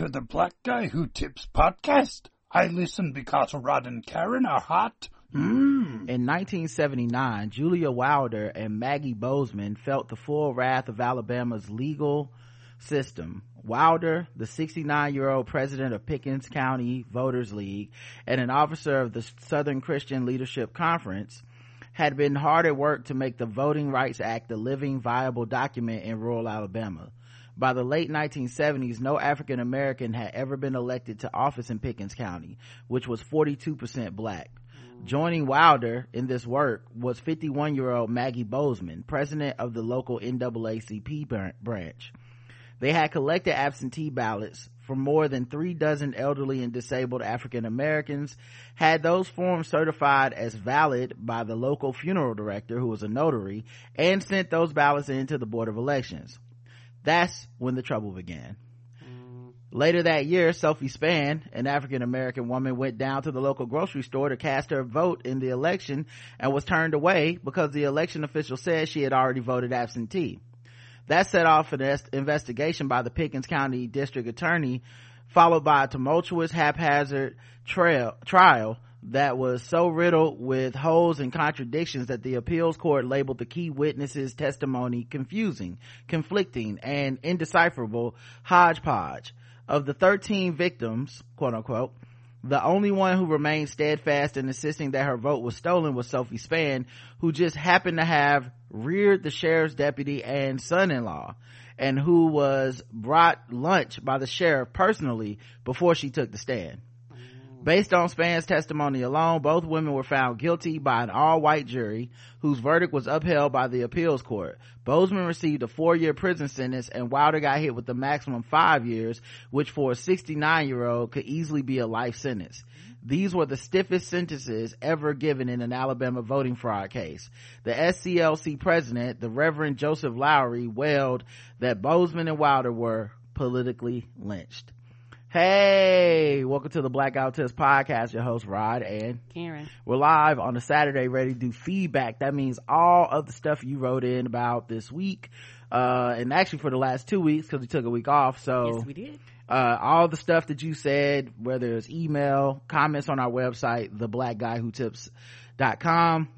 to the Black Guy Who Tips podcast. I listen because Rod and Karen are hot. Mm. In 1979, Julia Wilder and Maggie Bozeman felt the full wrath of Alabama's legal system. Wilder, the 69 year old president of Pickens County Voters League and an officer of the Southern Christian Leadership Conference, had been hard at work to make the Voting Rights Act a living, viable document in rural Alabama. By the late 1970s, no African American had ever been elected to office in Pickens County, which was 42% black. Joining Wilder in this work was 51 year old Maggie Bozeman, president of the local NAACP branch. They had collected absentee ballots from more than three dozen elderly and disabled African Americans, had those forms certified as valid by the local funeral director, who was a notary, and sent those ballots in to the Board of Elections. That's when the trouble began. Mm. Later that year, Sophie Spann, an African American woman, went down to the local grocery store to cast her vote in the election and was turned away because the election official said she had already voted absentee. That set off an investigation by the Pickens County District Attorney, followed by a tumultuous, haphazard trail, trial that was so riddled with holes and contradictions that the appeals court labeled the key witnesses testimony confusing, conflicting, and indecipherable hodgepodge. Of the 13 victims, quote unquote, the only one who remained steadfast in insisting that her vote was stolen was Sophie Spann, who just happened to have reared the sheriff's deputy and son-in-law, and who was brought lunch by the sheriff personally before she took the stand. Based on Spann's testimony alone, both women were found guilty by an all-white jury whose verdict was upheld by the appeals court. Bozeman received a four-year prison sentence and Wilder got hit with the maximum five years, which for a 69-year-old could easily be a life sentence. These were the stiffest sentences ever given in an Alabama voting fraud case. The SCLC president, the Reverend Joseph Lowery, wailed that Bozeman and Wilder were politically lynched. Hey, welcome to the Black Guy Who Tips podcast. Your host Rod and Karen. We're live on a Saturday, ready to do feedback. That means all of the stuff you wrote in about this week, uh, and actually for the last two weeks because we took a week off. So yes, we did. Uh, all the stuff that you said, whether it's email, comments on our website, theblackguywhotips.com,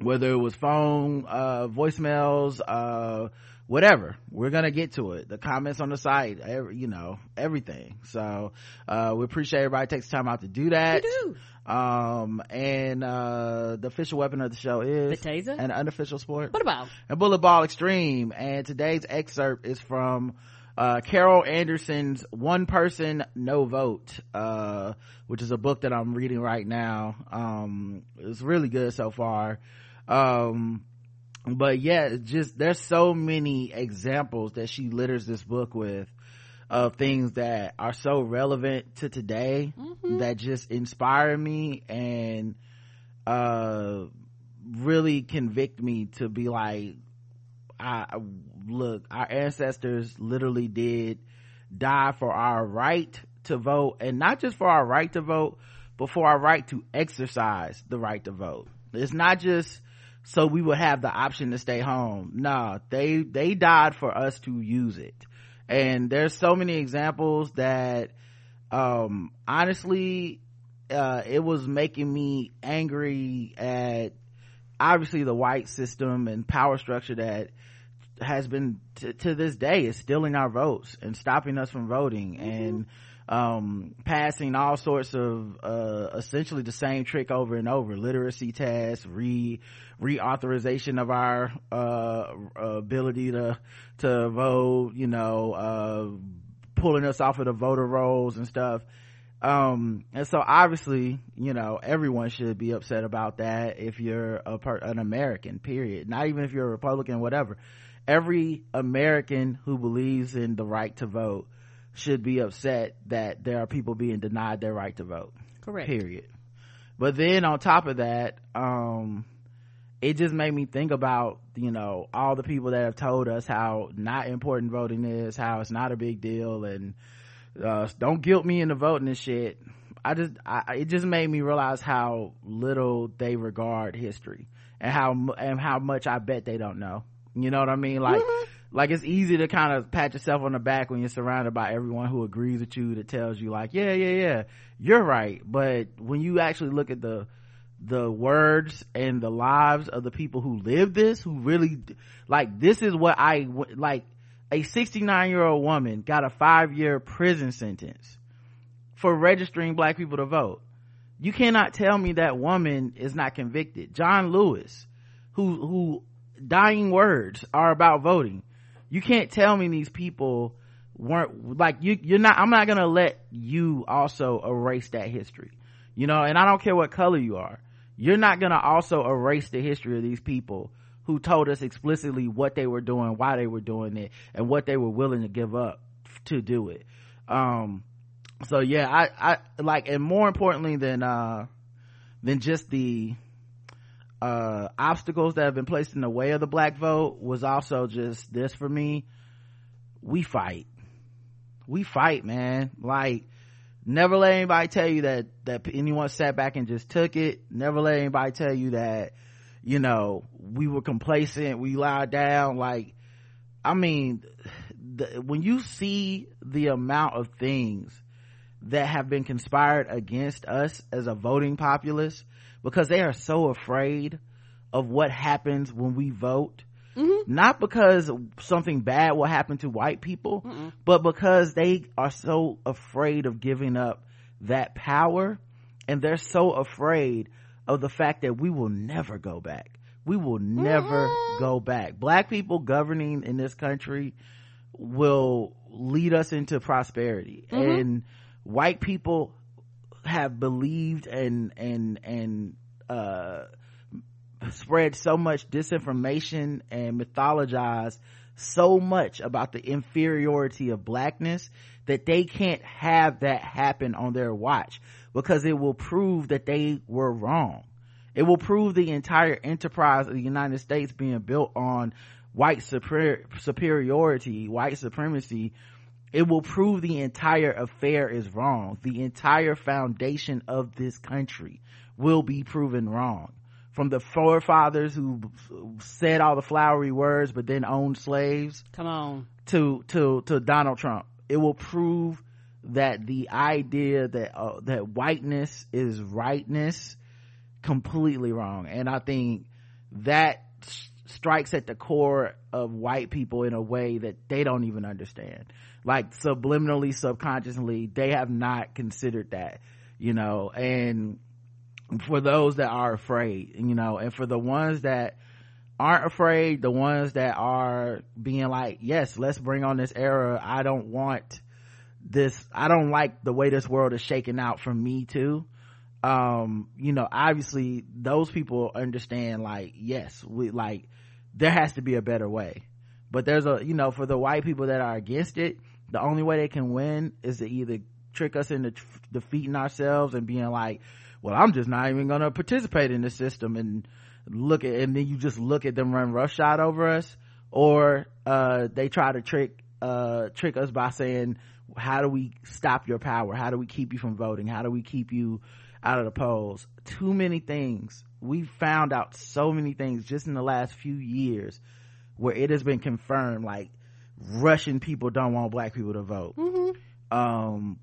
whether it was phone, uh, voicemails, uh, whatever. We're gonna get to it. The comments on the site every, you know everything. So uh, we appreciate everybody takes time out to do that. We do. um and uh the official weapon of the show is the taser? an unofficial sport. What about? A bullet ball extreme. And today's excerpt is from uh, carol anderson's one person no vote uh, which is a book that i'm reading right now. Um it's really good so far. Um but yeah just there's so many examples that she litters this book with of things that are so relevant to today mm-hmm. that just inspire me and uh really convict me to be like i look our ancestors literally did die for our right to vote and not just for our right to vote but for our right to exercise the right to vote it's not just so we would have the option to stay home. No, they, they died for us to use it. And there's so many examples that, um, honestly, uh, it was making me angry at obviously the white system and power structure that has been t- to this day is stealing our votes and stopping us from voting mm-hmm. and um, passing all sorts of uh, essentially the same trick over and over. Literacy tests re reauthorization of our uh, ability to to vote you know uh, pulling us off of the voter rolls and stuff. Um, and so obviously you know everyone should be upset about that if you're a an american period. Not even if you're a republican whatever. Every american who believes in the right to vote should be upset that there are people being denied their right to vote. Correct. Period. But then on top of that, um, it just made me think about, you know, all the people that have told us how not important voting is, how it's not a big deal and, uh, don't guilt me into voting and shit. I just, I, it just made me realize how little they regard history and how, and how much I bet they don't know. You know what I mean? Like, mm-hmm like it's easy to kind of pat yourself on the back when you're surrounded by everyone who agrees with you that tells you like yeah yeah yeah you're right. But when you actually look at the the words and the lives of the people who live this who really like this is what i like a 69 year old woman got a five year prison sentence for registering black people to vote. You cannot tell me that woman is not convicted. John lewis who who dying words are about voting you can't tell me these people weren't like you you're not i'm not gonna let you also erase that history. You know and i don't care what color you are. You're not gonna also erase the history of these people who told us explicitly what they were doing why they were doing it and what they were willing to give up to do it. Um so yeah i i like and more importantly than uh than just the uh, obstacles that have been placed in the way of the black vote was also just this for me. We fight. We fight, man. Like, never let anybody tell you that, that anyone sat back and just took it. Never let anybody tell you that, you know, we were complacent, we lied down. Like, I mean, the, when you see the amount of things that have been conspired against us as a voting populace, because they are so afraid of what happens when we vote. Mm-hmm. Not because something bad will happen to white people, Mm-mm. but because they are so afraid of giving up that power and they're so afraid of the fact that we will never go back. We will never mm-hmm. go back. Black people governing in this country will lead us into prosperity mm-hmm. and white people have believed and and and uh spread so much disinformation and mythologized so much about the inferiority of blackness that they can't have that happen on their watch because it will prove that they were wrong. It will prove the entire enterprise of the united states being built on white super- superiority white supremacy it will prove the entire affair is wrong. The entire foundation of this country will be proven wrong. From the forefathers who said all the flowery words but then owned slaves. Come on. To, to, to Donald Trump. It will prove that the idea that, uh, that whiteness is rightness completely wrong. And I think that strikes at the core of white people in a way that they don't even understand like subliminally subconsciously they have not considered that you know? And for those that are afraid you know and for the ones that aren't afraid the ones that are being like yes let's bring on this era. I don't want this. I don't like the way this world is shaking out for me too. Um you know obviously those people understand like yes we like there has to be a better way. But there's a you know for the white people that are against it the only way they can win is to either trick us into defeating ourselves and being like well i'm just not even gonna participate in the system and look at and then you just look at them run roughshod over us. Or uh, they try to trick uh, trick us by saying how do we stop your power? How do we keep you from voting? How do we keep you out of the polls? Too many things. We found out so many things just in the last few years where it has been confirmed like russian people don't want black people to vote. Mm-hmm. um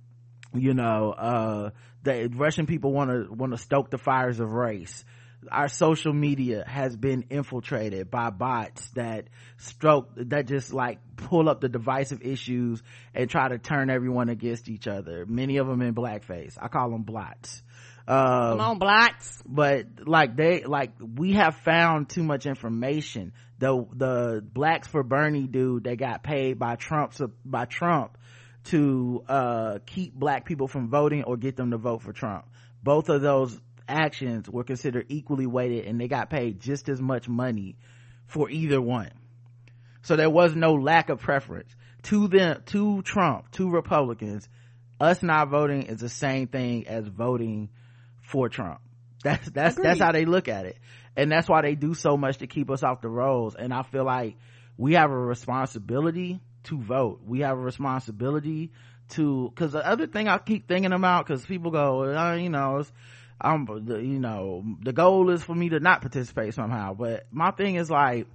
you know uh the russian people want to want to stoke the fires of race. Our social media has been infiltrated by bots that stroke that just like pull up the divisive issues and try to turn everyone against each other. Many of them in blackface. I call them blots um, Come on, blacks. But like they, like we have found too much information. The, the blacks for Bernie dude they got paid by Trump, by Trump to, uh, keep black people from voting or get them to vote for Trump. Both of those actions were considered equally weighted and they got paid just as much money for either one. So there was no lack of preference to them, to Trump, to Republicans. Us not voting is the same thing as voting for Trump. That's that's Agreed. that's how they look at it. And that's why they do so much to keep us off the rolls. And I feel like we have a responsibility to vote. We have a responsibility to cuz the other thing I keep thinking about cuz people go, uh, you know, I'm you know, the goal is for me to not participate somehow. But my thing is like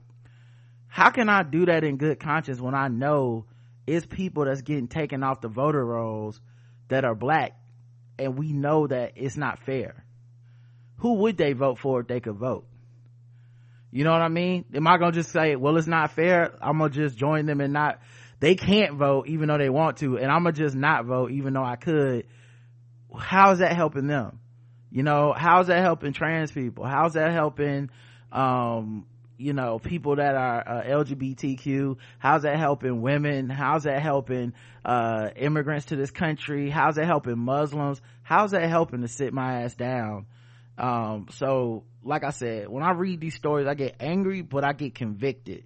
how can i do that in good conscience when i know it's people that's getting taken off the voter rolls that are black and we know that it's not fair. Who would they vote for if they could vote? You know what i mean? Am i gonna just say well it's not fair? I'm gonna just join them and not they can't vote even though they want to and i'm gonna just not vote even though i could. How's that helping them? You know how's that helping trans people? How's that helping um you know people that are uh, lgbtq how's that helping women? How's that helping uh, immigrants to this country? How's that helping muslims? How's that helping to sit my ass down? Um, so like i said when i read these stories i get angry but i get convicted.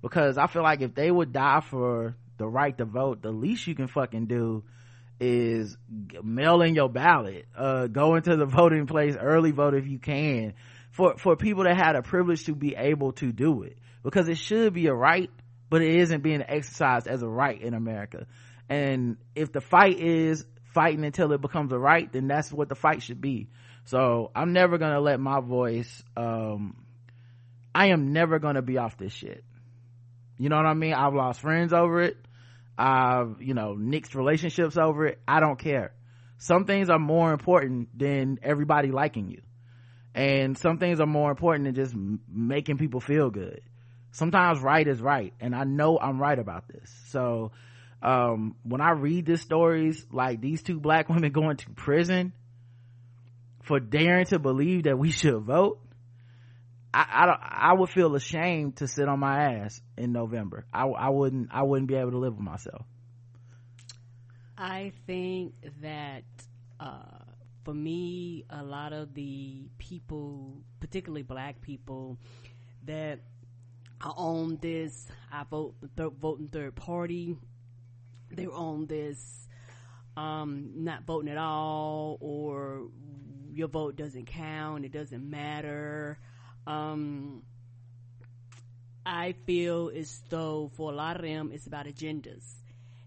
Because i feel like if they would die for the right to vote the least you can fucking do is mail in your ballot uh, go into the voting place early vote if you can for for people that had a privilege to be able to do it. Because it should be a right but it isn't being exercised as a right in america. And if the fight is fighting until it becomes a right then that's what the fight should be. So i'm never gonna let my voice um i am never gonna be off this shit. You know what i mean? I've lost friends over it. I've you know nixed relationships over it. I don't care. Some things are more important than everybody liking you and some things are more important than just making people feel good. Sometimes right is right and i know i'm right about this. So um, when i read these stories like these two black women going to prison for daring to believe that we should vote I, I i would feel ashamed to sit on my ass in november. I, I wouldn't i wouldn't be able to live with myself. I think that uh for me, a lot of the people, particularly black people, that are on this, I vote third, voting third party. They're on this, um, not voting at all, or your vote doesn't count. It doesn't matter. Um, I feel as though for a lot of them, it's about agendas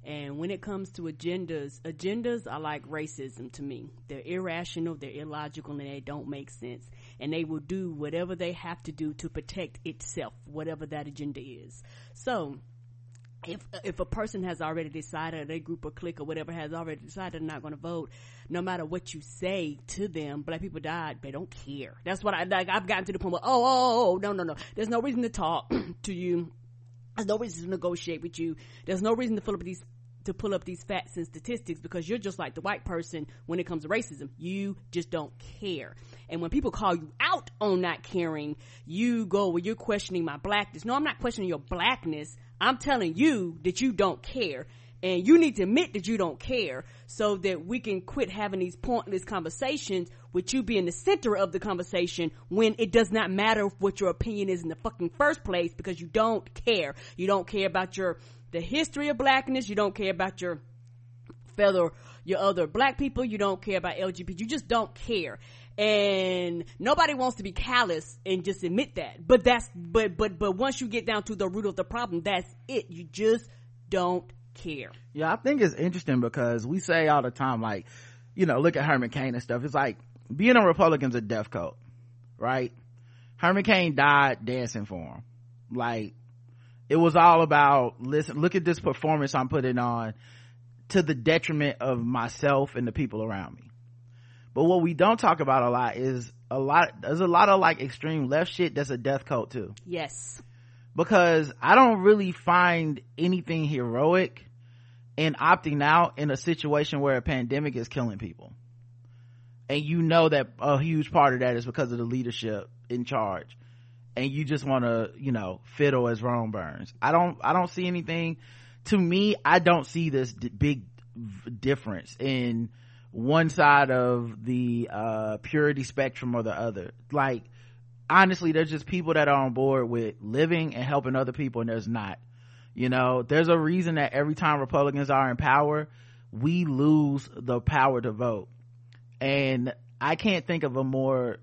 and when it comes to agendas, agendas are like racism to me. They're irrational, they're illogical, and they don't make sense. And they will do whatever they have to do to protect itself, whatever that agenda is. So, if if a person has already decided, a group or clique or whatever has already decided they're not going to vote, no matter what you say to them, black people died, they don't care. That's what I like. I've gotten to the point where, oh, oh, oh, oh no, no, no. There's no reason to talk to you. There's no reason to negotiate with you. There's no reason to fill up these to pull up these facts and statistics because you're just like the white person when it comes to racism. You just don't care. And when people call you out on not caring, you go, well, you're questioning my blackness. No, I'm not questioning your blackness. I'm telling you that you don't care. And you need to admit that you don't care so that we can quit having these pointless conversations with you being the center of the conversation when it does not matter what your opinion is in the fucking first place because you don't care. You don't care about your the history of blackness. You don't care about your fellow, your other black people. You don't care about LGBT. You just don't care. And nobody wants to be callous and just admit that. But that's, but, but, but once you get down to the root of the problem, that's it. You just don't care. Yeah, I think it's interesting because we say all the time, like, you know, look at Herman Cain and stuff. It's like being a Republican's a death cult, right? Herman Cain died dancing for him. Like, it was all about listen look at this performance i'm putting on to the detriment of myself and the people around me. But what we don't talk about a lot is a lot there's a lot of like extreme left shit that's a death cult too. Yes. Because i don't really find anything heroic in opting out in a situation where a pandemic is killing people. And you know that a huge part of that is because of the leadership in charge and you just want to you know fiddle as Rome burns. I don't I don't see anything. To me, I don't see this d- big difference in one side of the uh, purity spectrum or the other. Like honestly, there's just people that are on board with living and helping other people, and there's not. You know, there's a reason that every time Republicans are in power, we lose the power to vote. And I can't think of a more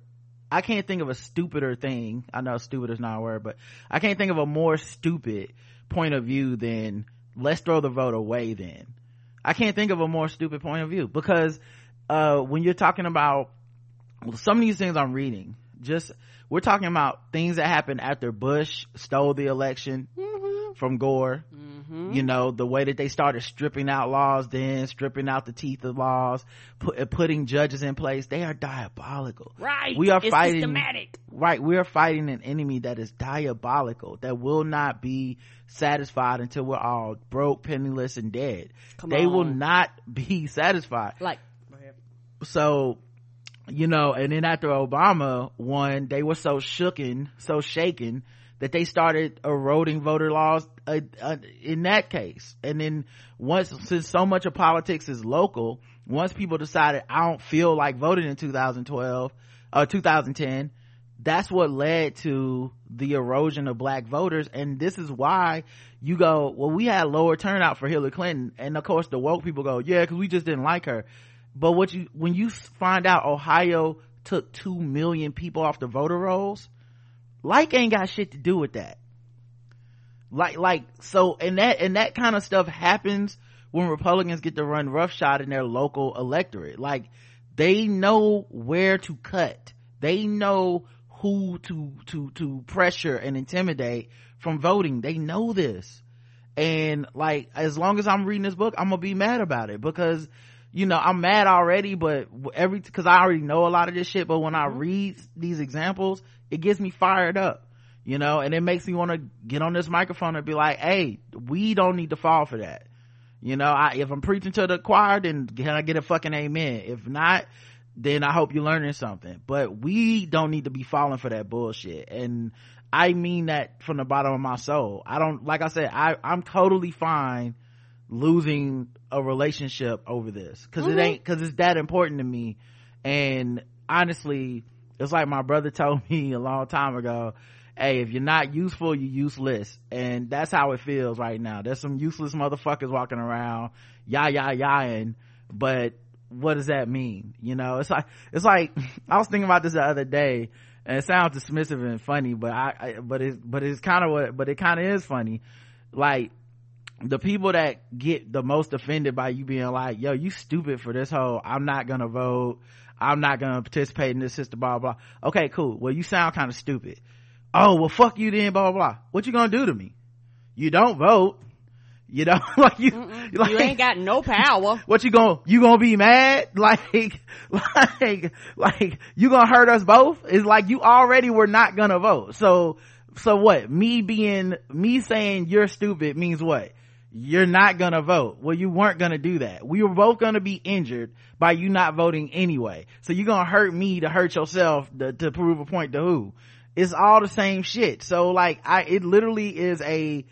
I can't think of a stupider thing. I know stupid is not a word, but I can't think of a more stupid point of view than let's throw the vote away then. I can't think of a more stupid point of view because, uh, when you're talking about some of these things I'm reading, just we're talking about things that happened after bush stole the election mm-hmm. from gore mm-hmm. Mm-hmm. you know the way that they started stripping out laws then stripping out the teeth of laws put, uh, putting judges in place they are diabolical. Right. We are it's fighting systematic. right. We are fighting an enemy that is diabolical that will not be satisfied until we're all broke penniless and dead. Come they on. will not be satisfied. Like so you know and then after obama won they were so shooken so shaken that they started eroding voter laws in that case and then once since so much of politics is local once people decided i don't feel like voting in 2012 uh 2010 that's what led to the erosion of black voters. And this is why you go well we had lower turnout for hillary clinton. And of course the woke people go yeah because we just didn't like her. But what you when you find out ohio took two million people off the voter rolls like ain't got shit to do with that like like so and that and that kind of stuff happens when republicans get to run roughshod in their local electorate. Like they know where to cut. They know who to to to pressure and intimidate from voting. They know this. And like as long as i'm reading this book i'm gonna be mad about it because you know i'm mad already but every because i already know a lot of this shit but when i mm-hmm. read these examples it gets me fired up you know and it makes me want to get on this microphone and be like hey we don't need to fall for that. You know I, if i'm preaching to the choir then can i get a fucking amen? If not then i hope you're learning something. But we don't need to be falling for that bullshit. And i mean that from the bottom of my soul. I don't like i said i i'm totally fine losing a relationship over this. Because Mm-hmm. it ain't because it's that important to me. And honestly it's like my brother told me a long time ago hey if you're not useful you're useless. And that's how it feels right now. There's some useless motherfuckers walking around yah yah yahing. But what does that mean? You know it's like it's like i was thinking about this the other day and it sounds dismissive and funny but i, I but it's but it's kind of what but it kind of is funny. Like the people that get the most offended by you being like yo you stupid for this whole i'm not gonna vote i'm not gonna participate in this system blah blah okay cool. Well you sound kind of stupid oh well fuck you then blah blah blah. What you gonna do to me? You don't vote. You know like you like you ain't got no power. what you gonna you gonna be mad? Like like like you gonna hurt us both? It's like you already were not gonna vote. So so what? Me being me saying you're stupid means what? You're not gonna vote. Well you weren't gonna do that. We were both gonna be injured by you not voting anyway. So you're gonna hurt me to hurt yourself to, to prove a point to who it's all the same shit. So like i it literally is a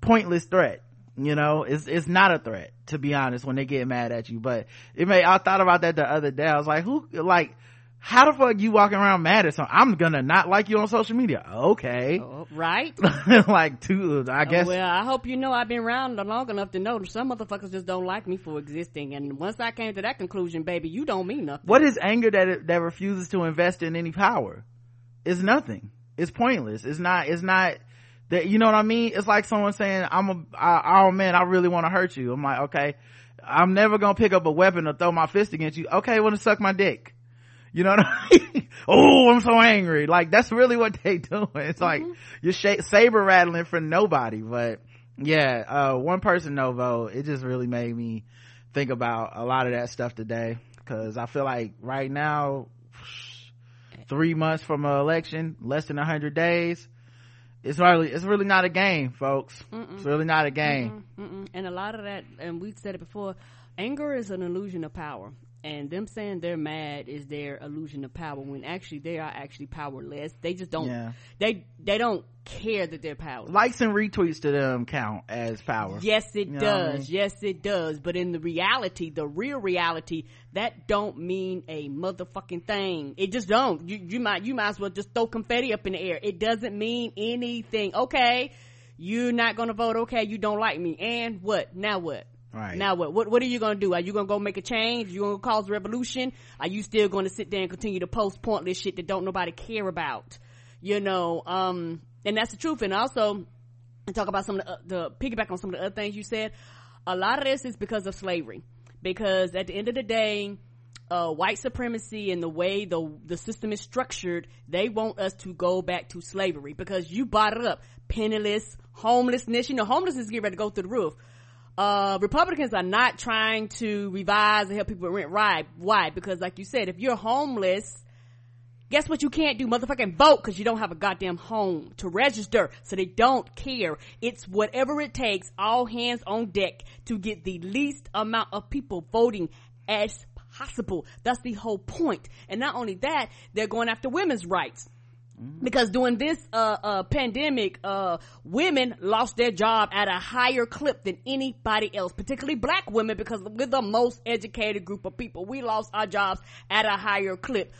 pointless threat you know? It's it's not a threat to be honest when they get mad at you. But it may i thought about that the other day. I was like who like how the fuck you walking around mad at something i'm gonna not like you on social media. Okay. Oh, right? Like two i oh, guess well i hope you know i've been around long enough to know some motherfuckers just don't like me for existing. And once i came to that conclusion baby you don't mean nothing. What is anger that that refuses to invest in any power it's nothing it's pointless it's not it's not that you know what i mean it's like someone saying i'm a I, oh man i really want to hurt you i'm like okay i'm never gonna pick up a weapon or throw my fist against you okay want to suck my dick you know what I mean? oh, I'm so angry. Like that's really what they doing. It's like you're sh- saber rattling for nobody. But yeah, uh, one person no vote. It just really made me think about a lot of that stuff today. Cause I feel like right now, three months from an election, less than a hundred days, it's really, it's really not a game, folks. It's really not a game. Mm-mm. and a lot of that and we said it before anger is an illusion of power and them saying they're mad is their illusion of power when actually they are actually powerless they just don't Yeah. they they don't care that they're powerless Likes and retweets to them count as power. Yes, it You know what I does. mean? Yes, it does. But in the reality, the real reality, that don't mean a motherfucking thing. It just don't. You, you might, you might as well just throw confetti up in the air. It doesn't mean anything. Okay, you're not gonna vote. Okay, you don't like me. And what? Now what? Right. Now what? What What are you gonna do? Are you gonna go make a change? You gonna cause a revolution? Are you still gonna sit there and continue to post pointless shit that don't nobody care about? You know, um, and that's the truth. And also, and talk about some of the, uh, the piggyback on some of the other things you said. A lot of this is because of slavery. Because at the end of the day, uh, white supremacy and the way the the system is structured, they want us to go back to slavery because you brought it up. Penniless, homelessness, you know, homelessness is getting ready to go through the roof. Uh, Republicans are not trying to revise and help people rent right. Why? Because like you said, if you're homeless, guess what you can't do? Motherfucking vote because you don't have a goddamn home to register. So they don't care. It's whatever it takes, all hands on deck to get the least amount of people voting as possible. That's the whole point. And not only that, they're going after women's rights. Because during this uh, uh, pandemic, uh, women lost their job at a higher clip than anybody else, particularly black women, because we're the most educated group of people. We lost our jobs at a higher clip.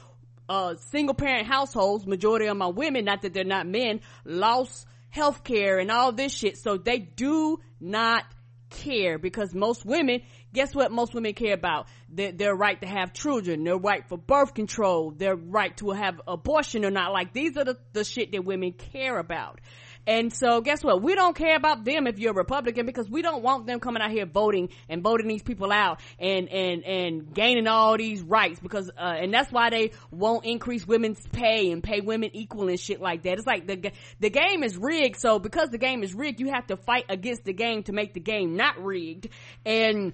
Uh, single parent households, majority of my women, not that they're not men, lost health care and all this shit. So they do not care because most women, guess what most women care about? Their, their right to have children, their right for birth control, their right to have abortion or not. Like these are the, the shit that women care about. And so guess what? We don't care about them if you're a Republican because we don't want them coming out here voting and voting these people out and, and, and gaining all these rights because, uh, and that's why they won't increase women's pay and pay women equal and shit like that. It's like the, the game is rigged. So because the game is rigged, you have to fight against the game to make the game not rigged. And,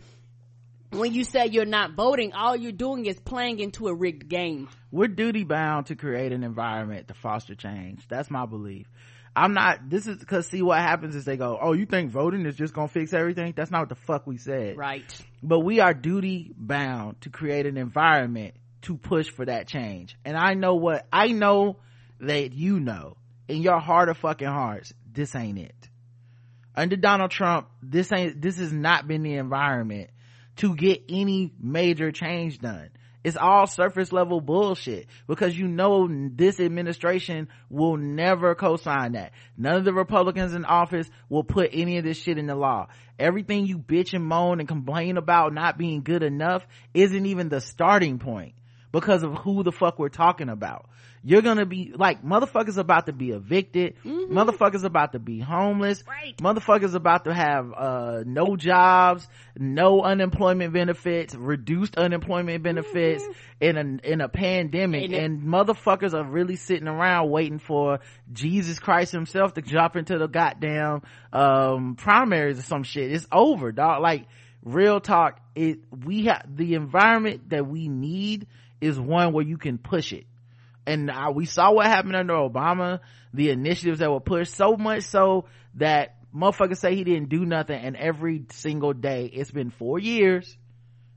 when you say you're not voting, all you're doing is playing into a rigged game. We're duty bound to create an environment to foster change. That's my belief. I'm not, this is because see what happens is they go, oh, you think voting is just gonna fix everything? That's not what the fuck we said. Right. But we are duty bound to create an environment to push for that change. And I know what, I know that you know in your heart of fucking hearts, this ain't it. Under Donald Trump, this ain't, this has not been the environment to get any major change done. It's all surface level bullshit because you know this administration will never co-sign that. None of the Republicans in office will put any of this shit in the law. Everything you bitch and moan and complain about not being good enough isn't even the starting point because of who the fuck we're talking about. You're gonna be like motherfuckers about to be evicted, mm-hmm. motherfuckers about to be homeless, right. motherfuckers about to have uh no jobs, no unemployment benefits, reduced unemployment benefits mm-hmm. in a in a pandemic, and, and motherfuckers are really sitting around waiting for Jesus Christ himself to jump into the goddamn um primaries or some shit. It's over, dog. Like real talk, it we have the environment that we need is one where you can push it and we saw what happened under obama the initiatives that were pushed so much so that motherfuckers say he didn't do nothing and every single day it's been four years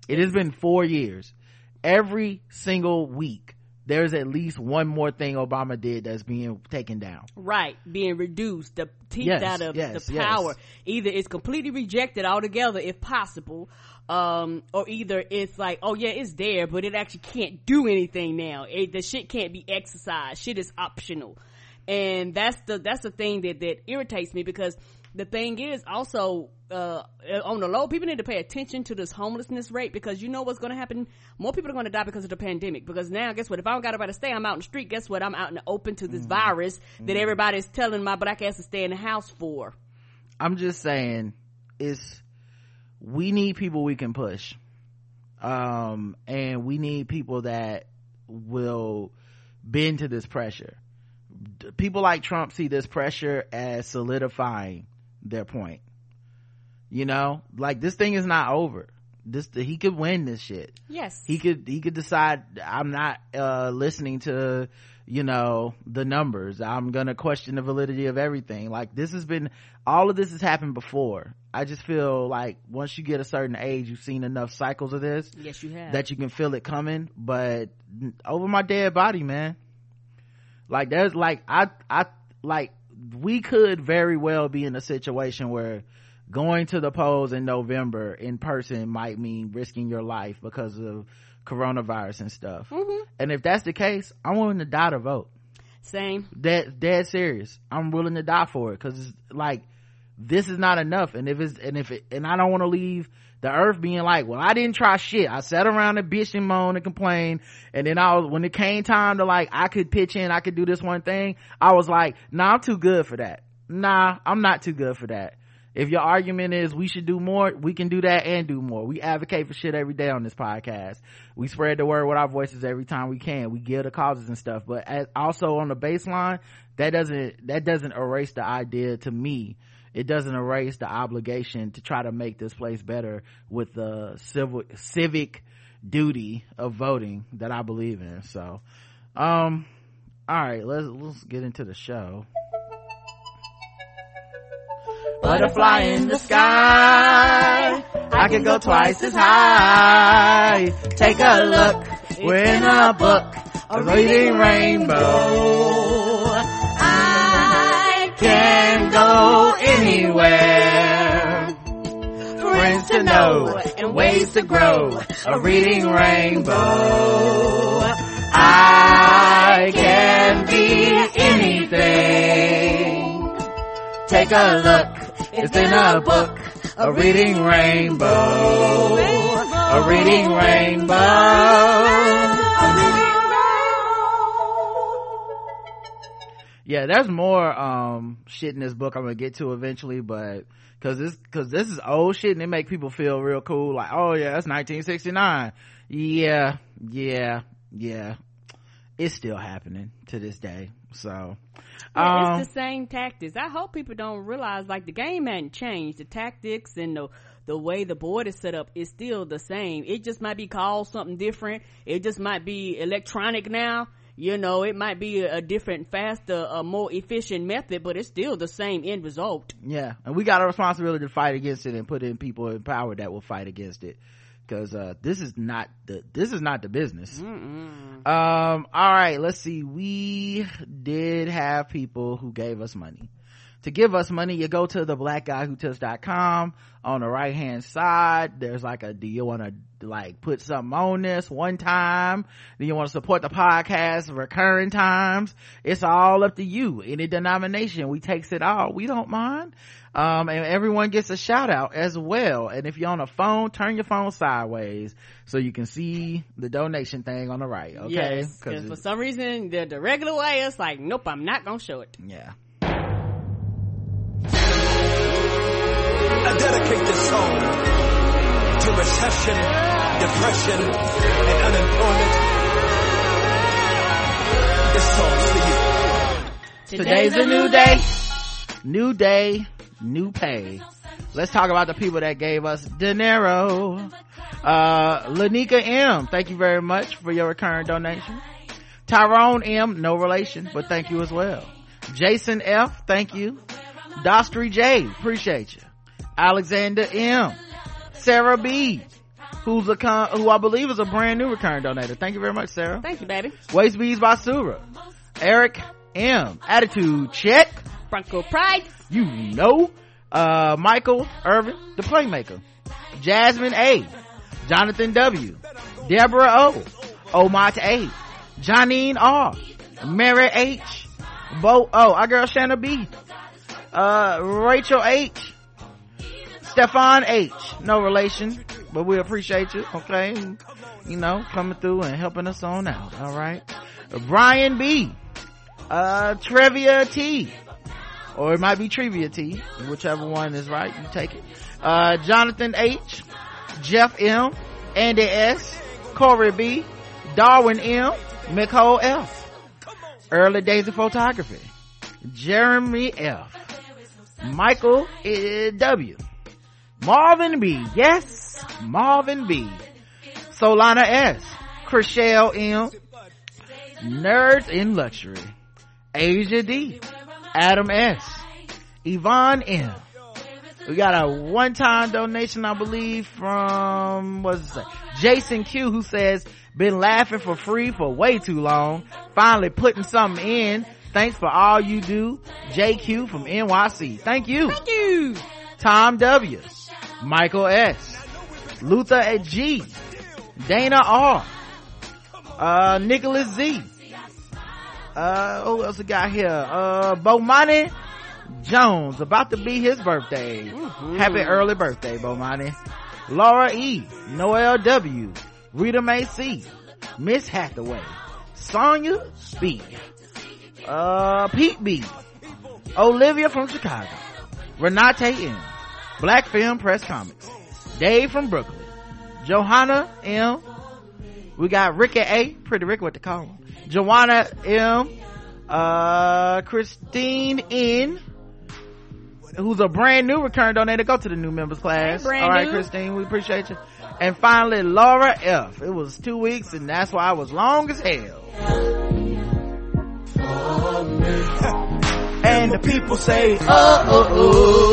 it has been four years every single week there's at least one more thing Obama did that's being taken down. Right, being reduced, the teeth yes, out of yes, the power. Yes. Either it's completely rejected altogether if possible, um, or either it's like, oh yeah, it's there, but it actually can't do anything now. It, the shit can't be exercised. Shit is optional. And that's the, that's the thing that, that irritates me because the thing is also uh, on the low people need to pay attention to this homelessness rate because you know what's going to happen more people are going to die because of the pandemic because now guess what if i don't got nobody to stay i'm out in the street guess what i'm out in the open to this mm-hmm. virus mm-hmm. that everybody's telling my black ass to stay in the house for i'm just saying it's we need people we can push. Um and we need people that will bend to this pressure. People like trump see this pressure as solidifying their point. You know like this thing is not over this he could win this shit. Yes. He could he could decide i'm not uh listening to you know the numbers. I'm gonna question the validity of everything. Like this has been all of this has happened before. I just feel like once you get a certain age you've seen enough cycles of this yes you have. that you can feel it coming. But over my dead body man. Like there's like i i like we could very well be in a situation where going to the polls in november in person might mean risking your life because of coronavirus and stuff. Mm-hmm. and if that's the case i'm willing to die to vote. Same. Dead dead serious. I'm willing to die for it because it's like this is not enough. And if it's and if it and i don't want to leave the earth being like well i didn't try shit. I sat around and bitch and moan and complain and then i was when it came time to like i could pitch in i could do this one thing i was like nah i'm too good for that. Nah i'm not too good for that if your argument is we should do more, we can do that and do more. We advocate for shit every day on this podcast. We spread the word with our voices every time we can. We give the causes and stuff, but as, also on the baseline, that doesn't, that doesn't erase the idea to me. It doesn't erase the obligation to try to make this place better with the civil, civic duty of voting that I believe in. So, um, all right, let's, let's get into the show butterfly in the sky. I can go twice as high. Take a look, we're in a book, a reading rainbow. I can go anywhere. Friends to know and ways to grow, a reading rainbow. I can be anything. Take a look, it's in a book, a reading rainbow, a reading rainbow. Yeah, there's more um shit in this book I'm gonna get to eventually, but cause this cause this is old shit and it make people feel real cool, like, oh yeah, that's 1969. Yeah, yeah, yeah. It's still happening to this day. So yeah, um, it's the same tactics. I hope people don't realize like the game hadn't changed. The tactics and the the way the board is set up is still the same. It just might be called something different. It just might be electronic now. You know, it might be a, different, faster, a more efficient method, but it's still the same end result. Yeah, and we got a responsibility to fight against it and put in people in power that will fight against it because uh, this is not the this is not the business. Mm-mm. um all right let's see. We did have people who gave us money. To give us money you go to the black guy who tips.com on the right hand side there's like a do you want to like put something on this one time do you want to support the podcast recurring times it's all up to you any denomination we takes it all we don't mind um, and everyone gets a shout out as well. And if you're on a phone, turn your phone sideways so you can see the donation thing on the right. Okay. Yes, Cause for some reason, the, the regular way, it's like, nope, I'm not gonna show it. Yeah. I dedicate this song to recession, depression, and unemployment. This song's for you. Today's, a new day. New day new pay. Let's talk about the people that gave us dinero. Uh, Lanika M, thank you very much for your recurring donation. Tyrone M, no relation, but thank you as well. Jason F, thank you. Dostry J, appreciate you. Alexander M, Sarah B, who's a con- who I believe is a brand new recurring donator. Thank you very much, Sarah. Thank you, baby. Waste Bees Basura. Eric M, attitude check. Franco Pride you know uh michael irvin the playmaker jasmine a jonathan w deborah o omat a janine r mary h bo oh our girl shanna b uh rachel h stefan h. No relation but we appreciate you okay? You know coming through and helping us on out all right? Brian b. Uh trivia t. Or it might be trivia T, whichever one is right, you take it. Uh, Jonathan H, Jeff M, Andy S, Corey B, Darwin M, Nicole F, Early Days of Photography, Jeremy F, Michael W, Marvin B, yes, Marvin B, Solana S, Chriselle M, Nerds in Luxury, Asia D, Adam S. Yvonne M. We got a one-time donation, I believe, from, what's it Jason Q, who says, been laughing for free for way too long. Finally putting something in. Thanks for all you do. JQ from NYC. Thank you. Thank you. Tom W. Michael S. Luther at G. Dana R. Uh, Nicholas Z uh who else we got here uh bomani jones about to be his birthday mm-hmm. happy early birthday bomani laura e noel w rita may c miss hathaway sonia b uh pete b olivia from chicago renate m Black Film Press Comics, Dave from Brooklyn, Johanna M. We got Ricky A, Pretty Rick, what to call him. Joanna M, uh, Christine N, who's a brand new return donator. Go to the new members class. Brand All right, new. Christine, we appreciate you. And finally, Laura F. It was two weeks and that's why I was long as hell. And the people say, oh, oh,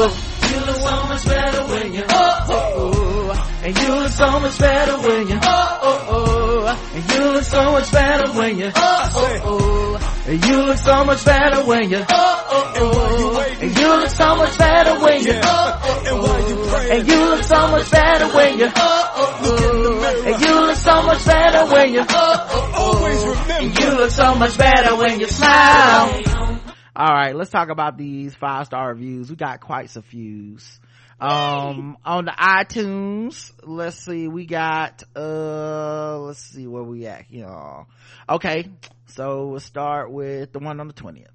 oh. You look so much better when you, oh, oh, oh. And you look so much better when you, oh, oh, oh. And you look so much better when you, oh, oh, oh. And you look so much better when you, oh, oh, oh. And you look so much better when you, oh, oh, And oh. And you look so much better when you, oh, oh, oh. And you look so much better when you, oh, oh, oh. And you look so much better when you smile. All right, let's talk about these five star reviews. We got quite a few. Um, on the iTunes, let's see, we got, uh, let's see where we at here. Okay, so we'll start with the one on the 20th.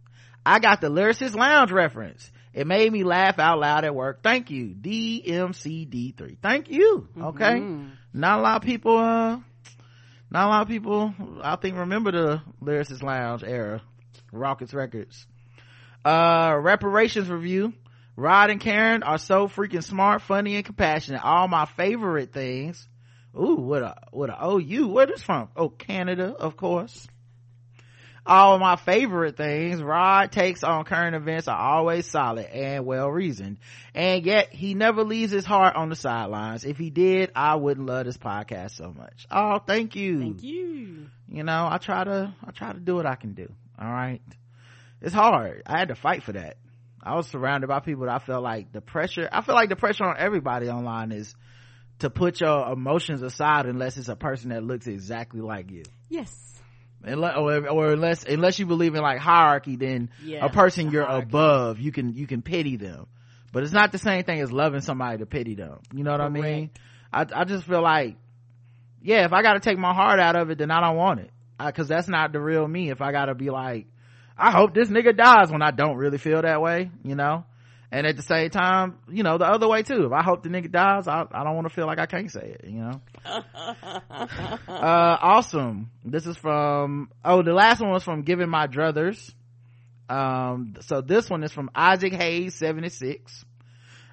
I got the Lyricist Lounge reference. It made me laugh out loud at work. Thank you. DMCD3. Thank you. Okay. Mhm. Not a lot of people, uh, not a lot of people, I think, remember the Lyricist Lounge era. Rawkus Records. Uh, reparations review. Rod and Karen are so freaking smart, funny, and compassionate. All my favorite things. Ooh, what a, what a OU. Where this from? Oh, Canada, of course. All my favorite things Rod takes on current events are always solid and well reasoned. And yet he never leaves his heart on the sidelines. If he did, I wouldn't love this podcast so much. Oh, thank you. Thank you. You know, I try to, I try to do what I can do. All right. It's hard. I had to fight for that. I was surrounded by people that I felt like the pressure, I feel like the pressure on everybody online is to put your emotions aside unless it's a person that looks exactly like you. Yes. Unless, or, or unless, unless you believe in like hierarchy, then Yeah, a person you're hierarchy. above, you can, you can pity them. But it's not the same thing as loving somebody to pity them. You know what I mean? I, I just feel like, yeah, if I gotta take my heart out of it, then I don't want it. Cause that's not the real me. If I gotta be like, I hope this nigga dies when I don't really feel that way, you know? And at the same time, you know, the other way too. If I hope the nigga dies, I, I don't want to feel like I can't say it, you know? uh, awesome. This is from, oh, the last one was from Giving My Druthers. Um, so this one is from Isaac Hayes, 76.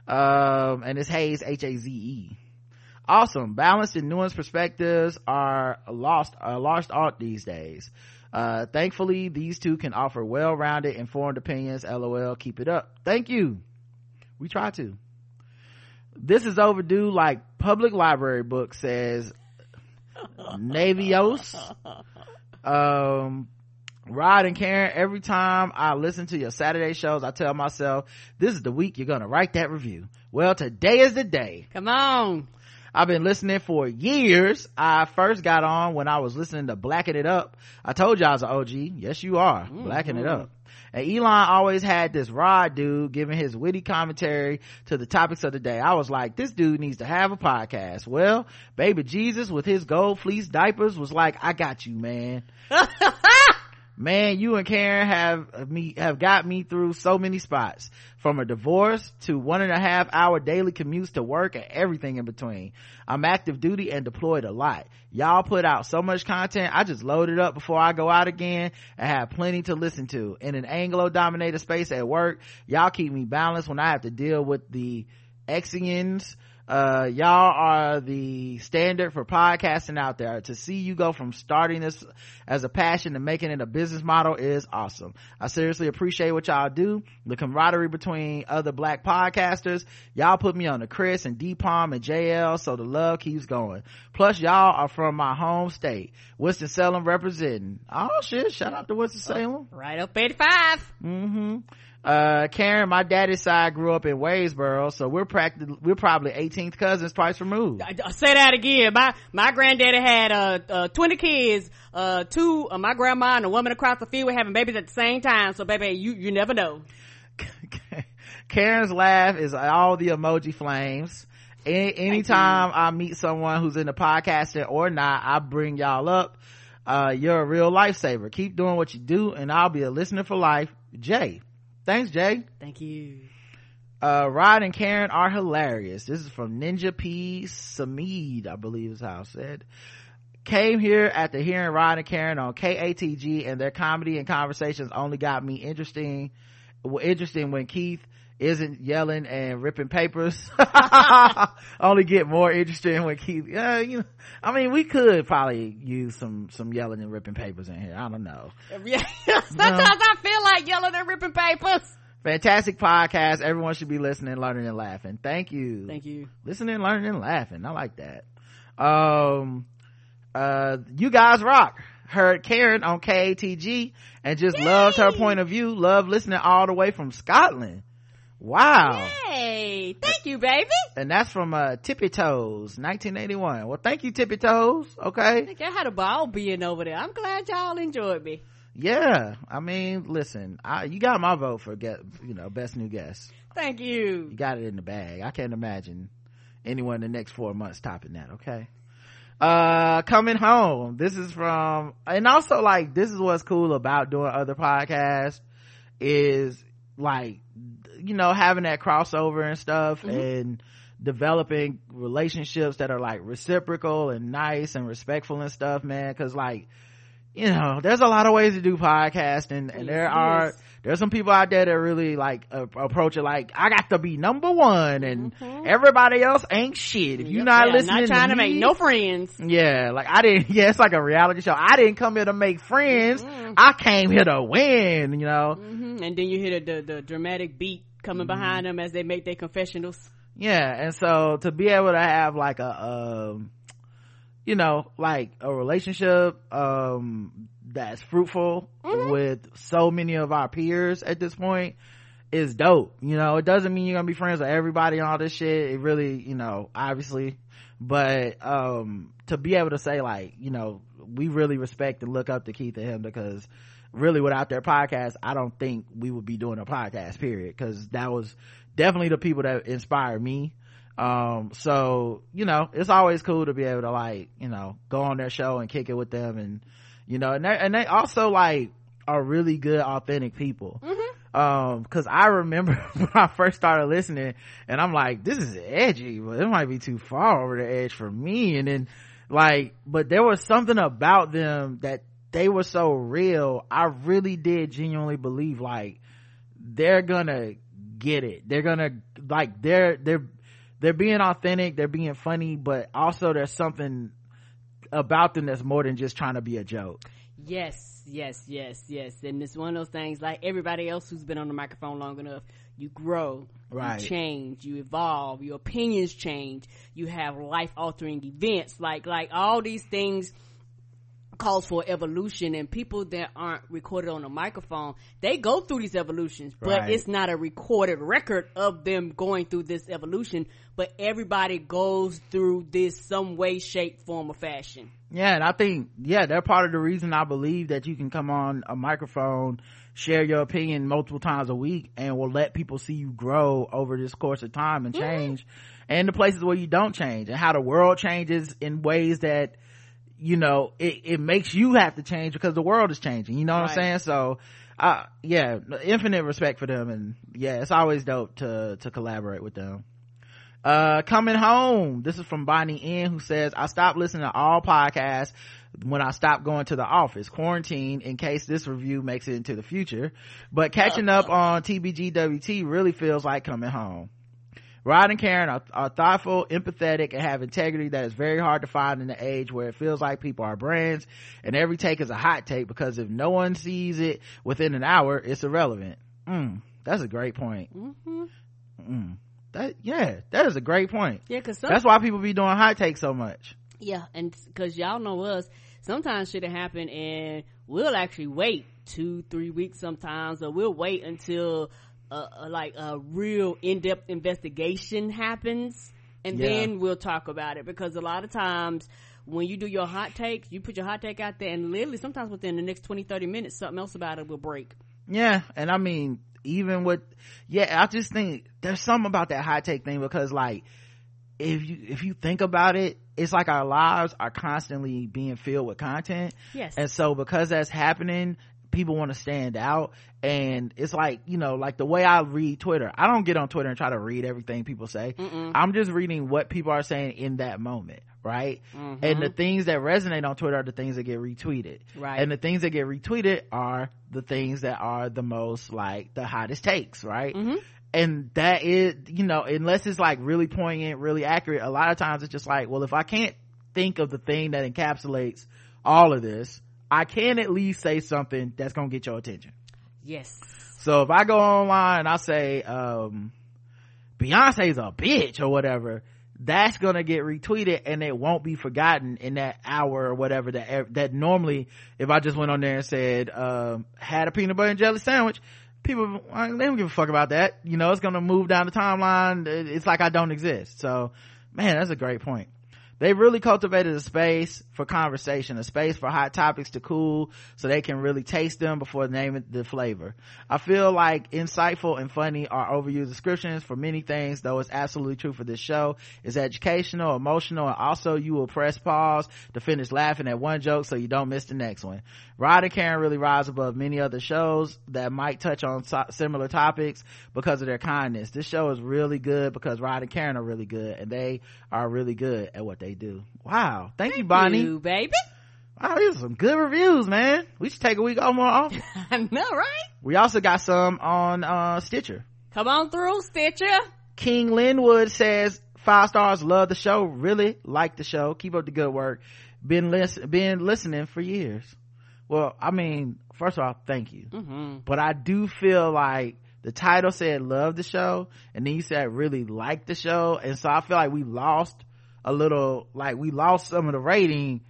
Um, and it's Haze, H-A-Z-E. Awesome. Balanced and nuanced perspectives are lost, are lost art these days. Uh, thankfully, these two can offer well-rounded, informed opinions. LOL. Keep it up. Thank you. We try to. This is overdue like public library book says Navios. Um, Rod and Karen, every time I listen to your Saturday shows, I tell myself, this is the week you're gonna write that review. Well, today is the day. Come on. I've been listening for years. I first got on when I was listening to Blacking It Up. I told you I was an OG. Yes, you are. Mm-hmm. Blacking It Up. And Elon always had this Rod dude giving his witty commentary to the topics of the day. I was like, this dude needs to have a podcast. Well, baby Jesus with his gold fleece diapers was like, I got you, man. Man, you and Karen have me, have got me through so many spots. From a divorce to one and a half hour daily commutes to work and everything in between. I'm active duty and deployed a lot. Y'all put out so much content, I just load it up before I go out again and have plenty to listen to. In an Anglo dominated space at work, y'all keep me balanced when I have to deal with the Exians, uh y'all are the standard for podcasting out there. To see you go from starting this as a passion to making it a business model is awesome. I seriously appreciate what y'all do the camaraderie between other black podcasters. Y'all put me on the chris and dpalm and jl so the love keeps going. Plus y'all are from my home state winston-salem representing. Oh shit. Shout out to winston-salem. Right up 85. mm-hmm uh karen my daddy's side grew up in Wadesboro so we're practically we're probably 18th cousins twice removed say that again. My my granddaddy had uh, uh twenty kids. Uh, two uh, my grandma and a woman across the field were having babies at the same time. So baby, you you never know. Karen's laugh is all the emoji flames. Any, anytime I meet someone who's in the podcasting or not, I bring y'all up. Uh, you're a real lifesaver. Keep doing what you do and I'll be a listener for life. Jay. Thanks, Jay. Thank you. uh rod and karen are hilarious this is from ninja p samid i believe is how it said came here after hearing rod and karen on katg and their comedy and conversations only got me interesting interesting when keith isn't yelling and ripping papers. Only get more interesting when keith yeah you know i mean we could probably use some some yelling and ripping papers in here. I don't know. Yeah. Sometimes I feel like yelling and ripping papers. fantastic podcast. Everyone should be listening learning and laughing. Thank you. Thank you. listening learning and laughing. I like that. Um uh you guys rock. Heard karen on katg and just loved her point of view. Love listening all the way from scotland wow. Hey, thank you, baby. and that's from uh tippy toes 1981 well thank you tippy toes okay? I think I had a ball being over there. I'm glad y'all enjoyed me. yeah. I mean listen I, you got my vote for get you know best new guest. Thank you. you got it in the bag. I can't imagine anyone in the next four months topping that okay? Uh coming home. This is from and also like this is what's cool about doing other podcasts is like you know having that crossover and stuff and developing relationships that are like reciprocal and nice and respectful and stuff man because like you know there's a lot of ways to do podcasting and there are yes. there's some people out there that really like uh, approach it like i got to be number one and everybody else ain't shit. If you're Yep, not yeah, listening not trying to, me, make no friends. yeah like i didn't yeah it's like a reality show. I didn't come here to make friends. I came here to win you know? Hmm And then you hear the, the, the dramatic beat coming Mm-hmm. behind them as they make their confessionals. yeah and so to be able to have like a um you know like a relationship um that's fruitful with so many of our peers at this point is dope you know it doesn't mean you're gonna be friends with everybody and all this shit it really you know obviously but um to be able to say like you know we really respect and look up to keith and him because really without their podcast i don't think we would be doing a podcast period. Because that was definitely the people that inspired me. Um so you know it's always cool to be able to like you know go on their show and kick it with them and you know and they and they also like are really good authentic people. Um because i remember when i first started listening and i'm like this is edgy but it might be too far over the edge for me. And then like but there was something about them that they were so real i really did genuinely believe like they're gonna get it they're gonna like they're they're they're being authentic they're being funny but also there's something about them that's more than just trying to be a joke Yes, yes, yes, yes. And it's one of those things like everybody else who's been on the microphone long enough. You grow, Right. you change, you evolve, your opinions change, you have life altering events. Like, like all these things calls for evolution and people that aren't recorded on a microphone, they go through these evolutions, but Right. it's not a recorded record of them going through this evolution, but everybody goes through this some way, shape, form, or fashion. yeah and i think yeah they're part of the reason i believe that you can come on a microphone share your opinion multiple times a week and will let people see you grow over this course of time and mm-hmm. change and the places where you don't change and how the world changes in ways that you know it, it makes you have to change because the world is changing. You know what i'm saying? So uh yeah infinite respect for them and yeah it's always dope to to collaborate with them. Uh coming home. This is from bonnie n who says i stopped listening to all podcasts when i stopped going to the office. Quarantine in case this review makes it into the future. But catching up on tbgwt really feels like coming home Rod and Karen are, are thoughtful, empathetic, and have integrity that is very hard to find in the age where it feels like people are brands and every take is a hot take because if no one sees it within an hour, it's irrelevant. Mm, that's a great point. Mm-hmm. Mm, that, yeah, that is a great point. Yeah, cause some, That's why people be doing hot takes so much. Yeah, and because y'all know us, sometimes shit happen and we'll actually wait two, three weeks sometimes, or we'll wait until uh, uh, like a real in-depth investigation happens, and Yeah. then we'll talk about it. Because a lot of times when you do your hot take, you put your hot take out there, and literally sometimes within the next 20, 30 minutes, something else about it will break. Yeah, and I mean, even with, yeah, I just think there's something about that hot take thing because like, if you, if you think about it, it's like our lives are constantly being filled with content. Yes. And so because that's happening, people want to stand out and it's like you know like the way i read twitter i don't get on twitter and try to read everything people say Mm-mm. i'm just reading what people are saying in that moment right Mm-hmm. and the things that resonate on twitter are the things that get retweeted Right. and the things that get retweeted are the things that are the most like the hottest takes right Mhm. and that is you know unless it's like really poignant really accurate a lot of times it's just like well if i can't think of the thing that encapsulates all of this i can at least say something that's gonna get your attention Yes. so if I go online and I say, um, Beyonce's a bitch or whatever, that's gonna get retweeted and it won't be forgotten in that hour or whatever that, that normally, if I just went on there and said, um, had a peanut butter and jelly sandwich, people, uh, they don't give a fuck about that. You know, it's gonna move down the timeline. It's like I don't exist. So, man, that's a great point they really cultivated a space for conversation, a space for hot topics to cool so they can really taste them before naming the flavor. I feel like insightful and funny are overused descriptions for many things, though it's absolutely true for this show. It's educational, emotional, and also you will press pause to finish laughing at one joke so you don't miss the next one. Rod and Karen really rise above many other shows that might touch on similar topics because of their kindness. This show is really good because Rod and Karen are really good and they are really good at what they do. Wow. Thank, you, Bonnie. You, baby. Wow, these are some good reviews, man. We should take a week off more often. I know, right? we also got some on, uh, Stitcher. Come on through, Stitcher. King Linwood says, five stars, love the show, really like the show, keep up the good work. Been listen, been listening for years. Well, I mean, first of all, thank you. Mm-hmm. But I do feel like the title said love the show and then you said really like the show. And so I feel like we lost a little, like we lost some of the rating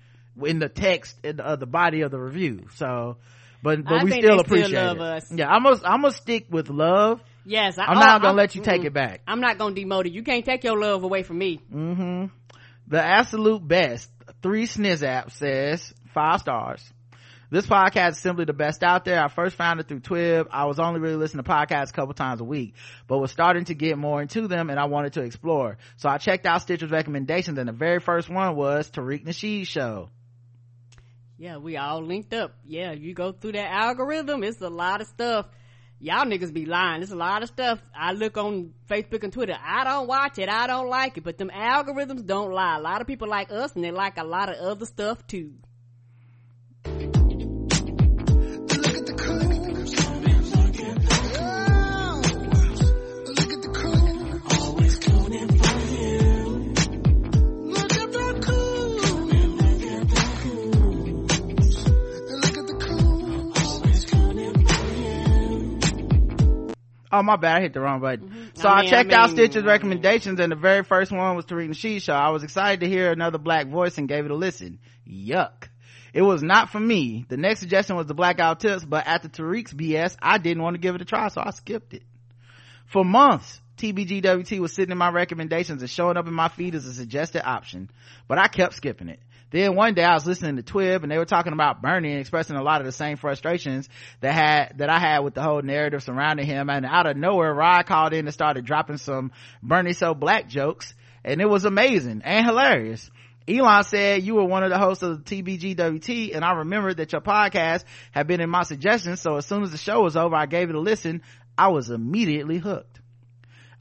in the text in the, uh, the body of the review. So, but, but I we still still appreciate love it. us. Yeah, I'm gonna, I'm gonna stick with love. Yes. I, I'm oh, not gonna let you take it back. I'm not gonna demote it. You can't take your love away from me. hmm The absolute best. Three sniz app says five stars. This podcast is simply the best out there. I first found it through Twib. I was only really listening to podcasts a couple times a week, but was starting to get more into them and I wanted to explore. So I checked out Stitcher's recommendations and the very first one was Tariq Nasheed show. Yeah, we all linked up. Yeah, you go through that algorithm, it's a lot of stuff. Y'all niggas be lying. It's a lot of stuff. I look on Facebook and Twitter. I don't watch it. I don't like it. But them algorithms don't lie. A lot of people like us and they like a lot of other stuff too. Oh, my bad. I hit the wrong button. Mm-hmm. So I I, checked I out mean, Stitcher's I mean. recommendations and the very first one was Tariq Nasheed show. I was excited to hear another black voice and gave it a listen. Yuck. It was not for me. The next suggestion was the Black Guy Who Tips, but after Tariq's BS, I didn't want to give it a try, so I skipped it. For months, TBGWT was sitting in my recommendations and showing up in my feed as a suggested option, but I kept skipping it. Then one day I was listening to Twib and they were talking about Bernie and expressing a lot of the same frustrations that had, that I had with the whole narrative surrounding him. And out of nowhere, Rod called in and started dropping some Bernie so black jokes and it was amazing and hilarious. Elon said you were one of the hosts of the TBGWT and I remembered that your podcast had been in my suggestions. So as soon as the show was over, I gave it a listen. I was immediately hooked.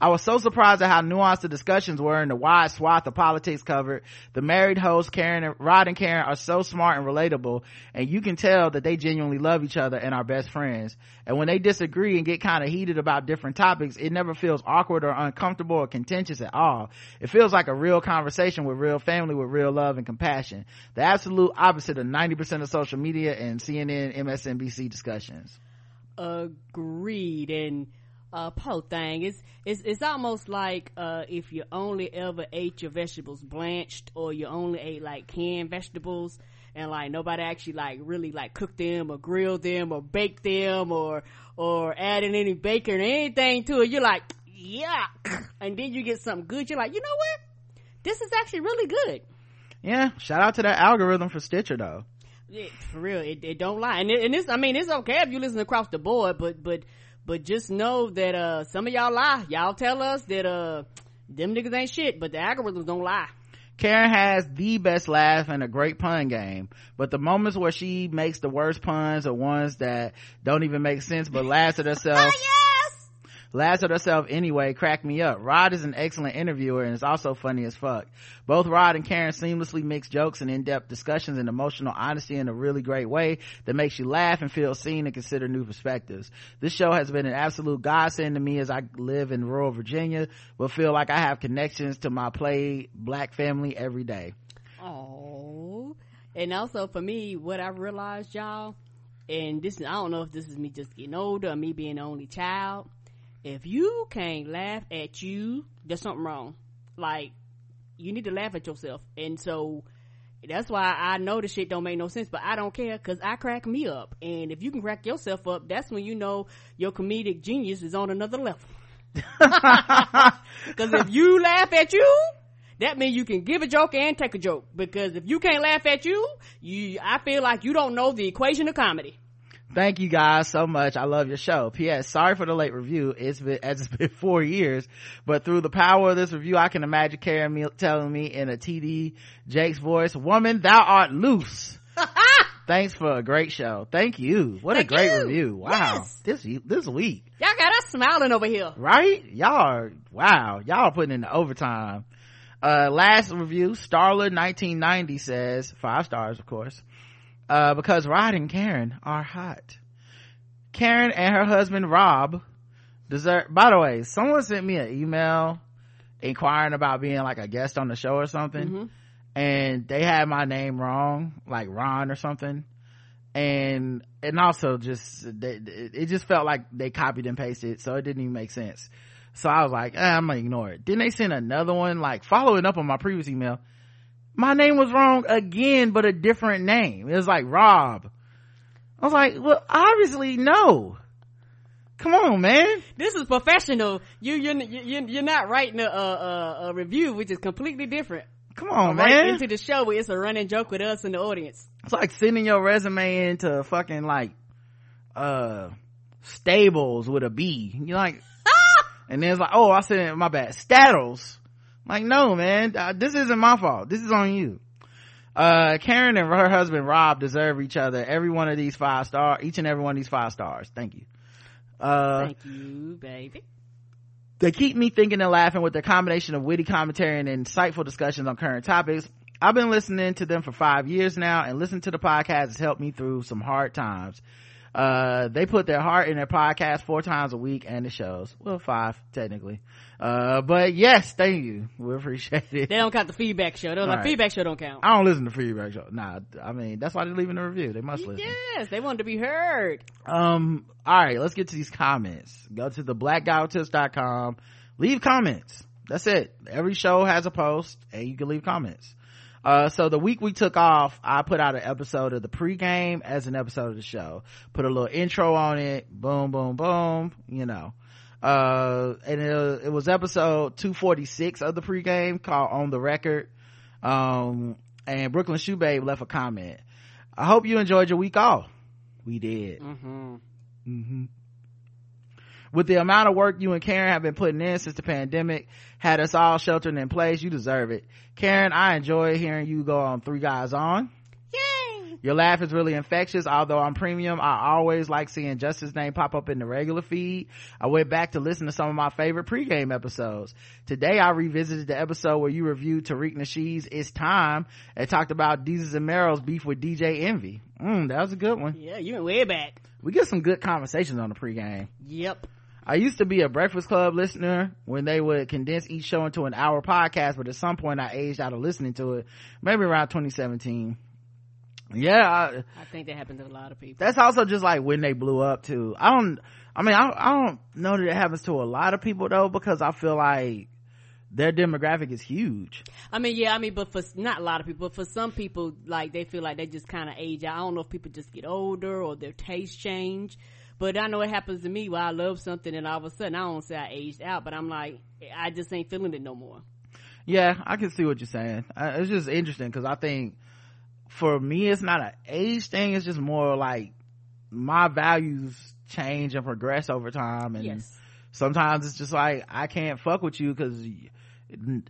I was so surprised at how nuanced the discussions were and the wide swath of politics covered. The married hosts, Karen and Rod and Karen are so smart and relatable and you can tell that they genuinely love each other and are best friends. And when they disagree and get kind of heated about different topics, it never feels awkward or uncomfortable or contentious at all. It feels like a real conversation with real family with real love and compassion. The absolute opposite of 90% of social media and CNN, MSNBC discussions. Agreed. And uh po thing. It's it's it's almost like uh if you only ever ate your vegetables blanched or you only ate like canned vegetables and like nobody actually like really like cooked them or grilled them or baked them or or added any bacon or anything to it you're like yuck. And then you get something good. You're like you know what? This is actually really good. Yeah, shout out to that algorithm for Stitcher though. Yeah, for real, it, it don't lie. And, it, and this, I mean, it's okay if you listen across the board, but, but, but just know that, uh, some of y'all lie. Y'all tell us that, uh, them niggas ain't shit, but the algorithms don't lie. Karen has the best laugh and a great pun game, but the moments where she makes the worst puns are ones that don't even make sense but laughs at herself. Oh, yes! At herself anyway crack me up. Rod is an excellent interviewer and is also funny as fuck. Both rod and karen seamlessly mix jokes and in-depth discussions and emotional honesty in a really great way that makes you laugh and feel seen and consider new perspectives. This show has been an absolute godsend to me as i live in rural virginia but feel like i have connections to my play black family every day. Oh, and also for me, what I realized, y'all, and this I don't know if this is me just getting older or me being the only child. If you can't laugh at you, there's something wrong. Like you need to laugh at yourself, and so that's why I know the shit don't make no sense, but I don't care because I crack me up, and if you can crack yourself up, that's when you know your comedic genius is on another level. Because if you laugh at you, that means you can give a joke and take a joke. Because if you can't laugh at you, you, I feel like you don't know the equation of comedy. Thank you guys so much. I love your show. P.S. Sorry for the late review. It's been, as it's been four years, but through the power of this review, I can imagine Karen me, telling me in a TD Jakes voice, woman, thou art loose. Thanks for a great show. Thank you. What Thank a great you. review. Wow. Yes. This, this week, Y'all got us smiling over here. right? Y'all are, wow. Y'all are putting in the overtime. Uh, last review, Starler 1990 says, five stars, of course, uh, because Rod and Karen are hot. Karen and her husband Rob deserve, by the way, someone sent me an email inquiring about being like a guest on the show or something. Mhm. And they had my name wrong, like Ron or something. And, and also just, they, it just felt like they copied and pasted, so it didn't even make sense. So I was like, eh, I'm gonna ignore it. Then they sent another one, like following up on my previous email. My name was wrong again, but a different name. It was like Rob. I was like, well, obviously no. Come on, man. This is professional. You, you're, you, you're not writing a, a, a review, which is completely different. Come on, right man. into the show where it's a running joke with us in the audience. It's like sending your resume into fucking like, uh, stables with a B. You're like, and then it's like, oh, I said, my bad, Staddles. Like, no, man, uh, this isn't my fault. This is on you. Uh, Karen and her husband Rob deserve each other. Every one of these five star, each and every one of these five stars. Thank you. Uh, Thank you, baby. they keep me thinking and laughing with their combination of witty commentary and insightful discussions on current topics. I've been listening to them for five years now and listening to the podcast has helped me through some hard times. Uh, they put their heart in their podcast four times a week and the shows. Well, five, technically. Uh, but yes, thank you. We appreciate it. They don't count the feedback show. They're like, Right. feedback show don't count. I don't listen to feedback show. Nah, I mean, that's why they're leaving a review. They must listen. Yes, they wanted to be heard. Um, all right, let's get to these comments. Go to the blackguywhotips.com. Leave comments. That's it. Every show has a post and you can leave comments. Uh, so the week we took off, I put out an episode of the pregame as an episode of the show. Put a little intro on it. Boom, boom, boom. You know. Uh, and it, it was episode 246 of the pregame called On the Record. Um, and Brooklyn Shoe Babe left a comment. I hope you enjoyed your week off. We did. Mm-hmm. hmm With the amount of work you and Karen have been putting in since the pandemic had us all sheltering in place, you deserve it. Karen, I enjoy hearing you go on Three Guys On. Yay! Your laugh is really infectious. Although I'm premium, I always like seeing Justice's name pop up in the regular feed. I went back to listen to some of my favorite pregame episodes. Today I revisited the episode where you reviewed Tariq Nasheed's It's Time and talked about Desus and Mero's beef with DJ Envy. Mm, that was a good one. Yeah, you went way back. We get some good conversations on the pregame. Yep. I used to be a Breakfast Club listener when they would condense each show into an hour podcast, but at some point I aged out of listening to it, maybe around 2017. Yeah, I, I think that happened to a lot of people. that's also just like when they blew up too. I don't, I mean, I, I don't know that it happens to a lot of people though, because I feel like their demographic is huge. I mean, yeah, I mean, but for not a lot of people, but for some people, like they feel like they just kind of age out. I don't know if people just get older or their tastes change. But I know it happens to me where I love something and all of a sudden I don't say I aged out, but I'm like, I just ain't feeling it no more. Yeah, I can see what you're saying. Uh, It's just interesting because I think for me, it's not an age thing. It's just more like my values change and progress over time. And yes. sometimes it's just like, I can't fuck with you because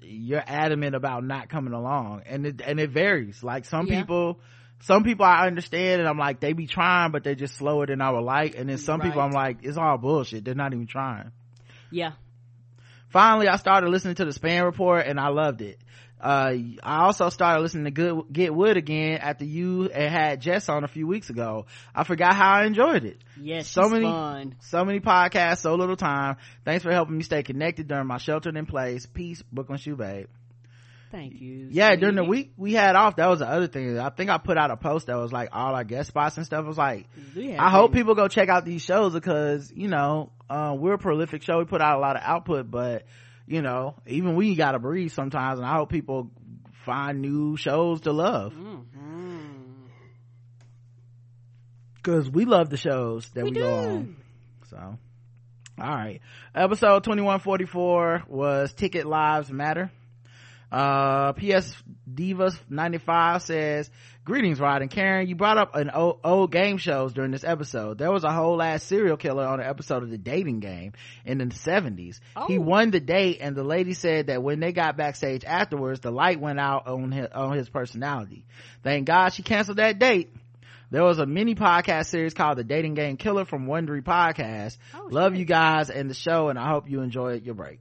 you're adamant about not coming along and it and it varies like some Yeah. people some people i understand and i'm like they be trying but they're just slower than i would like. And then some people i'm like it's all bullshit. They're not even trying. Yeah. finally i started listening to the span report and i loved it. Uh i also started listening to good get wood again after you had jess on a few weeks ago. I forgot how i enjoyed it. Yes. So many- fun. so many podcasts so little time. Thanks for helping me stay connected during my sheltered in place. Peace brooklyn shoe babe Thank you. yeah during the week we had off. That was the other thing. I think i put out a post that was like all our guest spots and stuff. I was like i hope people go check out these shows because you know uh, we're a prolific show. We put out a lot of output but you know even we gotta breathe sometimes and i hope people find new shows to love. Because we love the shows that we, We go on. So all right. Episode 2144 was ticket lives matter uh ps divas 95 says greetings rod and karen. You brought up an old, old game shows during this episode. There was a whole ass serial killer on an episode of the dating game in the 70s he Oh. won the date and the lady said that when they got backstage afterwards the light went out on his, on his personality. Thank god she canceled that date. There was a mini podcast series called the dating game killer from wondery podcast. Oh, love shit. you guys and the show and i hope you enjoyed your break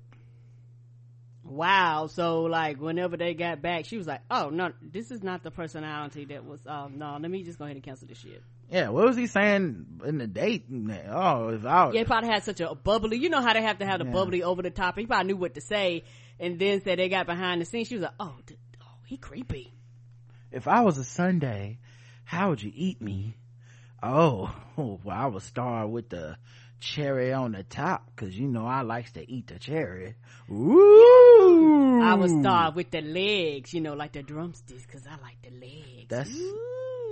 Wow. So like whenever they got back, she was like, "Oh no, this is not the personality that was. Oh no, let me just go ahead and cancel this shit." yeah what was he saying in the date oh if I, Yeah, he probably had such a bubbly. You know how they have to have the Yeah. bubbly over the top. He probably knew what to say, and then said they got behind the scenes. She was like, "Oh, th- oh, he creepy." if i was a sunday how would you eat me oh well i would start with the cherry on the top because you know i likes to eat the cherry Ooh. I would start with the legs, you know, like the drumsticks, because I like the legs. That's-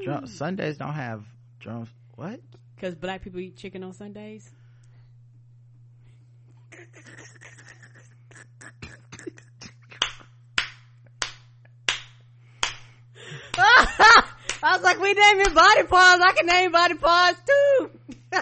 Drum, sundays don't have drums what because black people eat chicken on Sundays. I was like, we naming body parts. I can name body parts too.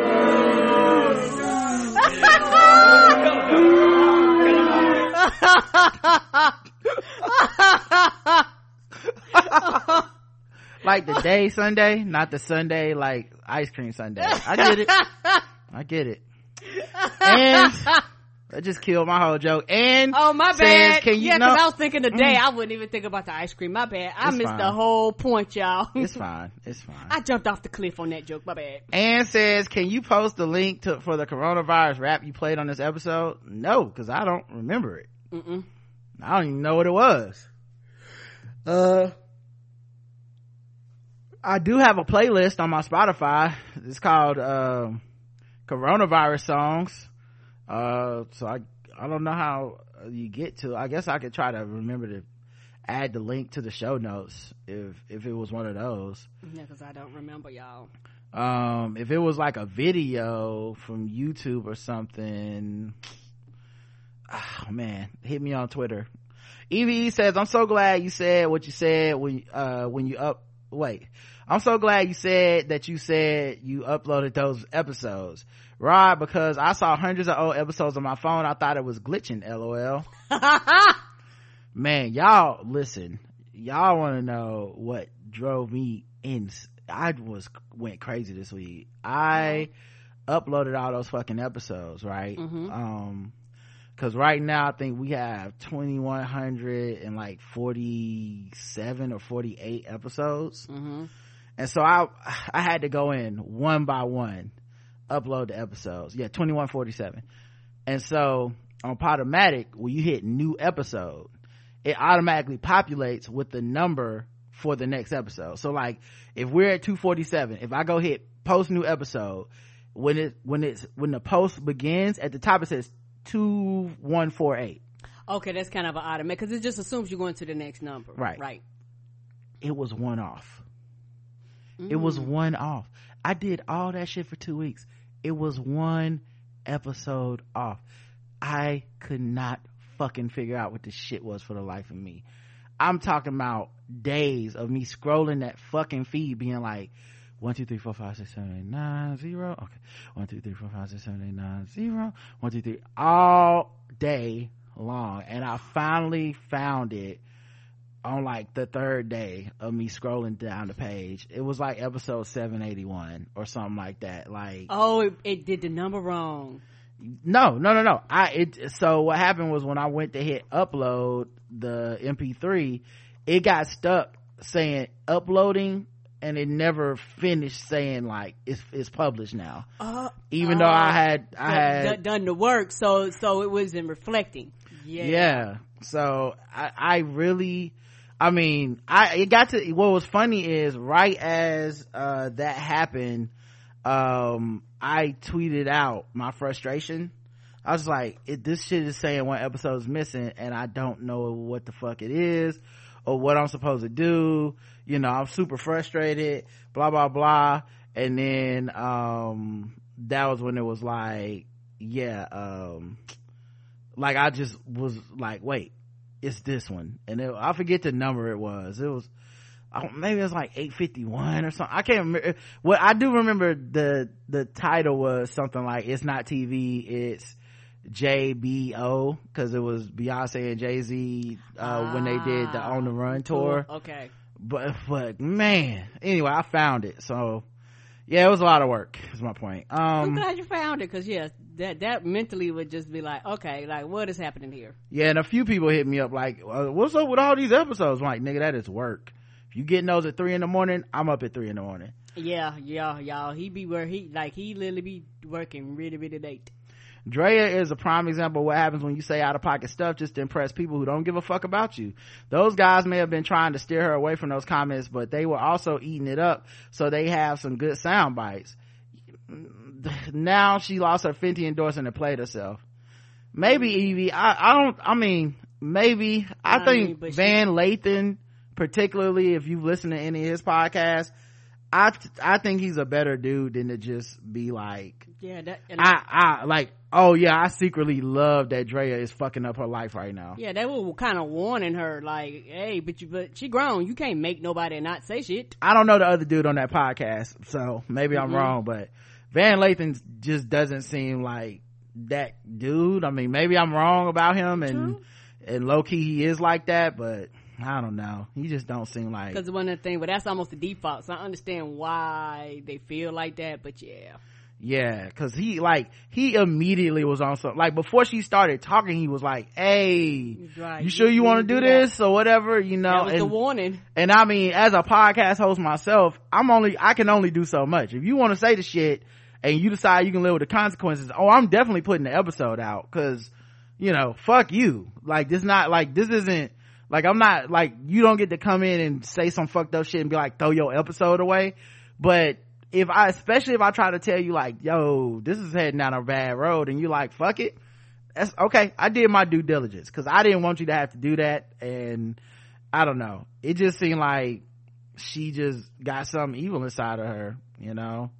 like the day sunday not the sunday like ice cream sunday. I get it. I get it. And that just killed my whole joke and Oh my says, bad. can you yeah, because I was thinking today. I wouldn't even think about the ice cream. My bad. I It's missed fine. the whole point, y'all. it's fine it's fine I jumped off the cliff on that joke. My bad. and says can you post the link to for the coronavirus rap you played on this episode no because i don't remember it Mm-mm. i don't even know what it was uh i do have a playlist on my spotify it's called um coronavirus songs uh so i i don't know how you get to i guess i could try to remember to add the link to the show notes if if it was one of those. Yeah, because I don't remember y'all. um if it was like a video from youtube or something. Oh man hit me on twitter. Eve says i'm so glad you said what you said when uh when you up wait. I'm so glad you said that you said you uploaded those episodes rod because i saw hundreds of old episodes on my phone. I thought it was glitching lol. Man y'all listen. Y'all want to know what drove me in i was went crazy this week. I uploaded all those fucking episodes right? Mhm. um because right now i think we have 2100 and like 47 or 48 episodes. Mm-hmm. and so i i had to go in one by one upload the episodes yeah 2147 and so on podomatic when you hit new episode it automatically populates with the number for the next episode so like if we're at 247 if i go hit post new episode when it when it's when the post begins at the top it says 2148 Okay, that's kind of an automatic because it just assumes you're going to the next number. Right. Right. it was one off it was Mm. one off i did all that shit for two weeks it was one episode off. I could not fucking figure out what this shit was for the life of me. I'm talking about days of me scrolling that fucking feed being like one two three four five six seven eight nine zero. Okay. One two three four five six seven eight nine zero. One two three. All day long. And i finally found it on like the third day of me scrolling down the page it was like episode 781 or something like that like Oh, it, it did the number wrong. no no no no i it so what happened was when i went to hit upload the mp3 it got stuck saying uploading and it never finished saying like it's it's published now Uh, even though i had i had done, done the work, so so it wasn't reflecting. Yeah. yeah so i i really i mean i it got to what was funny is right as uh that happened um i tweeted out my frustration. I was like this shit is saying one episode is missing and i don't know what the fuck it is or what i'm supposed to do. You know i'm super frustrated blah blah blah. And then um that was when it was like yeah um like I just was like, wait, it's this one, and it, I forget the number it was. It was I don't- maybe it was like eight fifty one or something. I can't remember. What I do remember the the title was something like "It's not TV, it's JBO" because it was Beyonce and Jay Z uh, when they did the Ah, On the Run tour. Okay. But but man, anyway, I found it. So yeah, it was a lot of work. Is my point. I'm Um, glad you found it because yeah, that that mentally would just be like, okay, like what is happening here? Yeah, and a few people hit me up like, uh, "What's up with all these episodes?" I'm like, "Nigga, that is work. If you getting those at three in the morning, I'm up at three in the morning." Yeah, yeah, y'all. He be where he like he literally be working really really late. Drea is a prime example of what happens when you say out of pocket stuff just to impress people who don't give a fuck about you. Those guys may have been trying to steer her away from those comments, but they were also eating it up, so they have some good sound bites. Now she lost her Fenty endorsement and played herself. Maybe Evie, I, I don't, I mean, maybe, I, I think mean, but she- Van Lathan, particularly if you've listened to any of his podcasts, I, I think he's a better dude than to just be like, Yeah, that I, I like, oh yeah, I secretly love that Drea is fucking up her life right now. yeah, they were kind of warning her like, hey, but you but she grown, you can't make nobody not say shit. I don't know the other dude on that podcast, so maybe I'm Mhm. wrong, but Van Lathan just doesn't seem like that dude. I mean, maybe I'm wrong about him and, True. and low key he is like that, but I don't know. He just don't seem like, Because one of the things, but that's almost the default. So I understand why they feel like that. But yeah, yeah, cause he like, he immediately was on some, like before she started talking, he was like, hey, right. you sure you want to do that. this or whatever, you know? That was the warning. And I mean, as a podcast host myself, I'm only, I can only do so much. If you want to say the shit and you decide you can live with the consequences, oh, I'm definitely putting the episode out cause, you know, fuck you. Like this not, like this isn't, like I'm not, like you don't get to come in and say some fucked up shit and be like, throw your episode away. But if I, especially if I try to tell you like, yo, this is heading down a bad road and you like, fuck it. That's okay. I did my due diligence cause I didn't want you to have to do that. And I don't know. It just seemed like she just got something evil inside of her, you know?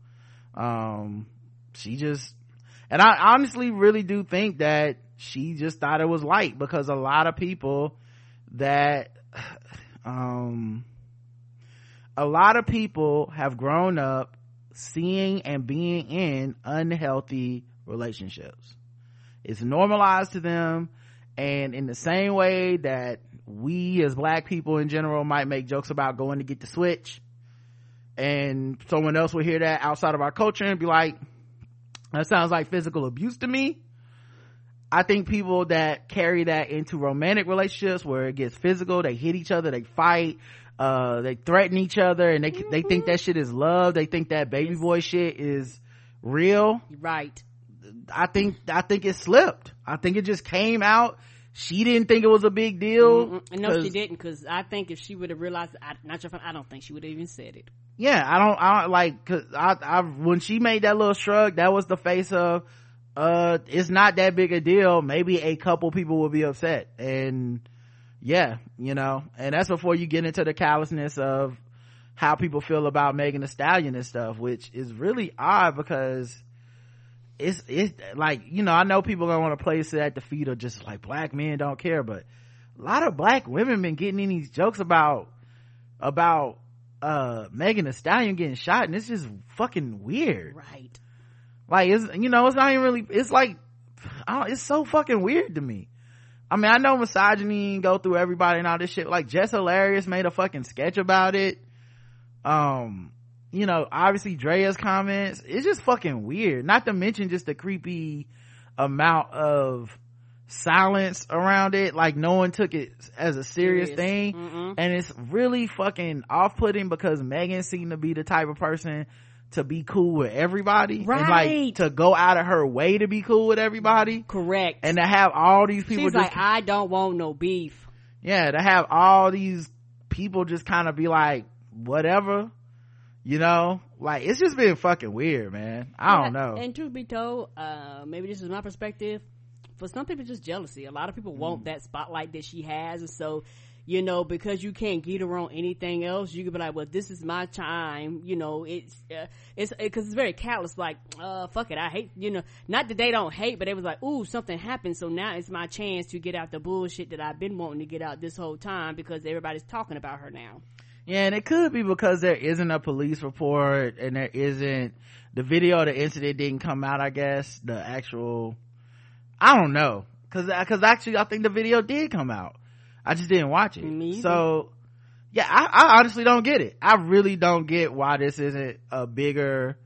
Um, she just, and I honestly really do think that she just thought it was light because a lot of people that, um, a lot of people have grown up seeing and being in unhealthy relationships. It's normalized to them. And in the same way that we as black people in general might make jokes about going to get the switch and someone else will hear that outside of our culture and be like, that sounds like physical abuse to me. I think people that carry that into romantic relationships where it gets physical, they hit each other, they fight, uh, they threaten each other and they, they think that shit is love. They think that baby boy shit is real. Right. I think, I think it slipped. I think it just came out. She didn't think it was a big deal. Mm-mm. No, she didn't. Because I think if she would have realized, I, not your friend, I don't think she would have even said it. yeah i don't i don't like cause i i when she made that little shrug that was the face of uh it's not that big a deal maybe a couple people will be upset and yeah you know and that's before you get into the callousness of how people feel about Megan Thee Stallion and stuff which is really odd because it's it's like you know i know people gonna want to place it at the feet of just like black men don't care but a lot of black women been getting in these jokes about about uh Megan Thee Stallion getting shot and it's just fucking weird. Right. Like it's you know, it's not even really it's like it's so fucking weird to me. I mean, I know misogyny go through everybody and all this shit. Like Jess Hilarious made a fucking sketch about it. Um, you know, obviously Drea's comments. It's just fucking weird. Not to mention just the creepy amount of silence around it. Like no one took it as a serious, Serious. thing. Mm-mm. And it's really fucking off-putting because Megan seemed to be the type of person to be cool with everybody. And like Right. to go out of her way to be cool with everybody. Correct. And to have all these people She's just like, I don't want no beef. yeah to have all these people just kind of be like whatever you know like it's just been fucking weird man i don't know And truth be told, uh, maybe this is my perspective. For some people, it's just jealousy. A lot of people want that spotlight that she has, and so you know because you can't get her on anything else, you could be like, "Well, this is my time." You know, it's uh, it's because it's very callous. Like, uh, fuck it, I hate. You know, not that they don't hate, but they was like, "Ooh, something happened, so now it's my chance to get out the bullshit that I've been wanting to get out this whole time because everybody's talking about her now." yeah and it could be because there isn't a police report and there isn't the video of the incident didn't come out i guess the actual i don't know because because actually i think the video did come out i just didn't watch it. Me so yeah I, I honestly don't get it. I really don't get why this isn't a bigger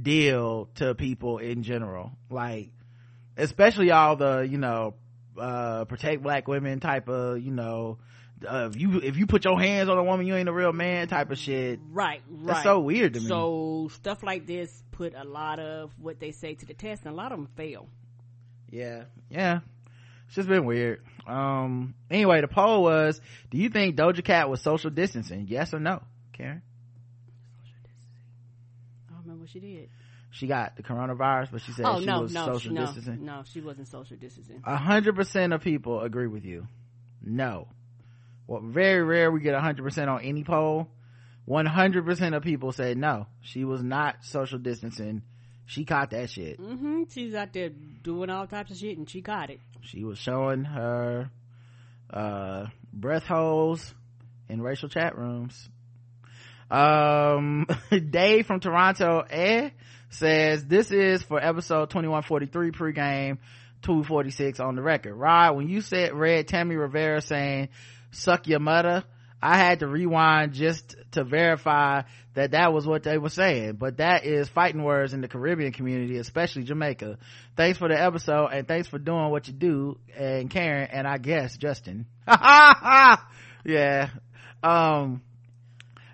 deal to people in general. Like especially all the you know uh protect black women type of you know uh, if you if you put your hands on a woman you ain't a real man type of shit. Right, right. that's so weird to me. So stuff like this put a lot of what they say to the test, and a lot of them fail. yeah yeah. It's just been weird um anyway the poll was do you think doja cat was social distancing yes or no karen I don't remember what she did. she got the coronavirus but she said oh she no, was no, social no, distancing no, she wasn't social distancing. A hundred percent of people agree with you. No. Well, very rare we get a hundred percent on any poll. One hundred percent of people said no. She was not social distancing. She caught that shit. mm-hmm. She's out there doing all types of shit, and she caught it. She was showing her uh breath holes in racial chat rooms. Um Dave from Toronto eh says this is for episode 2143 pregame 246 on the record. Rod, when you said read Tammy Rivera saying suck your mother, I had to rewind just to verify that that was what they were saying. But that is fighting words in the Caribbean community, especially Jamaica. Thanks for the episode and thanks for doing what you do. And Karen and I guess Justin. yeah. Um,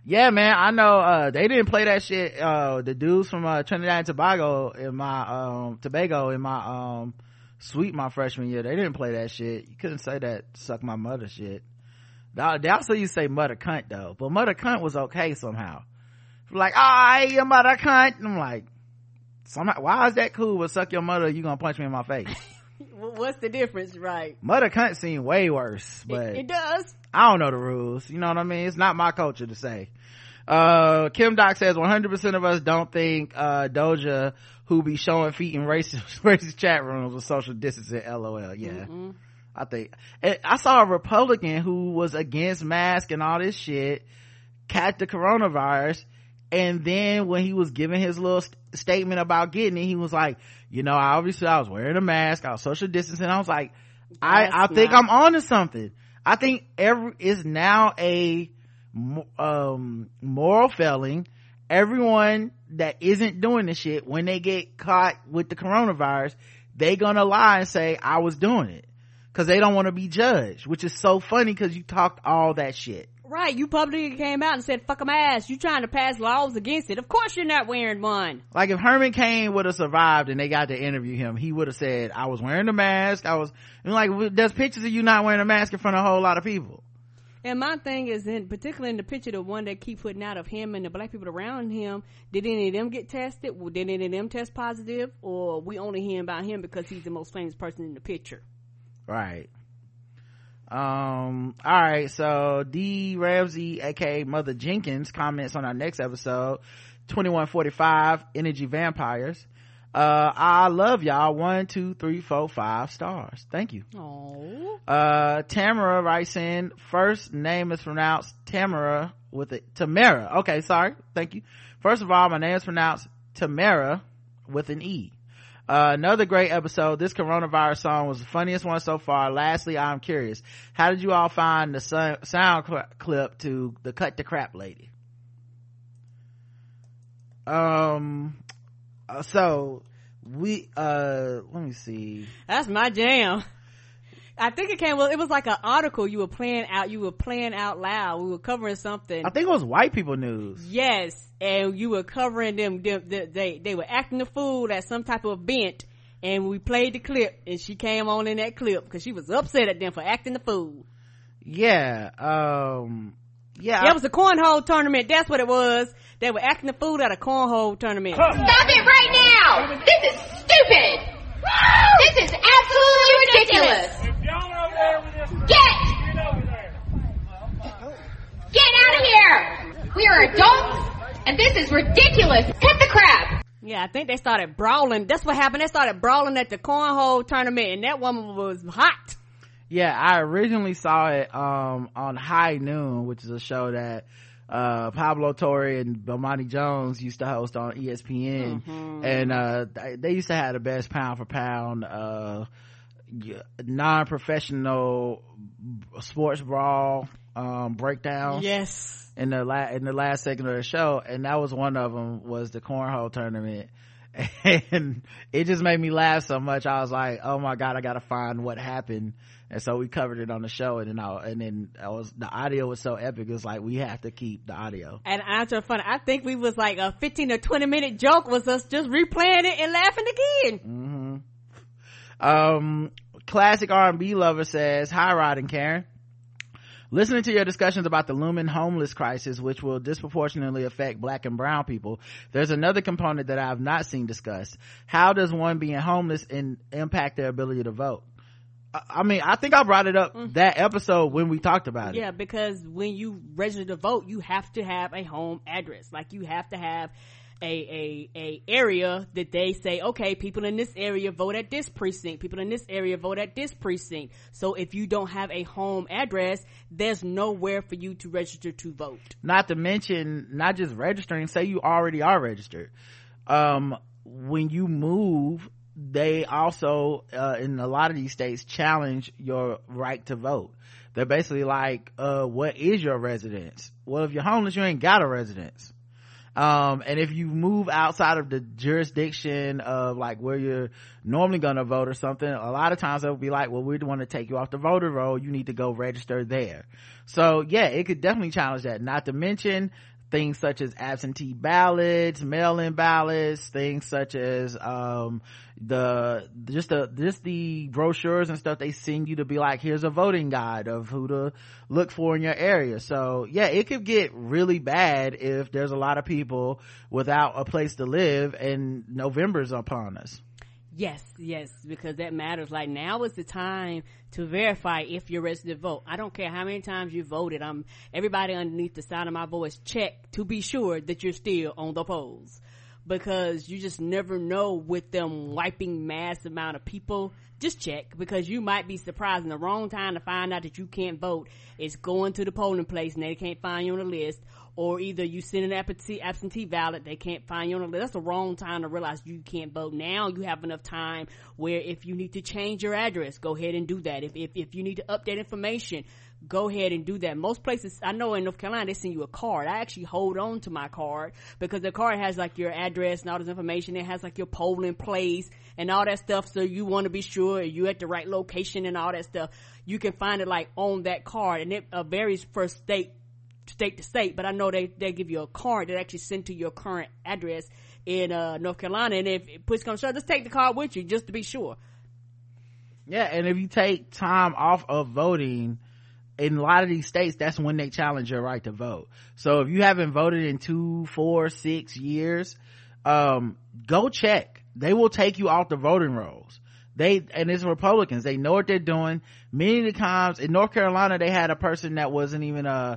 yeah, man, I know, uh, they didn't play that shit, uh, the dudes from, uh, Trinidad and Tobago in my, um, Tobago in my, um, suite my freshman year. They didn't play that shit. You couldn't say that suck my mother shit. They also used to say mother cunt though, but mother cunt was okay somehow. Like, oh, I hate your mother cunt. And I'm like, somehow, why is that cool? But suck your mother, you gonna punch me in my face. What's the difference, right? mother cunt seemed way worse, It, but it does. I don't know the rules. You know what I mean? It's not my culture to say. Uh, Kim Doc says 100% of us don't think, uh, Doja, who be showing feet in racist, racist chat rooms with social distancing, lol. Yeah. Mm-mm. I think, I saw a Republican who was against mask and all this shit, catch the coronavirus, and then when he was giving his little st- statement about getting it, he was like, you know, obviously I was wearing a mask, I was social distancing. I was like, I, That's I think not- I'm onto something. I think every is now a um moral failing. Everyone that isn't doing the shit when they get caught with the coronavirus, they gonna lie and say I was doing it because they don't want to be judged, which is so funny because you talked all that shit. Right, you publicly came out and said, fuck 'em ass. You trying to pass laws against it. Of course you're not wearing one. Like if Herman Cain would have survived and they got to interview him, he would have said, I was wearing a mask. I was, and like, there's pictures of you not wearing a mask in front of a whole lot of people. And my thing is, in particularly in the picture, the one they keep putting out of him and the black people around him, did any of them get tested? Well, Did any of them test positive? Or we only hearing about him because he's the most famous person in the picture? Right. Um, all right. So D Ramsey, aka Mother Jenkins, comments on our next episode, 2145 Energy Vampires. Uh, I love y'all. One, two, three, four, five stars. Thank you. Oh, Uh, Tamara writes in, first name is pronounced Tamara with it, Tamara. Okay, sorry. Thank you. First of all, my name is pronounced Tamara with an E. Uh, another great episode. This coronavirus song was the funniest one so far. Lastly, I'm curious. How did you all find the so- sound cl- clip to the cut the crap lady? Um, uh, so we, uh, let me see. That's my jam. I think it came. Well, it was like an article you were playing out. You were playing out loud. We were covering something. I think it was white people news. Yes, and you were covering them. them, them they they were acting the fool at some type of event, and we played the clip, and she came on in that clip because she was upset at them for acting the fool. Yeah, um, yeah. That was a cornhole tournament. That's what it was. They were acting the fool at a cornhole tournament. Stop it right now! This is stupid! This is absolutely ridiculous! Get! Get out of here! We are adults, and this is ridiculous! Cut the crap! Yeah, I think they started brawling. That's what happened. They started brawling at the cornhole tournament, and that woman was hot. Yeah, I originally saw it um on High Noon, which is a show that uh Pablo Torre and Bomani Jones used to host on ESPN Mm-hmm. and uh they, they used to have the best pound for pound uh non-professional sports brawl um breakdown Yes. In the la- in the last segment of the show and that was one of them was the cornhole tournament and it just made me laugh so much i was like oh my god i gotta find what happened and so we covered it on the show and then I, and then I was the audio was so epic it was like we have to keep the audio And answer funny. I think we was like a 15 or 20 minute joke was us just replaying it and laughing again. Mm-hmm. um classic r&b lover says hi rod and karen Listening to your discussions about the looming homeless crisis, which will disproportionately affect black and brown people, there's another component that I have not seen discussed. How does one being homeless in, impact their ability to vote? I, I mean, I think I brought it up mm. that episode when we talked about it. Yeah, because when you register to vote, you have to have a home address. Like you have to have a, a, a area that they say, okay, people in this area vote at this precinct. People in this area vote at this precinct. So if you don't have a home address, there's nowhere for you to register to vote. not to mention not just registering say you already are registered um when you move they also uh in a lot of these states challenge your right to vote they're basically like uh what is your residence well if you're homeless you ain't got a residence um and if you move outside of the jurisdiction of like where you're normally gonna vote or something a lot of times they'll be like well we want to take you off the voter roll. You need to go register there. So yeah it could definitely challenge that. Not to mention things such as absentee ballots mail-in ballots things such as um the just the just the brochures and stuff they send you to be like here's a voting guide of who to look for in your area. So yeah it could get really bad if there's a lot of people without a place to live and november's upon us Yes, yes, because that matters. Like now is the time to verify if you're registered to vote. I don't care how many times you voted. I'm everybody underneath the sound of my voice check to be sure that you're still on the polls. Because you just never know with them wiping mass amount of people. Just check because you might be surprised in the wrong time to find out that you can't vote. It's going to the polling place and they can't find you on the list or either you send an absentee, ballot, they can't find you on the list. That's the wrong time to realize you can't vote. Now you have enough time where if you need to change your address, go ahead and do that. If, if, if you need to update information, go ahead and do that. Most places, I know in North Carolina, they send you a card. I actually hold on to my card because the card has like your address and all this information. It has like your polling place and all that stuff. So you want to be sure you're at the right location and all that stuff. You can find it like on that card and it uh, varies per state state to state, but I know they, they give you a card that actually sent to your current address in, uh, North Carolina. And if push comes shove, just take the card with you just to be sure. yeah and if you take time off of voting in a lot of these states that's when they challenge your right to vote. So if you haven't voted in two four six years um go check. They will take you off the voting rolls. They and it's republicans. They know what they're doing. Many of the times in north carolina they had a person that wasn't even uh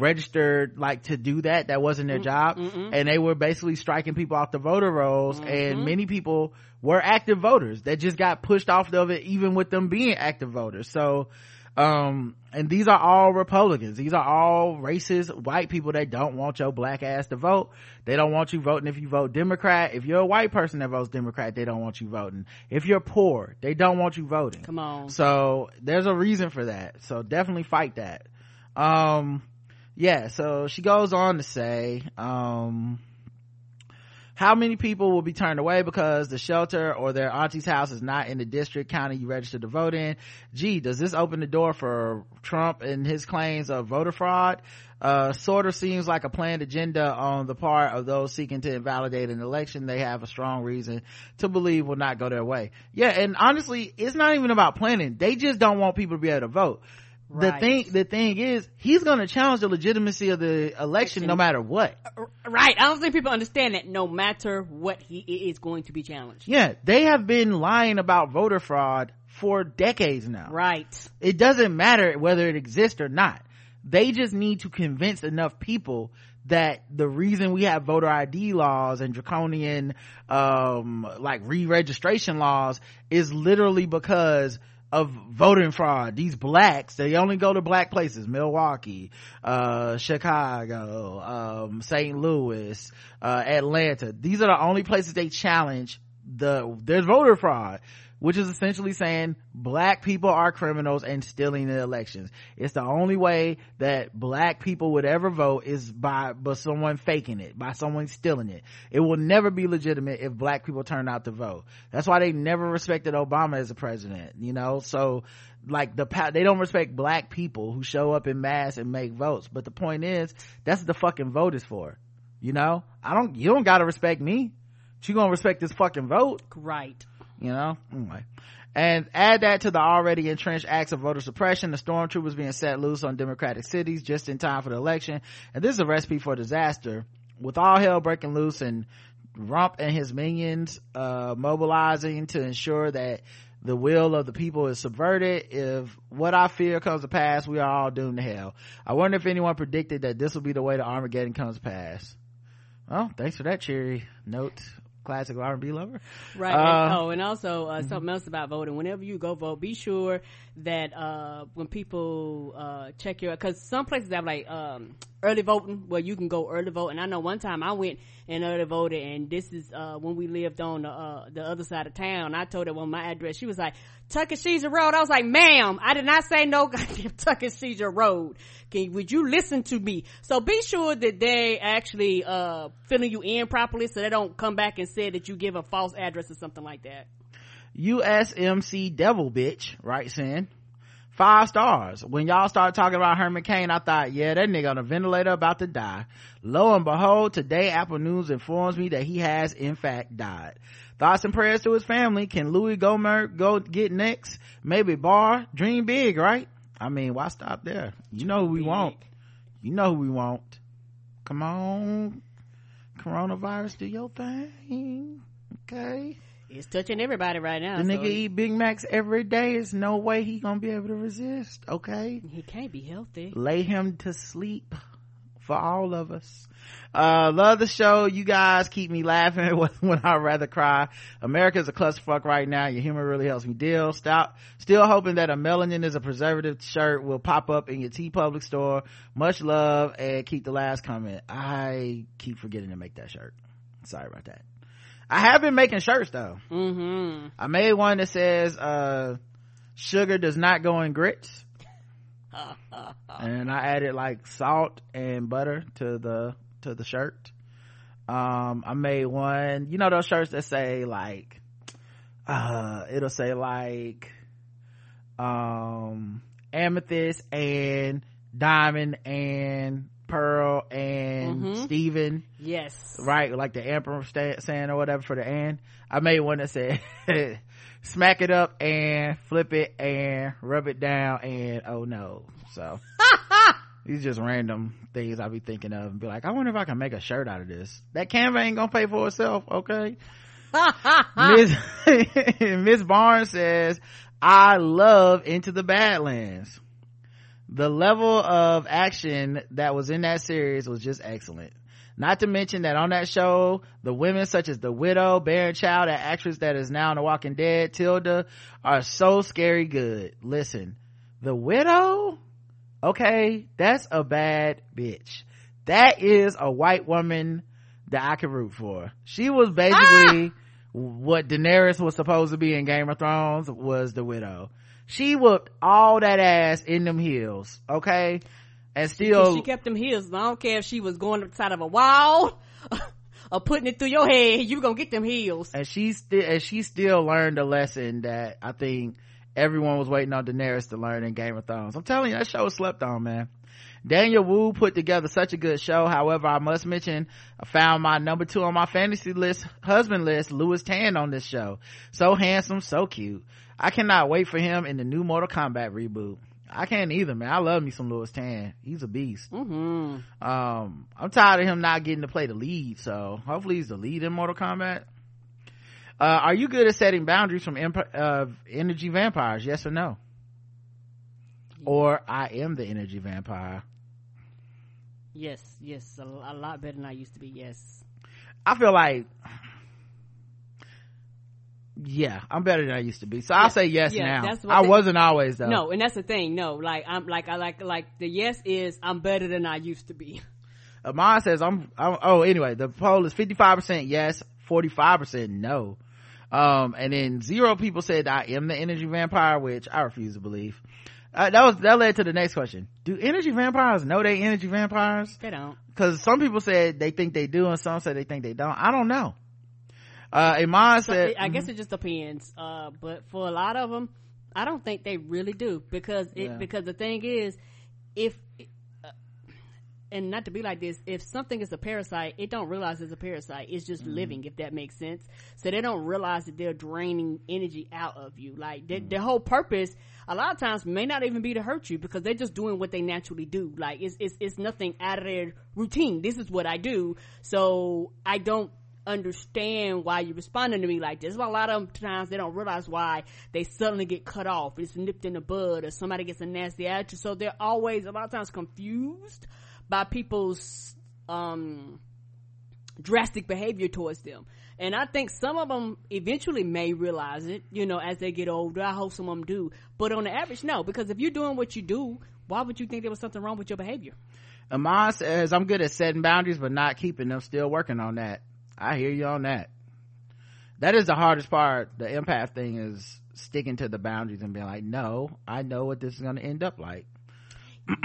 registered like to do that that wasn't their job. and they were basically striking people off the voter rolls and many people were active voters. That just got pushed off of it even with them being active voters. So um and these are all republicans. These are all racist white people that don't want your black ass to vote. They don't want you voting if you vote democrat. If you're a white person that votes democrat they don't want you voting. If you're poor they don't want you voting. Come on. so there's a reason for that. So definitely fight that. Um yeah so she goes on to say um how many people will be turned away because the shelter or their auntie's house is not in the district county you registered to vote in? Gee does this open the door for trump and his claims of voter fraud? Uh, sort of seems like a planned agenda on the part of those seeking to invalidate an election. They have a strong reason to believe will not go their way. Yeah and honestly it's not even about planning. They just don't want people to be able to vote the thing the thing is he's going to challenge the legitimacy of the election no matter what Right. I don't think people understand that no matter what he is going to be challenged. Yeah, they have been lying about voter fraud for decades now. Right. It doesn't matter whether it exists or not. They just need to convince enough people that the reason we have voter ID laws and draconian, um, like re-registration laws is literally because of voting fraud. These blacks, they only go to black places, Milwaukee, uh, Chicago, um, St. Louis, uh, Atlanta. These are the only places they challenge the, there's voter fraud, which is essentially saying black people are criminals and stealing the elections. It's the only way that black people would ever vote is by, by someone faking it, by someone stealing it. It will never be legitimate if black people turn out to vote. That's why they never respected Obama as a president, you know? So, like the they don't respect black people who show up in mass and make votes. But the point is, that's what the fucking vote is for. You know? I don't, you don't gotta respect me. You gonna respect this fucking vote Right. You know? Anyway. And add that to the already entrenched acts of voter suppression. The stormtroopers being set loose on democratic cities just in time for the election. And this is a recipe for disaster. With all hell breaking loose and rump and his minions uh mobilizing to ensure that the will of the people is subverted if what i fear comes to pass we are all doomed to hell. I wonder if anyone predicted that this will be the way the armageddon comes to pass. Well thanks for that cheery note classic r&b lover Right. Uh, oh, and also uh, something else about voting. Whenever you go vote, be sure that uh, when people uh, check your, because some places have like um, early voting where you can go early vote. And I know one time I went and early voted, and this is uh, when we lived on the uh, the other side of town. I told her one my address. She was like Tuckaseegee Road. I was like, ma'am, I did not say no goddamn Tuckaseegee Road. Can would you listen to me? So be sure that they actually uh filling you in properly, so they don't come back and say that you give a false address or something like that. USMC Devil Bitch right, in five stars. When y'all started talking about Herman Cain, I thought, yeah, that nigga on a ventilator about to die. Lo and behold, today Apple News informs me that he has in fact died. Thoughts and prayers to his family. Can Louie Gohmert go get next? Maybe Barr. Dream big, right? I mean, why stop there? You know who we want. You know who we want. Come on. Coronavirus, do your thing. Okay. It's touching everybody right now. The so nigga eat Big Macs every day. There's no way he gonna be able to resist. Okay, he can't be healthy. lay him to sleep for all of us. Uh, love the show. You guys keep me laughing when, I rather cry. America's a clusterfuck right now. Your humor really helps me deal. Stop. Still hoping that a melanin is a preservative shirt will pop up in your TeePublic store. Much love and keep the last comment. I keep forgetting to make that shirt. Sorry about that. I have been making shirts though. Mm-hmm. I made one that says, uh, sugar does not go in grits. and I added like salt and butter to the, to the shirt. Um, I made one, you know those shirts that say like, uh, it'll say like, um, amethyst and diamond and pearl and Mhm. Steven Yes. right? Like the emperor sta- saying or whatever for the and i made one that said smack it up and flip it and rub it down and oh no. So these just random things I'll be thinking of and be like i wonder if i can make a shirt out of this. That canva ain't gonna pay for itself okay? Miss miss barnes says i love into the badlands the level of action that was in that series was just excellent. Not to mention that on that show, the women such as the widow, Baron Child, that actress that is now in The Walking Dead, Tilda, are so scary good. Listen, the widow? Okay that's a bad bitch. That is a white woman that i could root for. She was basically ah! what daenerys was supposed to be in game of thrones was the widow she whooped all that ass in them heels okay and still she kept them heels. I don't care if she was going outside of a wall or putting it through your head. You gonna get them heels. and she still and she still learned a lesson that I think everyone was waiting on Daenerys to learn in Game of Thrones. I'm telling you, that show slept on, man. Daniel Wu put together such a good show. However, I must mention, I found my number two on my fantasy list, husband list, Lewis Tan on this show. So handsome, so cute. I cannot wait for him in the new Mortal Kombat reboot. I can't either, man. I love me some Lewis Tan. He's a beast. Mm-hmm. Um, I'm tired of him not getting to play the lead, so hopefully he's the lead in Mortal Kombat. Uh, are you good at setting boundaries from imp- uh, energy vampires? Yes or no? Or I am the energy vampire. Yes, yes, a, a lot better than I used to be. Yes. I feel like, yeah, I'm better than I used to be. So I'll say yes Yeah, now. I they- wasn't always though. No, and that's the thing. No, like I'm like I like like the yes is I'm better than I used to be. Amon says I'm, I'm oh anyway the poll is 55% yes 45% no um and then zero people said i am the energy vampire which i refuse to believe uh, that was that led to the next question do energy vampires know they energy vampires They don't. because some people said they think they do and some say they think they don't i don't know uh Iman So said it- I guess it just depends. Uh, but for a lot of them, I don't think they really do because it Yeah. because the thing is, if and not to be like this, if something is a parasite, it don't realize it's a parasite. It's just mm-hmm. living, if that makes sense. So they don't realize that they're draining energy out of you. Like their mm-hmm. their whole purpose, a lot of times, may not even be to hurt you because they're just doing what they naturally do. Like it's it's it's nothing out of their routine. This is what I do. So I don't understand why you're responding to me like this. But a lot of times they don't realize why they suddenly get cut off. It's nipped in the bud or somebody gets a nasty attitude. So they're always a lot of times confused by people's, um, drastic behavior towards them. And I think some of them eventually may realize it, you know, as they get older. I hope some of them do. But on the average, no, because if you're doing what you do, why would you think there was something wrong with your behavior? Amon says i'm good at setting boundaries but not keeping them still working on that i hear you on that that is the hardest part the empath thing is sticking to the boundaries and being like no i know what this is going to end up like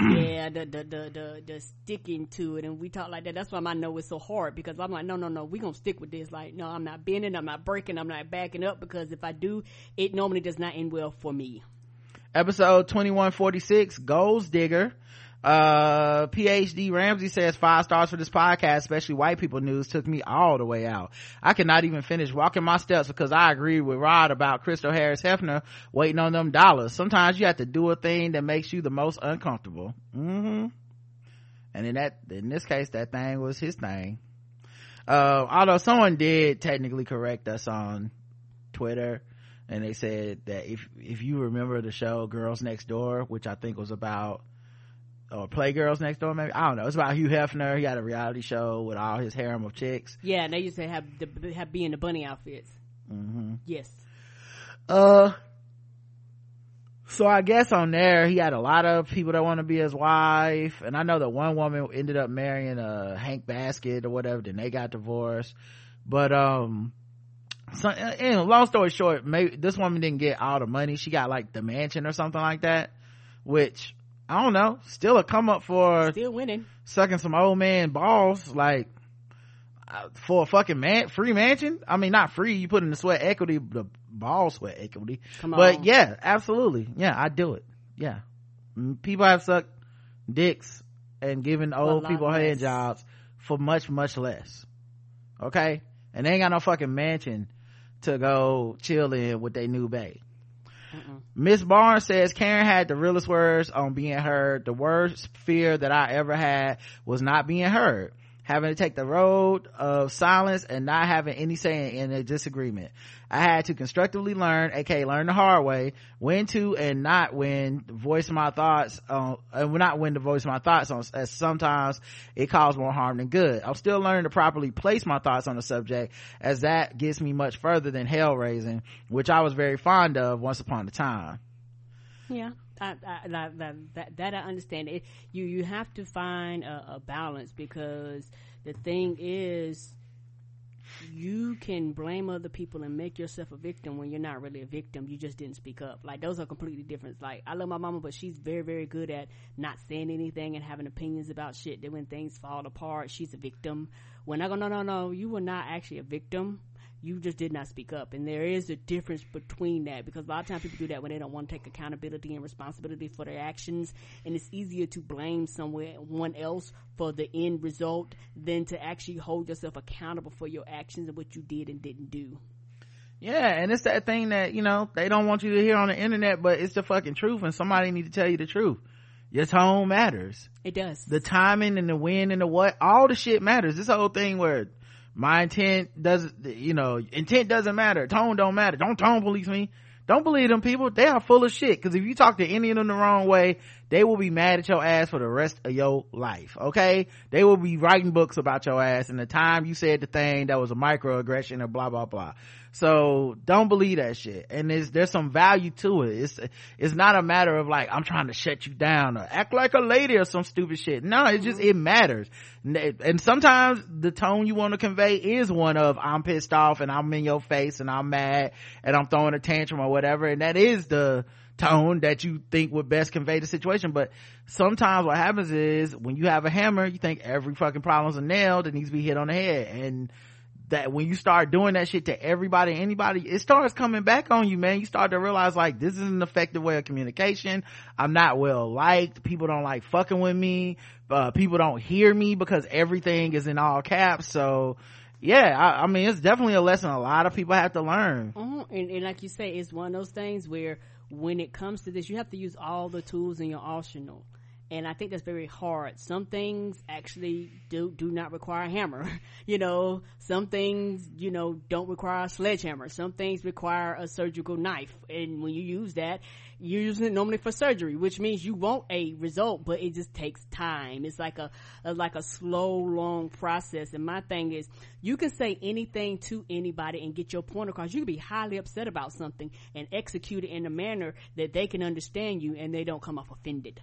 yeah, the, the the the the sticking to it, and we talk like that. That's why I know it's so hard because I'm like, no, no, no, we gonna stick with this. Like, no, I'm not bending, I'm not breaking, I'm not backing up because if I do, it normally does not end well for me. episode 2146 goals digger uh phd ramsey says five stars for this podcast especially white people news took me all the way out. I cannot even finish walking my steps because i agree with rod about crystal harris hefner waiting on them dollars. Sometimes you have to do a thing that makes you the most uncomfortable. Mm-hmm. And in that in this case that thing was his thing. Uh although someone did technically correct us on twitter and they said that if if you remember the show girls next door which i think was about or playgirls next door maybe? I don't know. It's about hugh hefner. He had a reality show with all his harem of chicks. Yeah, and they used to have the have be in the bunny outfits. hmm Yes, uh so i guess on there he had a lot of people that want to be his wife and i know that one woman ended up marrying uh Hank Baskett or whatever then they got divorced. But um so and long story short maybe this woman didn't get all the money. She got like the mansion or something like that which i don't know. Still a come up for still winning. sucking some old man balls like uh, for a fucking man free mansion? I mean not free. You put in the sweat equity the ball sweat equity. Come but on. yeah absolutely. Yeah i do it. Yeah. Mm, people have sucked dicks and given old people hand less. jobs for much much less. Okay? And they ain't got no fucking mansion to go chill in with their new babe Miss Barnes says Karen had the realest words on being heard. The worst fear that I ever had was not being heard. Having to take the road of silence and not having any say in a disagreement. I had to constructively learn, aka learn the hard way, when to and not when voice my thoughts on, and not when to voice my thoughts on, as sometimes it caused more harm than good. I'm still learning to properly place my thoughts on the subject as that gets me much further than hell raising, which I was very fond of once upon a time. Yeah, That, that I understand. It, you you have to find a, a balance because the thing is, you can blame other people and make yourself a victim when you're not really a victim. You just didn't speak up. Like those are completely different. Like I love my mama, but she's very, very good at not saying anything and having opinions about shit. That when things fall apart, she's a victim. When I go, no, no, no, you were not actually a victim you just did not speak up. And there is a difference between that because a lot of times people do that when they don't want to take accountability and responsibility for their actions. And it's easier to blame someone else for the end result than to actually hold yourself accountable for your actions and what you did and didn't do. Yeah, and it's that thing that, you know, they don't want you to hear on the internet, but it's the fucking truth and somebody need to tell you the truth. Your tone matters. It does. The timing and the when and the what, all the shit matters. This whole thing where my intent doesn't you know intent doesn't matter. Tone don't matter. Don't tone police me. Don't believe them people. They are full of shit. Because if you talk to any of them the wrong way they will be mad at your ass for the rest of your life okay? They will be writing books about your ass and the time you said the thing that was a microaggression or blah blah blah so don't believe that shit. And there's there's some value to it. It's it's not a matter of like i'm trying to shut you down or act like a lady or some stupid shit. No it just mm-hmm. it matters. And sometimes the tone you want to convey is one of i'm pissed off and i'm in your face and i'm mad and i'm throwing a tantrum or whatever. And that is the tone that you think would best convey the situation. But sometimes what happens is when you have a hammer you think every fucking problem's a nail that needs to be hit on the head. And that when you start doing that shit to everybody, anybody, it starts coming back on you, man. You start to realize like this is an effective way of communication. I'm not well liked. People don't like fucking with me. Uh, people don't hear me because everything is in all caps. So yeah, I, I, mean, it's definitely a lesson a lot of people have to learn. Mm-hmm. And, and like you say, it's one of those things where when it comes to this, you have to use all the tools in your arsenal and I think that's very hard. Some things actually do do not require a hammer. you know, some things you know don't require a sledgehammer. Some things require a surgical knife, and when you use that, you're using it normally for surgery, which means you want a result, but it just takes time. It's like a, a like a slow, long process. And my thing is, you can say anything to anybody and get your point across. You can be highly upset about something and execute it in a manner that they can understand you and they don't come off offended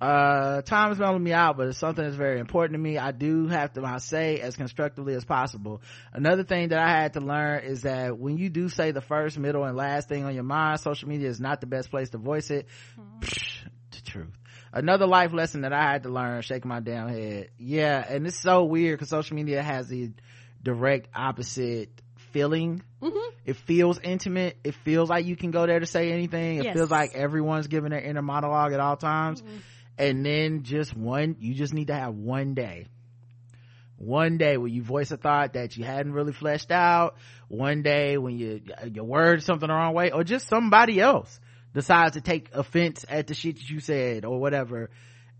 uh time is melting me out but it's something that's very important to me. I do have to I say as constructively as possible. Another thing that i had to learn is that when you do say the first middle and last thing on your mind social media is not the best place to voice it. Psh, the truth. Another life lesson that i had to learn shaking my damn head. Yeah and it's so weird because social media has the direct opposite feeling. Mm-hmm. it feels intimate. It feels like you can go there to say anything. It yes. feels like everyone's giving their inner monologue at all times. Mm-hmm and then just one you just need to have one day. One day when you voice a thought that you hadn't really fleshed out. One day when you you word something the wrong way or just somebody else decides to take offense at the shit that you said or whatever.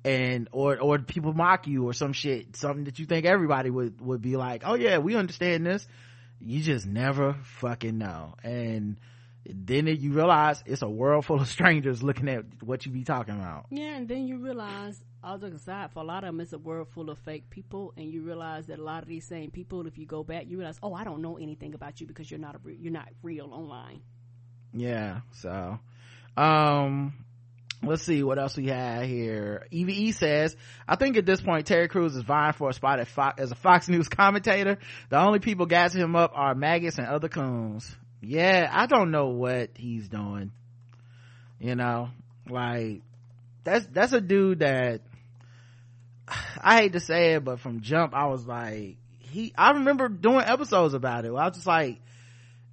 And or or people mock you or some shit something that you think everybody would would be like oh yeah we understand this. You just never fucking know. And then you realize it's a world full of strangers looking at what you be talking about. Yeah, and then you realize, all jokes aside, for a lot of them, it's a world full of fake people, and you realize that a lot of these same people, if you go back, you realize, oh, I don't know anything about you because you're not a you're not real online. Yeah. So, um, let's see what else we have here. EVE says, I think at this point Terry Crews is vying for a spot Fox, as a Fox News commentator. The only people gassing him up are maggots and other coons yeah i don't know what he's doing you know like that's that's a dude that i hate to say it but from jump i was like he i remember doing episodes about it. I was just like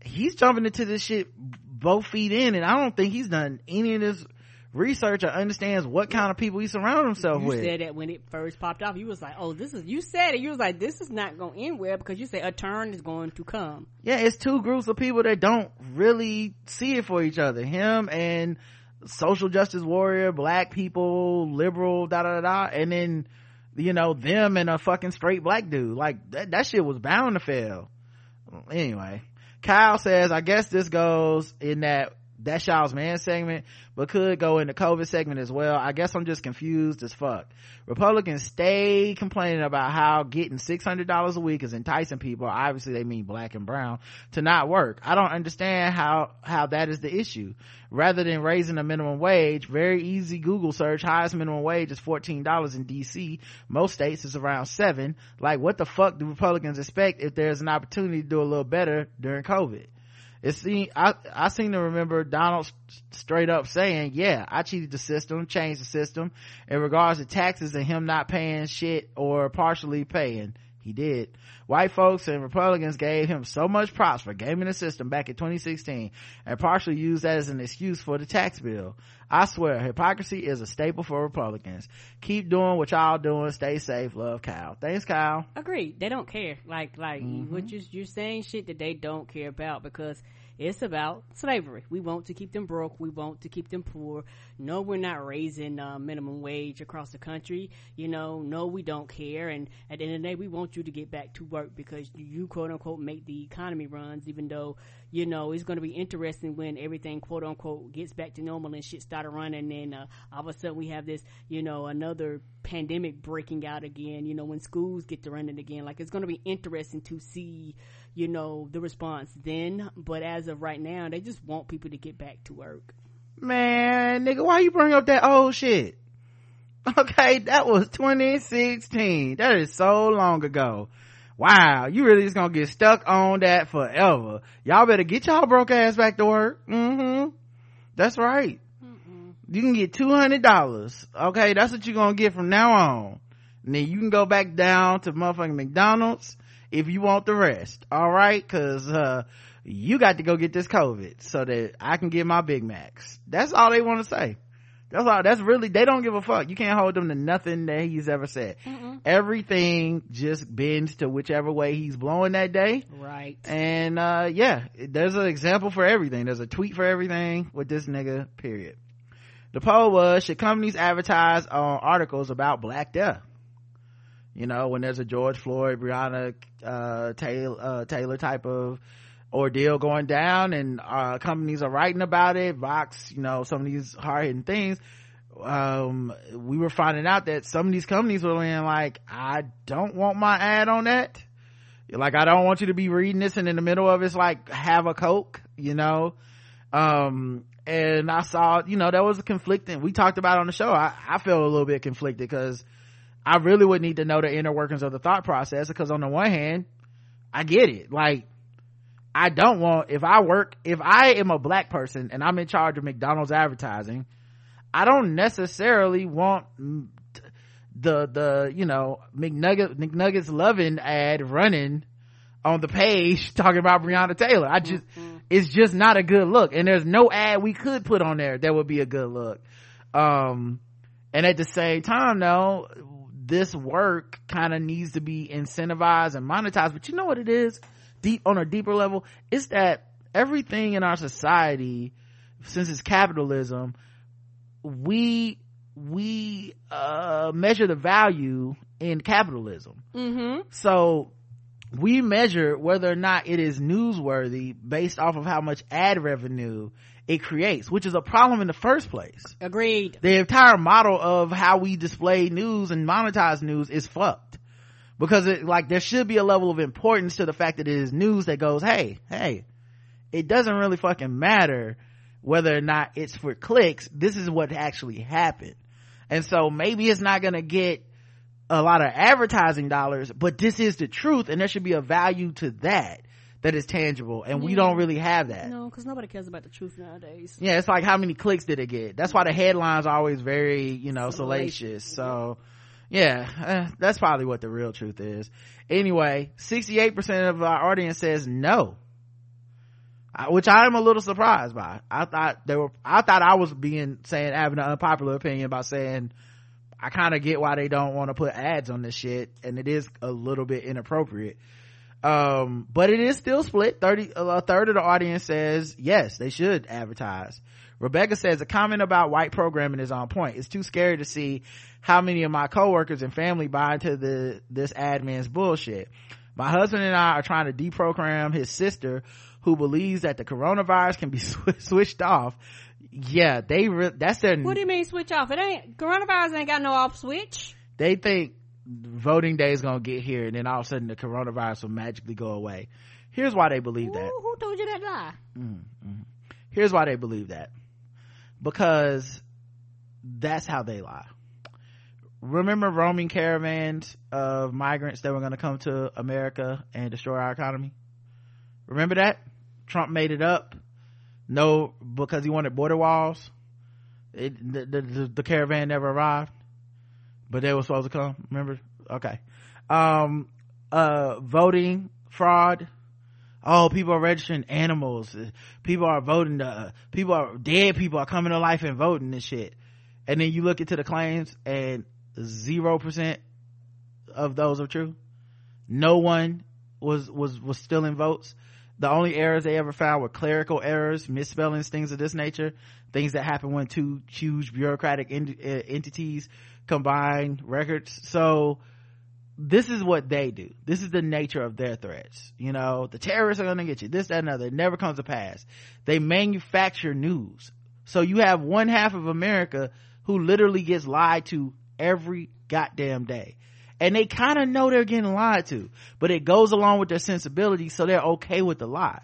he's jumping into this shit both feet in and i don't think he's done any of this researcher understands what kind of people he surrounds himself you with. You said that when it first popped off. You was like, "Oh, this is." You said it. You was like, "This is not going anywhere," because you said a turn is going to come. Yeah, it's two groups of people that don't really see it for each other. Him and social justice warrior, black people, liberal, da da da, and then you know them and a fucking straight black dude. Like that, that shit was bound to fail. Anyway, Kyle says, "I guess this goes in that." That y'all's man segment, but could go in the COVID segment as well. I guess I'm just confused as fuck. Republicans stay complaining about how getting $600 a week is enticing people. Obviously they mean black and brown to not work. I don't understand how, how that is the issue. Rather than raising the minimum wage, very easy Google search, highest minimum wage is $14 in DC. Most states is around seven. Like what the fuck do Republicans expect if there's an opportunity to do a little better during COVID? It seemed, I, I seem to remember Donald straight up saying, yeah, I cheated the system, changed the system in regards to taxes and him not paying shit or partially paying. He did. White folks and Republicans gave him so much props for gaming the system back in 2016 and partially used that as an excuse for the tax bill. I swear, hypocrisy is a staple for Republicans. Keep doing what y'all doing. Stay safe. Love, Kyle. Thanks, Kyle. Agreed. They don't care. Like, like Mm-hmm. what you, you're saying shit that they don't care about because it's about slavery. We want to keep them broke. We want to keep them poor. No, we're not raising uh, minimum wage across the country. You know, no, we don't care. And at the end of the day, we want you to get back to work because you quote unquote make the economy runs. Even though you know it's going to be interesting when everything quote unquote gets back to normal and shit started running. And uh, all of a sudden we have this, you know, another pandemic breaking out again. You know, when schools get to running again, like it's going to be interesting to see, you know, the response then. But as of right now, they just want people to get back to work. Man, nigga, why you bring up that old shit? Okay, that was 2016. That is so long ago. Wow, you really just gonna get stuck on that forever. Y'all better get y'all broke ass back to work. Mm-hmm. That's right. You can get $200. Okay, that's what you're gonna get from now on. And then you can go back down to motherfucking McDonald's if you want the rest. Alright? Cause, uh, you got to go get this COVID so that I can get my Big Macs. That's all they want to say. That's all. That's really, they don't give a fuck. You can't hold them to nothing that he's ever said. Everything just bends to whichever way he's blowing that day. Right. And, uh, yeah, there's an example for everything. There's a tweet for everything with this nigga, period. The poll was, should companies advertise on articles about black death? You know, when there's a George Floyd, Breonna, uh, Taylor, uh, Taylor type of ordeal going down and, uh, companies are writing about it, Vox, you know, some of these hard-hitting things, um, we were finding out that some of these companies were being like, I don't want my ad on that. Like, I don't want you to be reading this and in the middle of it's like, have a Coke, you know? Um, and I saw, you know, there was a conflicting, we talked about on the show. I, I felt a little bit conflicted because I really would need to know the inner workings of the thought process because on the one hand, I get it. Like, I don't want, if I work, if I am a black person and I'm in charge of McDonald's advertising, I don't necessarily want the, the, you know, McNugget, McNuggets loving ad running on the page talking about Breonna Taylor. I just, it's just not a good look. And there's no ad we could put on there that would be a good look. Um, and at the same time though, this work kind of needs to be incentivized and monetized. But you know what it is? Deep, on a deeper level, it's that everything in our society, since it's capitalism, we, we, uh, measure the value in capitalism. Mm-hmm. So we measure whether or not it is newsworthy based off of how much ad revenue it creates, which is a problem in the first place. Agreed. The entire model of how we display news and monetize news is fucked. Because it, like, there should be a level of importance to the fact that it is news that goes, hey, hey, it doesn't really fucking matter whether or not it's for clicks. This is what actually happened. And so maybe it's not gonna get a lot of advertising dollars, but this is the truth and there should be a value to that that is tangible and we don't really have that. No, because nobody cares about the truth nowadays. Yeah, it's like how many clicks did it get? That's why the headlines are always very, you know, Salacious. salacious. So, yeah, eh, that's probably what the real truth is. Anyway, 68% of our audience says no. I- Which I am a little surprised by. I thought they were, I thought I was being, saying, having an unpopular opinion about saying, I kind of get why they don't want to put ads on this shit, and it is a little bit inappropriate. Um, but it is still split. 30, a third of the audience says yes, they should advertise. Rebecca says a comment about white programming is on point. It's too scary to see how many of my coworkers and family buy into the, this admin's bullshit. My husband and I are trying to deprogram his sister who believes that the coronavirus can be sw- switched off. Yeah, they, re- that's their, What do you mean switch off? It ain't, coronavirus ain't got no off switch. they think voting day is gonna get here and then all of a sudden the coronavirus will magically go away. Here's why they believe that. Who, who told you that lie? Mm, mm. Here's why they believe that. Because that's how they lie. Remember roaming caravans of migrants that were going to come to America and destroy our economy? Remember that? Trump made it up. No, because he wanted border walls. It, the, the, the, caravan never arrived, but they were supposed to come. Remember? Okay. Um, uh, voting fraud oh people are registering animals. People are voting uh, people are dead people are coming to life and voting and shit. And then you look into the claims and zero percent of those are true. No one was was was stealing votes. The only errors they ever found were clerical errors misspellings things of this nature. Things that happen when two huge bureaucratic en- uh, entities combine records. So this is what they do. This is the nature of their threats. You know, the terrorists are going to get you. This, that, and other. It never comes to pass. They manufacture news. So you have one half of America who literally gets lied to every goddamn day. And they kind of know they're getting lied to, but it goes along with their sensibility, so they're okay with the lie.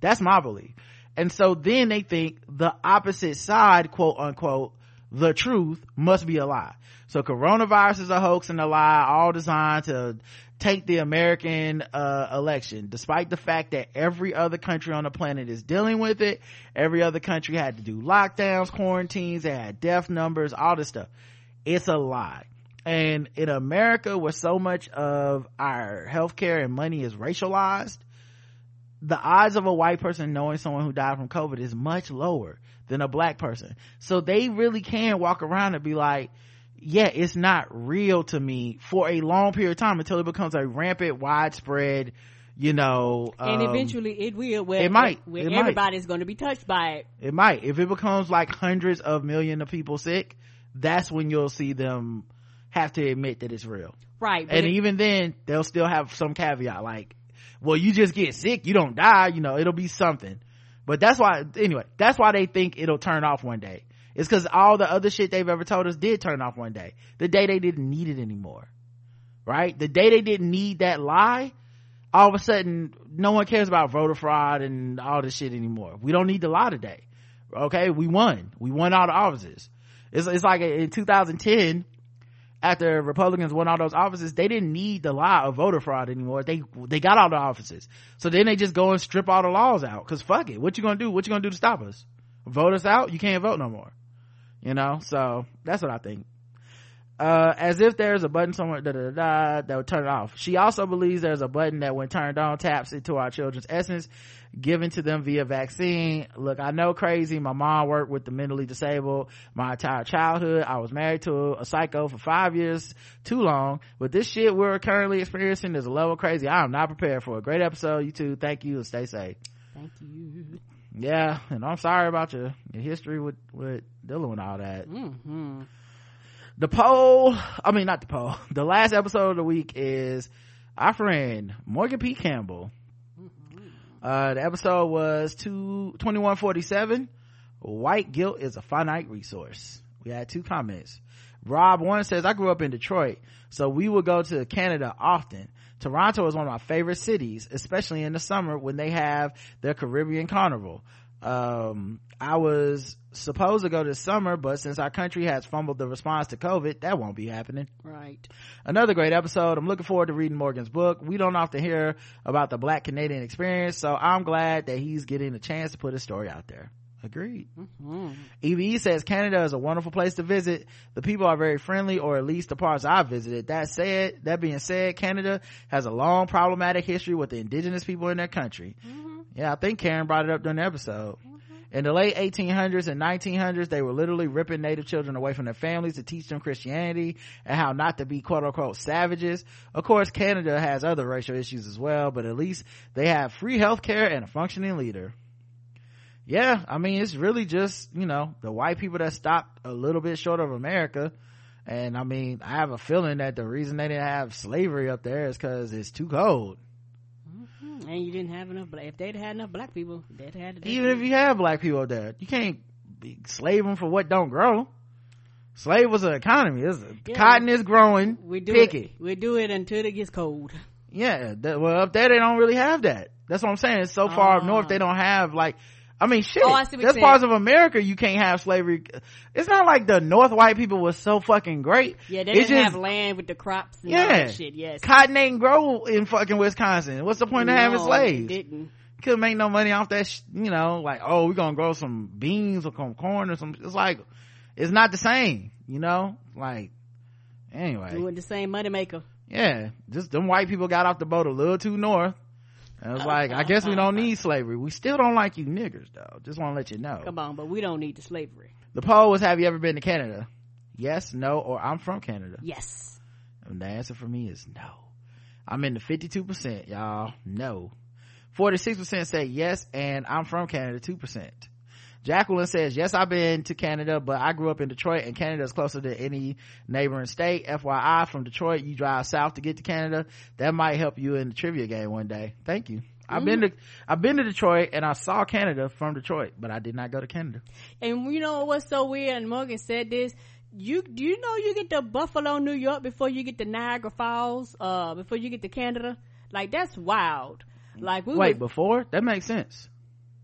That's my belief. And so then they think the opposite side, quote unquote, the truth must be a lie. So coronavirus is a hoax and a lie, all designed to take the American uh, election, despite the fact that every other country on the planet is dealing with it. Every other country had to do lockdowns, quarantines, they had death numbers, all this stuff. It's a lie. And in America, where so much of our healthcare and money is racialized, the odds of a white person knowing someone who died from COVID is much lower than a black person. So they really can walk around and be like, yeah, it's not real to me for a long period of time until it becomes a rampant, widespread, you know, and um, eventually it will. Where, it might. Where It might. everybody's going to be touched by it. it might. If it becomes like hundreds of millions of people sick, that's when you'll see them have to admit that it's real. Right. And it- even then they'll still have some caveat like well you just get sick you don't die you know it'll be something but that's why anyway that's why they think it'll turn off one day. It's because all the other shit they've ever told us did turn off one day. The day they didn't need it anymore. Right? The day they didn't need that lie all of a sudden no one cares about voter fraud and all this shit anymore. We don't need the lie today. Okay? We won. We won all the offices. It's, it's like in 2010 after Republicans won all those offices, they didn't need the lie of voter fraud anymore. They they got all the offices, so then they just go and strip all the laws out. Cause fuck it, what you gonna do? What you gonna do to stop us? Vote us out? You can't vote no more. You know, so that's what I think. Uh, as if there's a button somewhere da, da, da, that would turn it off. She also believes there's a button that when turned on taps into our children's essence given to them via vaccine. Look, I know crazy. My mom worked with the mentally disabled my entire childhood. I was married to a psycho for five years, too long. But this shit we're currently experiencing is a level crazy. I am not prepared for a great episode. You two, thank you and stay safe. Thank you. Yeah, and I'm sorry about your, your history with, with dealing with all that. hmm The poll, I mean, not the poll. The last episode of the week is our friend Morgan P. Campbell. Uh, the episode was two, 2147. White guilt is a finite resource. We had two comments. Rob one says, I grew up in Detroit, so we would go to Canada often. Toronto is one of my favorite cities, especially in the summer when they have their Caribbean carnival. Um, I was supposed to go this summer, but since our country has fumbled the response to COVID, that won't be happening. Right. another great episode. I'm looking forward to reading morgan's book. We don't often hear about the black canadian experience so i'm glad that he's getting a chance to put his story out there agreed. Mm-hmm. Eve says canada is a wonderful place to visit. The people are very friendly or at least the parts i visited. That said that being said canada has a long problematic history with the indigenous people in their country. Mm-hmm. Yeah i think karen brought it up during the episode. Mm-hmm. In the late 1800s and 1900s, they were literally ripping native children away from their families to teach them Christianity and how not to be quote unquote savages. Of course, Canada has other racial issues as well, but at least they have free healthcare and a functioning leader. Yeah, I mean, it's really just, you know, the white people that stopped a little bit short of America. And I mean, I have a feeling that the reason they didn't have slavery up there is cause it's too cold. And you didn't have enough. Black. If they'd had enough black people, they'd had. it. Even if you have black people there, you can't be slave them for what don't grow. Slave was an economy. It's Yeah. Cotton is growing. we do pick it. it. We do it until it gets cold. Yeah. that- well, up there they don't really have that. That's what I'm saying. So far up Ah. north they don't have like. I mean, shit. Oh, I There's parts of America you can't have slavery. It's not like the North white people was so fucking great. Yeah, they It's didn't just- have land with the crops and all Yeah. that shit. Yes. Cotton ain't grow in fucking Wisconsin. What's the point of having slaves? Didn't. couldn't make no money off that sh- you know like oh we're gonna grow some beans or some corn or some it's like it's not the same you know like anyway Doing the same moneymaker. yeah just them white people got off the boat a little too north and it was oh, like i guess we don't need slavery we still don't like you niggers though just want to let you know Come on, but we don't need the slavery. the poll was have you ever been to canada yes no or i'm from canada Yes. and the answer for me is no. I'm in the 52%, y'all. No. 46% say yes, and I'm from Canada, 2%. Jacqueline says, yes, I've been to Canada, but I grew up in Detroit and Canada is closer to any neighboring state. FYI, from Detroit, you drive south to get to Canada. That might help you in the trivia game one day. Thank you. I've been to, I've been to Detroit and I saw Canada from Detroit, but I did not go to Canada. And you know what's so weird? And Morgan said this. You do you know you get to Buffalo, New York before you get to Niagara Falls, uh, before you get to Canada? Like that's wild. Like we Wait, would, before? That makes sense.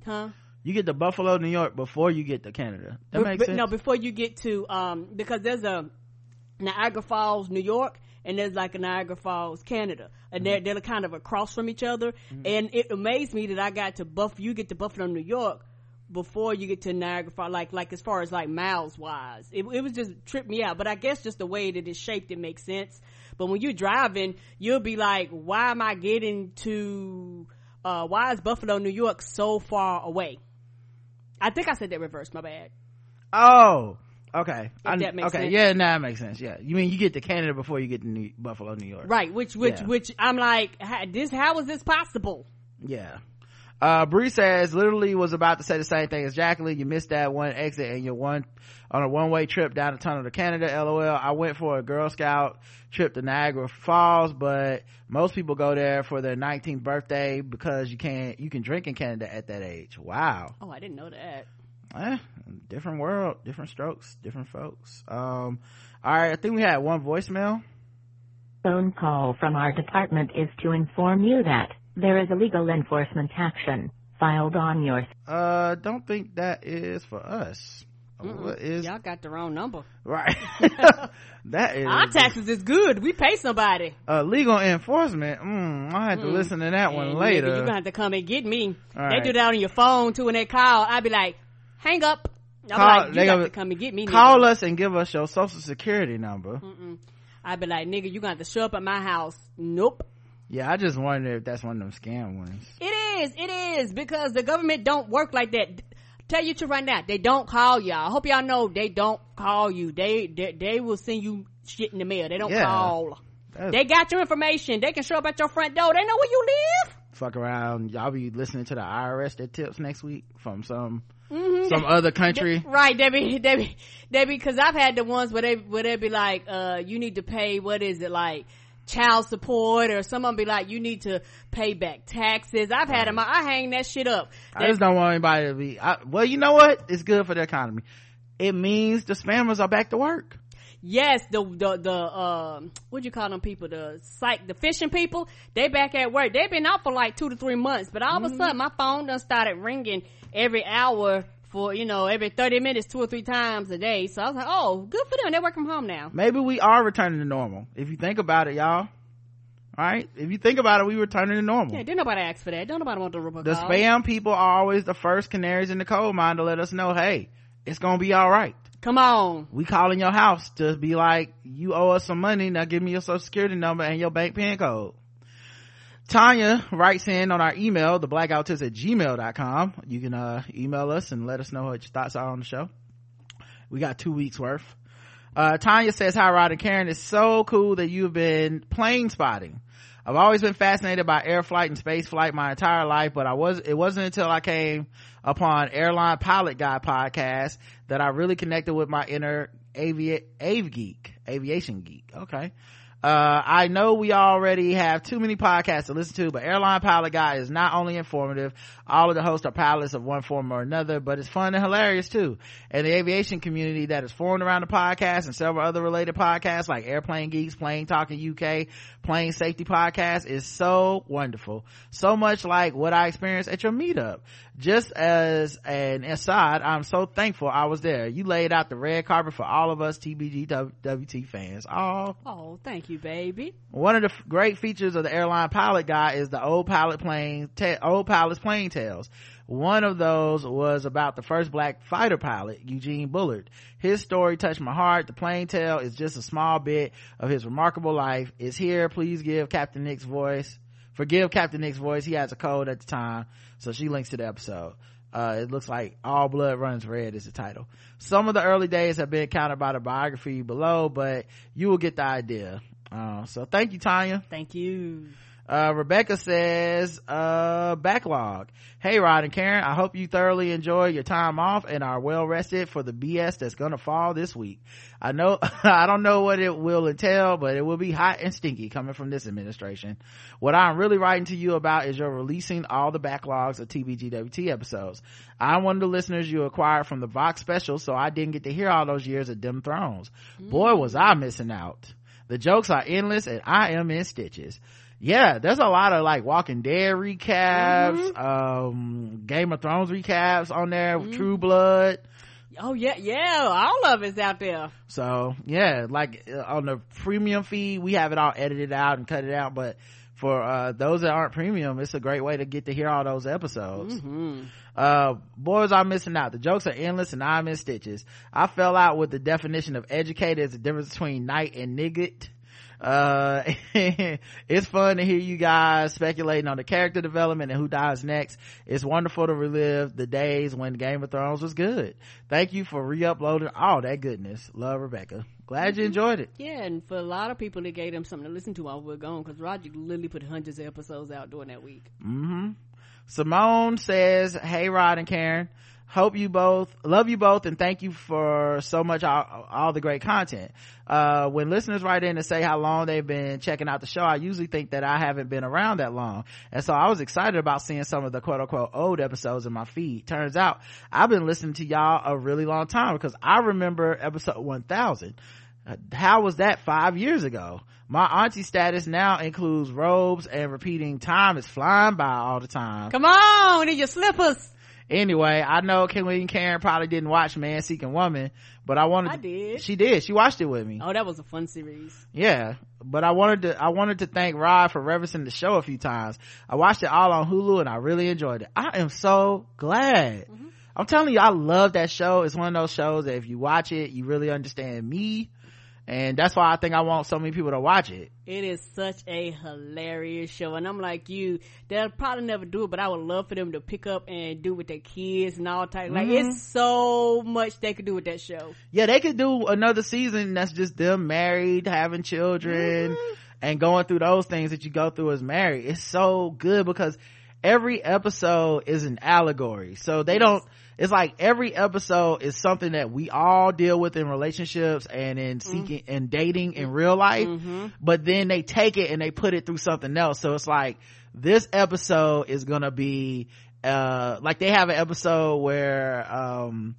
huh? You get to Buffalo, New York before you get to Canada. That Be- makes be- sense. No, before you get to um, because there's a Niagara Falls, New York, and there's like a Niagara Falls, Canada, and they're they're kind of across from each other. And it amazed me that I got to Buff. You get to Buffalo, New York. Before you get to Niagara Falls, like like as far as like miles wise, it, it was just tripped me out. But I guess just the way that it's shaped, it makes sense. But when you're driving, you'll be like, "Why am I getting to? Uh, why is Buffalo, New York, so far away?" I think I said that reverse. My bad. Oh, okay. If that makes okay, sense. yeah, nah, that makes sense. Yeah, you mean you get to Canada before you get to New- Buffalo, New York? Right, which which Yeah. which I'm like, how, this how is this possible? Yeah. Uh, Bree says, literally was about to say the same thing as Jacqueline. You missed that one exit and you're one, on a one-way trip down the tunnel to Canada, lol. I went for a Girl Scout trip to Niagara Falls, but most people go there for their 19th birthday because you can't, you can drink in Canada at that age. Wow. Oh, I didn't know that. eh, different world, different strokes, different folks. Um, all right, I think we had one voicemail. phone call from our department is to inform you that there is a legal enforcement action filed on your Uh, don't think that is for us. What is Y'all got the wrong number. right? that is Our taxes is good. We pay somebody. uh, legal enforcement. Mm, I had to listen to that one later. nigga, you gonna have to come and get me. All they right. do that on your phone too when they call. I'd be like, hang up. I'd Call- like, they you got gonna- to come and get me. Call nigga. us and give us your social security number. I'd be like, nigga, you gonna have to show up at my house. Nope. Yeah, I just wonder if that's one of them scam ones. It is. It is because the government don't work like that. Tell you to right now, they don't call y'all. I hope y'all know they don't call you. They they, they will send you shit in the mail. They don't Yeah. call. That's- They got your information. They can show up at your front door. They know where you live. Fuck around. Y'all be listening to the IRS that tips next week from some Mm-hmm. some other country. Right, they be, they be, they be, cause I've had the ones where they, where they be like, uh, you need to pay, what is it, like, child support, or someone be like, you need to pay back taxes. I've had them, I hang that shit up. I just don't want anybody to be. I, well, you know what? It's good for the economy. It means the spammers are back to work. Yes, the the the um what you call them people the psych the phishing people they back at work they've been out for like two to three months but all of a sudden my phone done started ringing every hour for you know every thirty minutes two or three times a day so I was like oh good for them they work from home now Maybe we are returning to normal. If you think about it, y'all. Right? If you think about it, we returning to normal. yeah didn't nobody ask for that don't nobody want the robocall the spam people are always the first canaries in the coal mine to let us know, hey, it's gonna be all right. come on We calling your house to be like, you owe us some money. Now give me your social security number and your bank PIN code. Tanya writes in on our email, the blackouttips at gmail.com. You can, uh, email us and let us know what your thoughts are on the show. We got two weeks worth. Uh, Tanya says, hi Rod and Karen, it's so cool that you've been plane spotting. I've always been fascinated by air flight and space flight my entire life, but I was, it wasn't until I came upon Airline Pilot Guy podcast that I really connected with my inner avi- ave geek, aviation geek. Okay. Uh, I know we already have too many podcasts to listen to, but Airline Pilot Guy is not only informative, all of the hosts are pilots of one form or another, but it's fun and hilarious too. And the aviation community that is formed around the podcast and several other related podcasts like Airplane Geeks, Plane Talking UK, Plane Safety Podcast is so wonderful. So much like what I experienced at your meetup. Just as an aside, I'm so thankful I was there. You laid out the red carpet for all of us TBG WT fans. Oh, Oh, thank you, baby. one of the f- great features of the airline pilot guy is the old pilot plane, ta- old pilot's plane tales. One of those was about the first black fighter pilot, Eugene Bullard. His story touched my heart. The plane tale is just a small bit of his remarkable life. It's here. Please give Captain Nick's voice. Forgive Captain Nick's voice. He has a cold at the time. So she links to the episode. Uh, it looks like all blood runs red is the title. Some of the early days have been countered by the biography below, but you will get the idea. Uh, so thank you, Tanya. Thank you. Uh, Rebecca says, uh, backlog. Hey, Rod and Karen, I hope you thoroughly enjoy your time off and are well rested for the BS that's gonna fall this week. I know, I don't know what it will entail, but it will be hot and stinky coming from this administration. What I'm really writing to you about is your releasing all the backlogs of TBGWT episodes. I'm one of the listeners you acquired from the Vox special, so I didn't get to hear all those years of Dim Thrones. Boy, was I missing out. The jokes are endless and I am in stitches. Yeah, there's a lot of like Walking Dead recaps, um, Game of Thrones recaps on there, True Blood. Oh yeah, yeah. All of it's out there. So yeah, like uh, on the premium feed, we have it all edited out and cut it out. But for uh, those that aren't premium, it's a great way to get to hear all those episodes. Uh, boys are missing out. The jokes are endless and I'm in stitches. I fell out with the definition of educated as the difference between knight and nigget. Uh, it's fun to hear you guys speculating on the character development and who dies next. It's wonderful to relive the days when Game of Thrones was good. Thank you for re-uploading all that goodness. Love Rebecca. Glad you enjoyed it. Yeah, and for a lot of people, it gave them something to listen to while we are gone because Roger literally put hundreds of episodes out during that week. Mm-hmm. Simone says, Hey Rod and Karen, hope you both, love you both and thank you for so much, all, all the great content. Uh, when listeners write in and say how long they've been checking out the show, I usually think that I haven't been around that long. And so I was excited about seeing some of the quote unquote old episodes in my feed. Turns out I've been listening to y'all a really long time because I remember episode 1000. Uh, how was that five years ago? My auntie status now includes robes and repeating time is flying by all the time. Come on, in your slippers. Anyway, I know Kelly and Karen probably didn't watch Man Seeking Woman, but I wanted I to, did. she did. She watched it with me. Oh, that was a fun series. Yeah, but I wanted to I wanted to thank Rod for referencing the show a few times. I watched it all on Hulu and I really enjoyed it. I am so glad. Mm-hmm. I'm telling you, I love that show. It's one of those shows that if you watch it, you really understand me. And that's why I think I want so many people to watch it. It is such a hilarious show, and I'm like you. They'll probably never do it, but I would love for them to pick up and do with their kids and all type. Like Mm-hmm. it's so much they could do with that show. Yeah, they could do another season that's just them married, having children, and going through those things that you go through as married. It's so good because every episode is an allegory. So they don't, it's like every episode is something that we all deal with in relationships and in seeking and dating in real life. But then they take it and they put it through something else. So it's like this episode is gonna be, uh, like they have an episode where, um,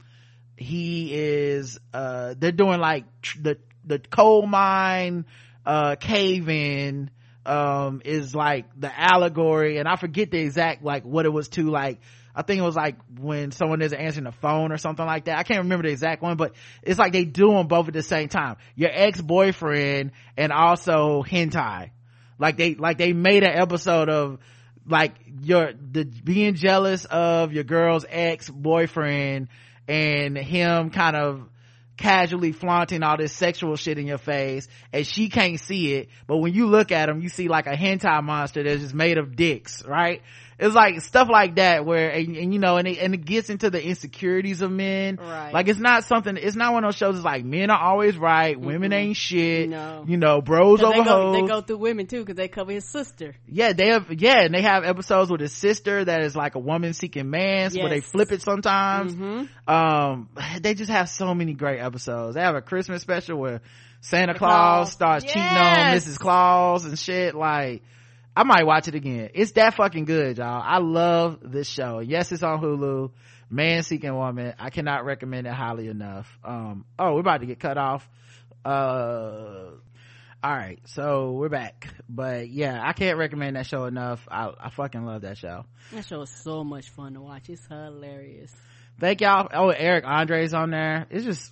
he is uh they're doing like tr- the the coal mine uh cave in um is like the allegory and i forget the exact like what it was to like I think it was like when someone isn't answering the phone or something like that. I can't remember the exact one, but it's like they do them both at the same time. Your ex-boyfriend and also hentai. Like they, like they made an episode of like your, the being jealous of your girl's ex-boyfriend and him kind of casually flaunting all this sexual shit in your face and she can't see it but when you look at him you see like a hentai monster that's just made of dicks right it's like stuff like that where and, and you know and it, and it gets into the insecurities of men Right. like it's not something it's not one of those shows it's like men are always right women ain't shit No. you know bros over they go, they go through women too because they cover his sister. yeah they have yeah and they have episodes with his sister that is like a woman seeking man yes. where they flip it sometimes Hmm. um they just have so many great episodes they have a christmas special where Santa The Claus Claus. starts cheating on Mrs. Claus and shit. Like, I might watch it again. It's that fucking good, y'all. I love this show. Yes, it's on Hulu. Man Seeking Woman. I cannot recommend it highly enough. Um, oh, we're about to get cut off. Uh, all right. So we're back. But yeah, I can't recommend that show enough. I, I fucking love that show. That show is so much fun to watch. It's hilarious. Thank y'all. Oh, Eric Andre's on there. It's just,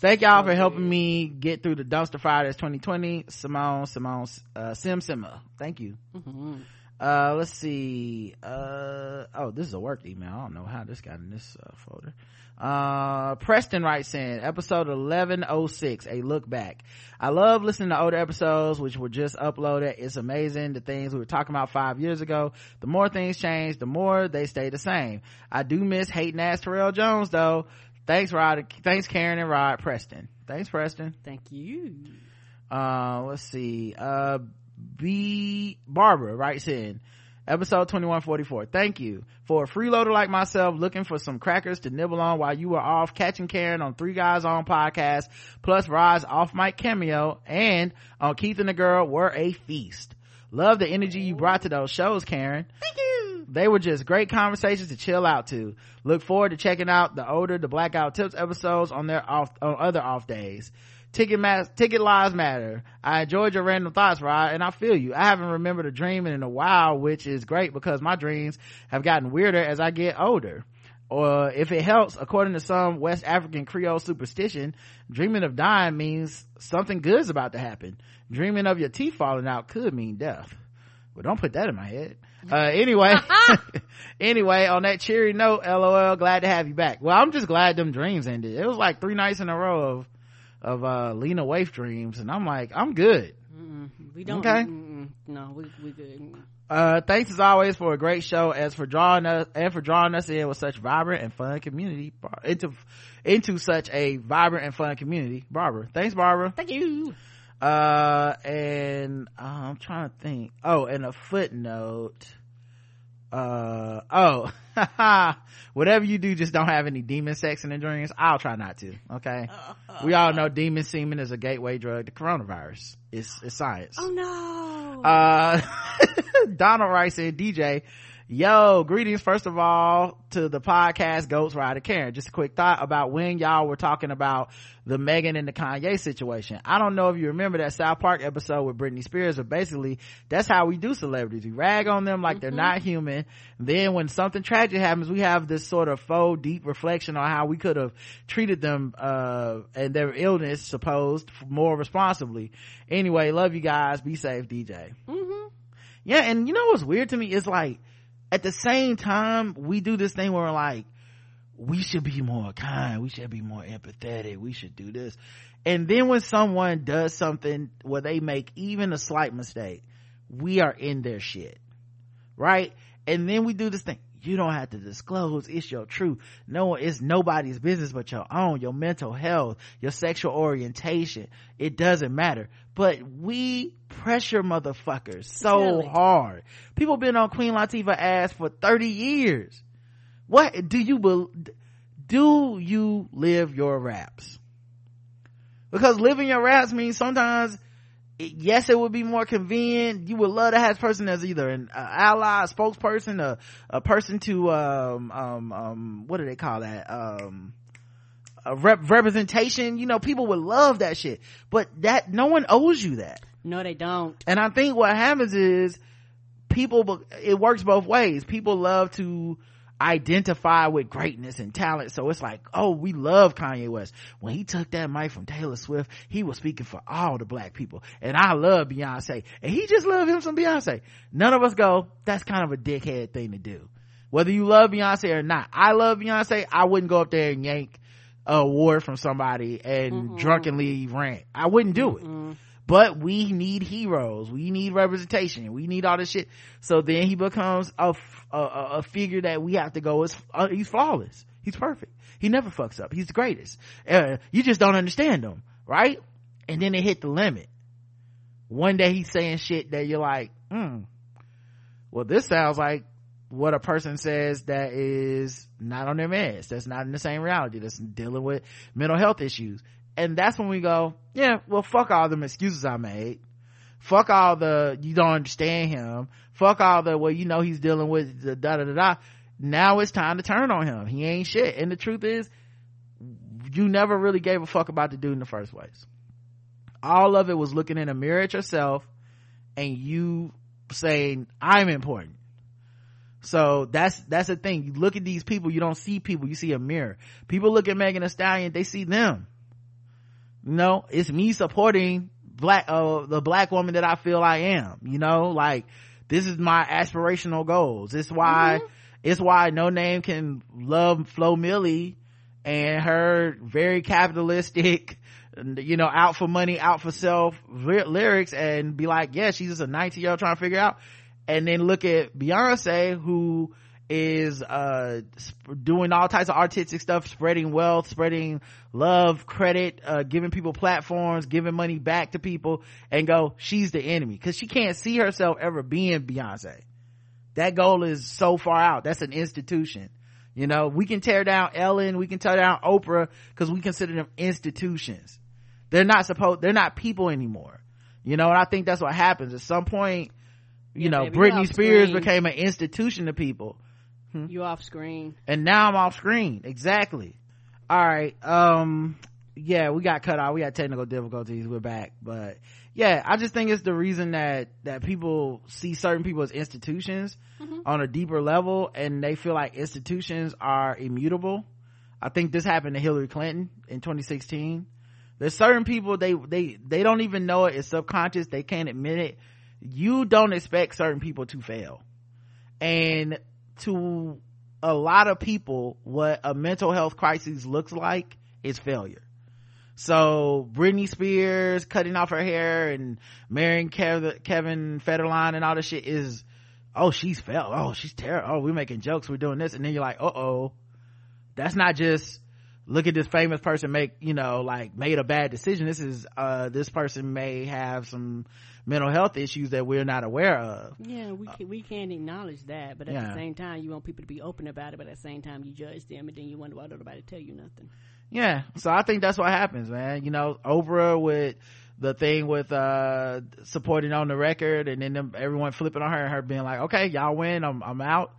thank y'all for helping me get through the dumpster fire that's 2020. Simone, Simone, uh, Sim Simma. Thank you. hmm Uh, let's see. Uh, oh, this is a work email. I don't know how this got in this uh, folder. Uh, Preston writes in episode 1106, a look back. I love listening to older episodes, which were just uploaded. It's amazing the things we were talking about five years ago. The more things change, the more they stay the same. I do miss hating ass Terrell Jones though. Thanks, Rod. Thanks, Karen and Rod. Preston. Thanks, Preston Thank you. uh let's see uh b barbara writes in episode 2144 thank you for a freeloader like myself looking for some crackers to nibble on while you were off catching karen on three guys on podcast plus rod's off mic cameo and on keith and the girl were a feast love the energy you brought to those shows karen thank you they were just great conversations to chill out to look forward to checking out the older the Black Guy Who Tips episodes on their off on other off days Ticket mas- ticket lives matter. I enjoyed your random thoughts, Rod, and I feel you. I haven't remembered a dream in a while, which is great because my dreams have gotten weirder as I get older. Or if it helps, according to some West African Creole superstition, dreaming of dying means something good's about to happen. Dreaming of your teeth falling out could mean death. But don't put that in my head. Uh, anyway, anyway, on that cheery note, lol, glad to have you back. Well, I'm just glad them dreams ended. It was like three nights in a row of, of, uh, Lena Waithe dreams, and I'm like, I'm good. Mm-mm. We don't. Okay. mm-mm. No, we we good. Uh, thanks as always for a great show as for drawing us, and for drawing us in with such vibrant and fun community, into, into such a vibrant and fun community. Barbara. Thanks, Barbara. Thank you. uh and uh, i'm trying to think oh and a footnote uh oh whatever you do just don't have any demon sex in the dreams. I'll try not to okay? We all know demon semen is a gateway drug to coronavirus. It's it's science. Oh no. uh donald rice said dj yo greetings first of all to the podcast goats rider karen. Just a quick thought about when y'all were talking about the megan and the kanye situation. I don't know if you remember that south park episode with britney spears but basically that's how we do celebrities. We rag on them like they're not human. Then when something tragic happens we have this sort of faux deep reflection on how we could have treated them uh and their illness supposed more responsibly. Anyway love you guys. Be safe dj mm-hmm. yeah, and you know what's weird to me? Is like, at the same time, we do this thing where we're like, we should be more kind, we should be more empathetic, we should do this. And then when someone does something where they make even a slight mistake, we are in their shit. Right? And then we do this thing. You don't have to disclose. It's your truth. No, it's nobody's business but your own, your mental health, your sexual orientation. It doesn't matter. But we pressure motherfuckers so Really? hard. People been on Queen Latifah ass for 30 years. What do you bel do you live your raps? Because living your raps means sometimes yes, it would be more convenient. You would love to have this person as either an uh, ally, a spokesperson, a, a person to, um, um, um, what do they call that? Um, a rep- representation. You know, people would love that shit, but that, no one owes you that. No, they don't. And I think what happens is people, it works both ways. People love to identify with greatness and talent. So it's like, oh, we love Kanye West. When he took that mic from Taylor Swift, he was speaking for all the black people. And I love Beyonce. And he just loved him some Beyonce. None of us go, that's kind of a dickhead thing to do. Whether you love Beyonce or not. I love Beyonce. I wouldn't go up there and yank a award from somebody and mm-hmm. drunkenly rant. I wouldn't do it mm-hmm. But we need heroes. We need representation. We need all this shit. So then he becomes a a figure that we have to go as uh, he's flawless. He's perfect. He never fucks up. He's the greatest. Uh, you just don't understand him right? And then it hit the limit. One day he's saying shit that you're like hmm well this sounds like what a person says that is not on their meds. That's not in the same reality. That's dealing with mental health issues and that's when we go yeah well fuck all them excuses i made. Fuck all the you don't understand him. Fuck all the well you know he's dealing with the da da da da. Now it's time to turn on him. He ain't shit. And the truth is you never really gave a fuck about the dude in the first place. All of it was looking in a mirror at yourself and you saying i'm important. So that's that's the thing. You look at these people you don't see people you see a mirror. People look at megan thee stallion they see them you know it's me supporting black uh the black woman that i feel i am you know? Like this is my aspirational goals. It's why mm-hmm. it's why no name can love flo milli and her very capitalistic you know out for money out for self lyrics and be like yeah she's just a 19 year old trying to figure out. And then look at beyonce who is uh doing all types of artistic stuff spreading wealth spreading love credit uh giving people platforms giving money back to people and go she's the enemy. Because she can't see herself ever being beyonce. That goal is so far out. That's an institution. You know we can tear down ellen we can tear down oprah because we consider them institutions. They're not supposed they're not people anymore. You know and i think that's what happens. At some point you yeah, know britney spears became an institution to people Hmm? You off screen. And now I'm off screen. Exactly. All right. Um, yeah, we got cut off. We had technical difficulties. We're back. But yeah, I just think it's the reason that, that people see certain people as institutions mm-hmm. on a deeper level and they feel like institutions are immutable. I think this happened to Hillary Clinton in 2016. There's certain people, they, they, they don't even know it. It's subconscious. They can't admit it. You don't expect certain people to fail. And to a lot of people what a mental health crisis looks like is failure so Britney Spears cutting off her hair and marrying Kev- Kevin Federline and all this shit is, oh, she's failed. Oh, she's terrible. Oh, we're making jokes. We're doing this. And then you're like, uh oh. That's not just look at this famous person make, you know, like made a bad decision. This is, uh, this person may have some mental health issues that we're not aware of. Yeah, we can, we can't acknowledge that, but at yeah. the same time, you want people to be open about it. But at the same time, you judge them, and then you wonder why nobody tell you nothing. Yeah, so I think that's what happens, man. You know, Oprah with the thing with uh supporting on the record, and then them, everyone flipping on her and her being like, "Okay, y'all win, I'm I'm out."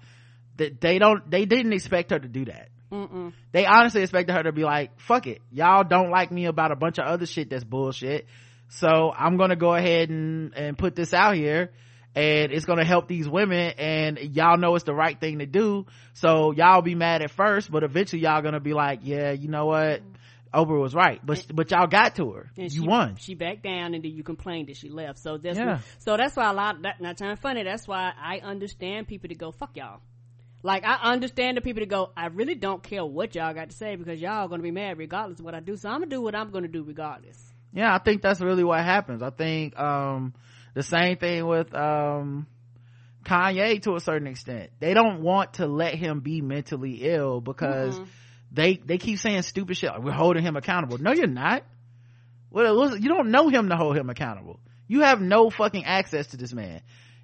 That they don't, they didn't expect her to do that. Mm-mm. They honestly expected her to be like, "Fuck it, y'all don't like me about a bunch of other shit that's bullshit." So i'm gonna go ahead and and put this out here and it's gonna help these women and y'all know it's the right thing to do so y'all be mad at first but eventually y'all gonna be like yeah you know what Oprah was right, but and, but y'all got to her. you she, won. She backed down, and then you complained that she left. So that's yeah. so that's why a lot. That, not trying funny. That's why I understand people to go fuck y'all. Like I understand the people to go. I really don't care what y'all got to say because y'all gonna be mad regardless of what I do. So I'm gonna do what I'm gonna do regardless yeah i think that's really what happens. I think um, the same thing with um, kanye to a certain extent. They don't want to let him be mentally ill because mm-hmm. they they keep saying stupid shit like we're holding him accountable. No you're not. Well you don't know him to hold him accountable. You have no fucking access to this man.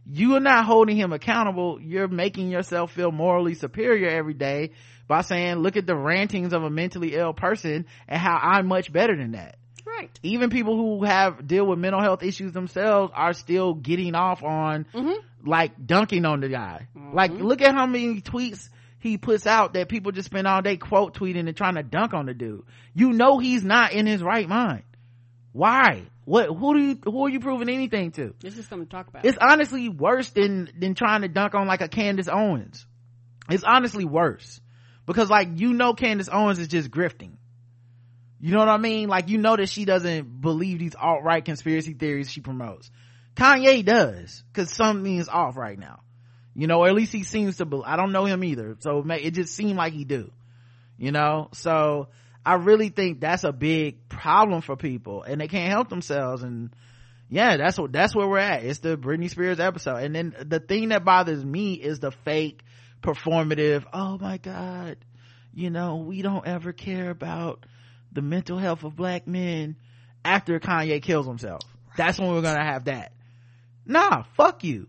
You are not holding him accountable. You're making yourself feel morally superior every day by saying look at the rantings of a mentally ill person and how i'm much better than that Right. Even people who have deal with mental health issues themselves are still getting off on mm-hmm. like dunking on the guy. Mm-hmm. Like look at how many tweets he puts out that people just spend all day quote tweeting and trying to dunk on the dude. You know he's not in his right mind. Why? What? Who do you? Who are you proving anything to? This is something to talk about. It's honestly worse than than trying to dunk on like a Candace Owens. It's honestly worse because like you know Candace Owens is just grifting. You know what I mean? Like you know that she doesn't believe these alt-right conspiracy theories she promotes. Kanye does, cause something is off right now. You know, or at least he seems to, be, I don't know him either. So it just seemed like he do. You know? So I really think that's a big problem for people and they can't help themselves and yeah, that's what, that's where we're at. It's the Britney Spears episode. And then the thing that bothers me is the fake performative, oh my God, you know, we don't ever care about the mental health of black men after Kanye kills himself. That's when we're gonna have that. Nah, fuck you.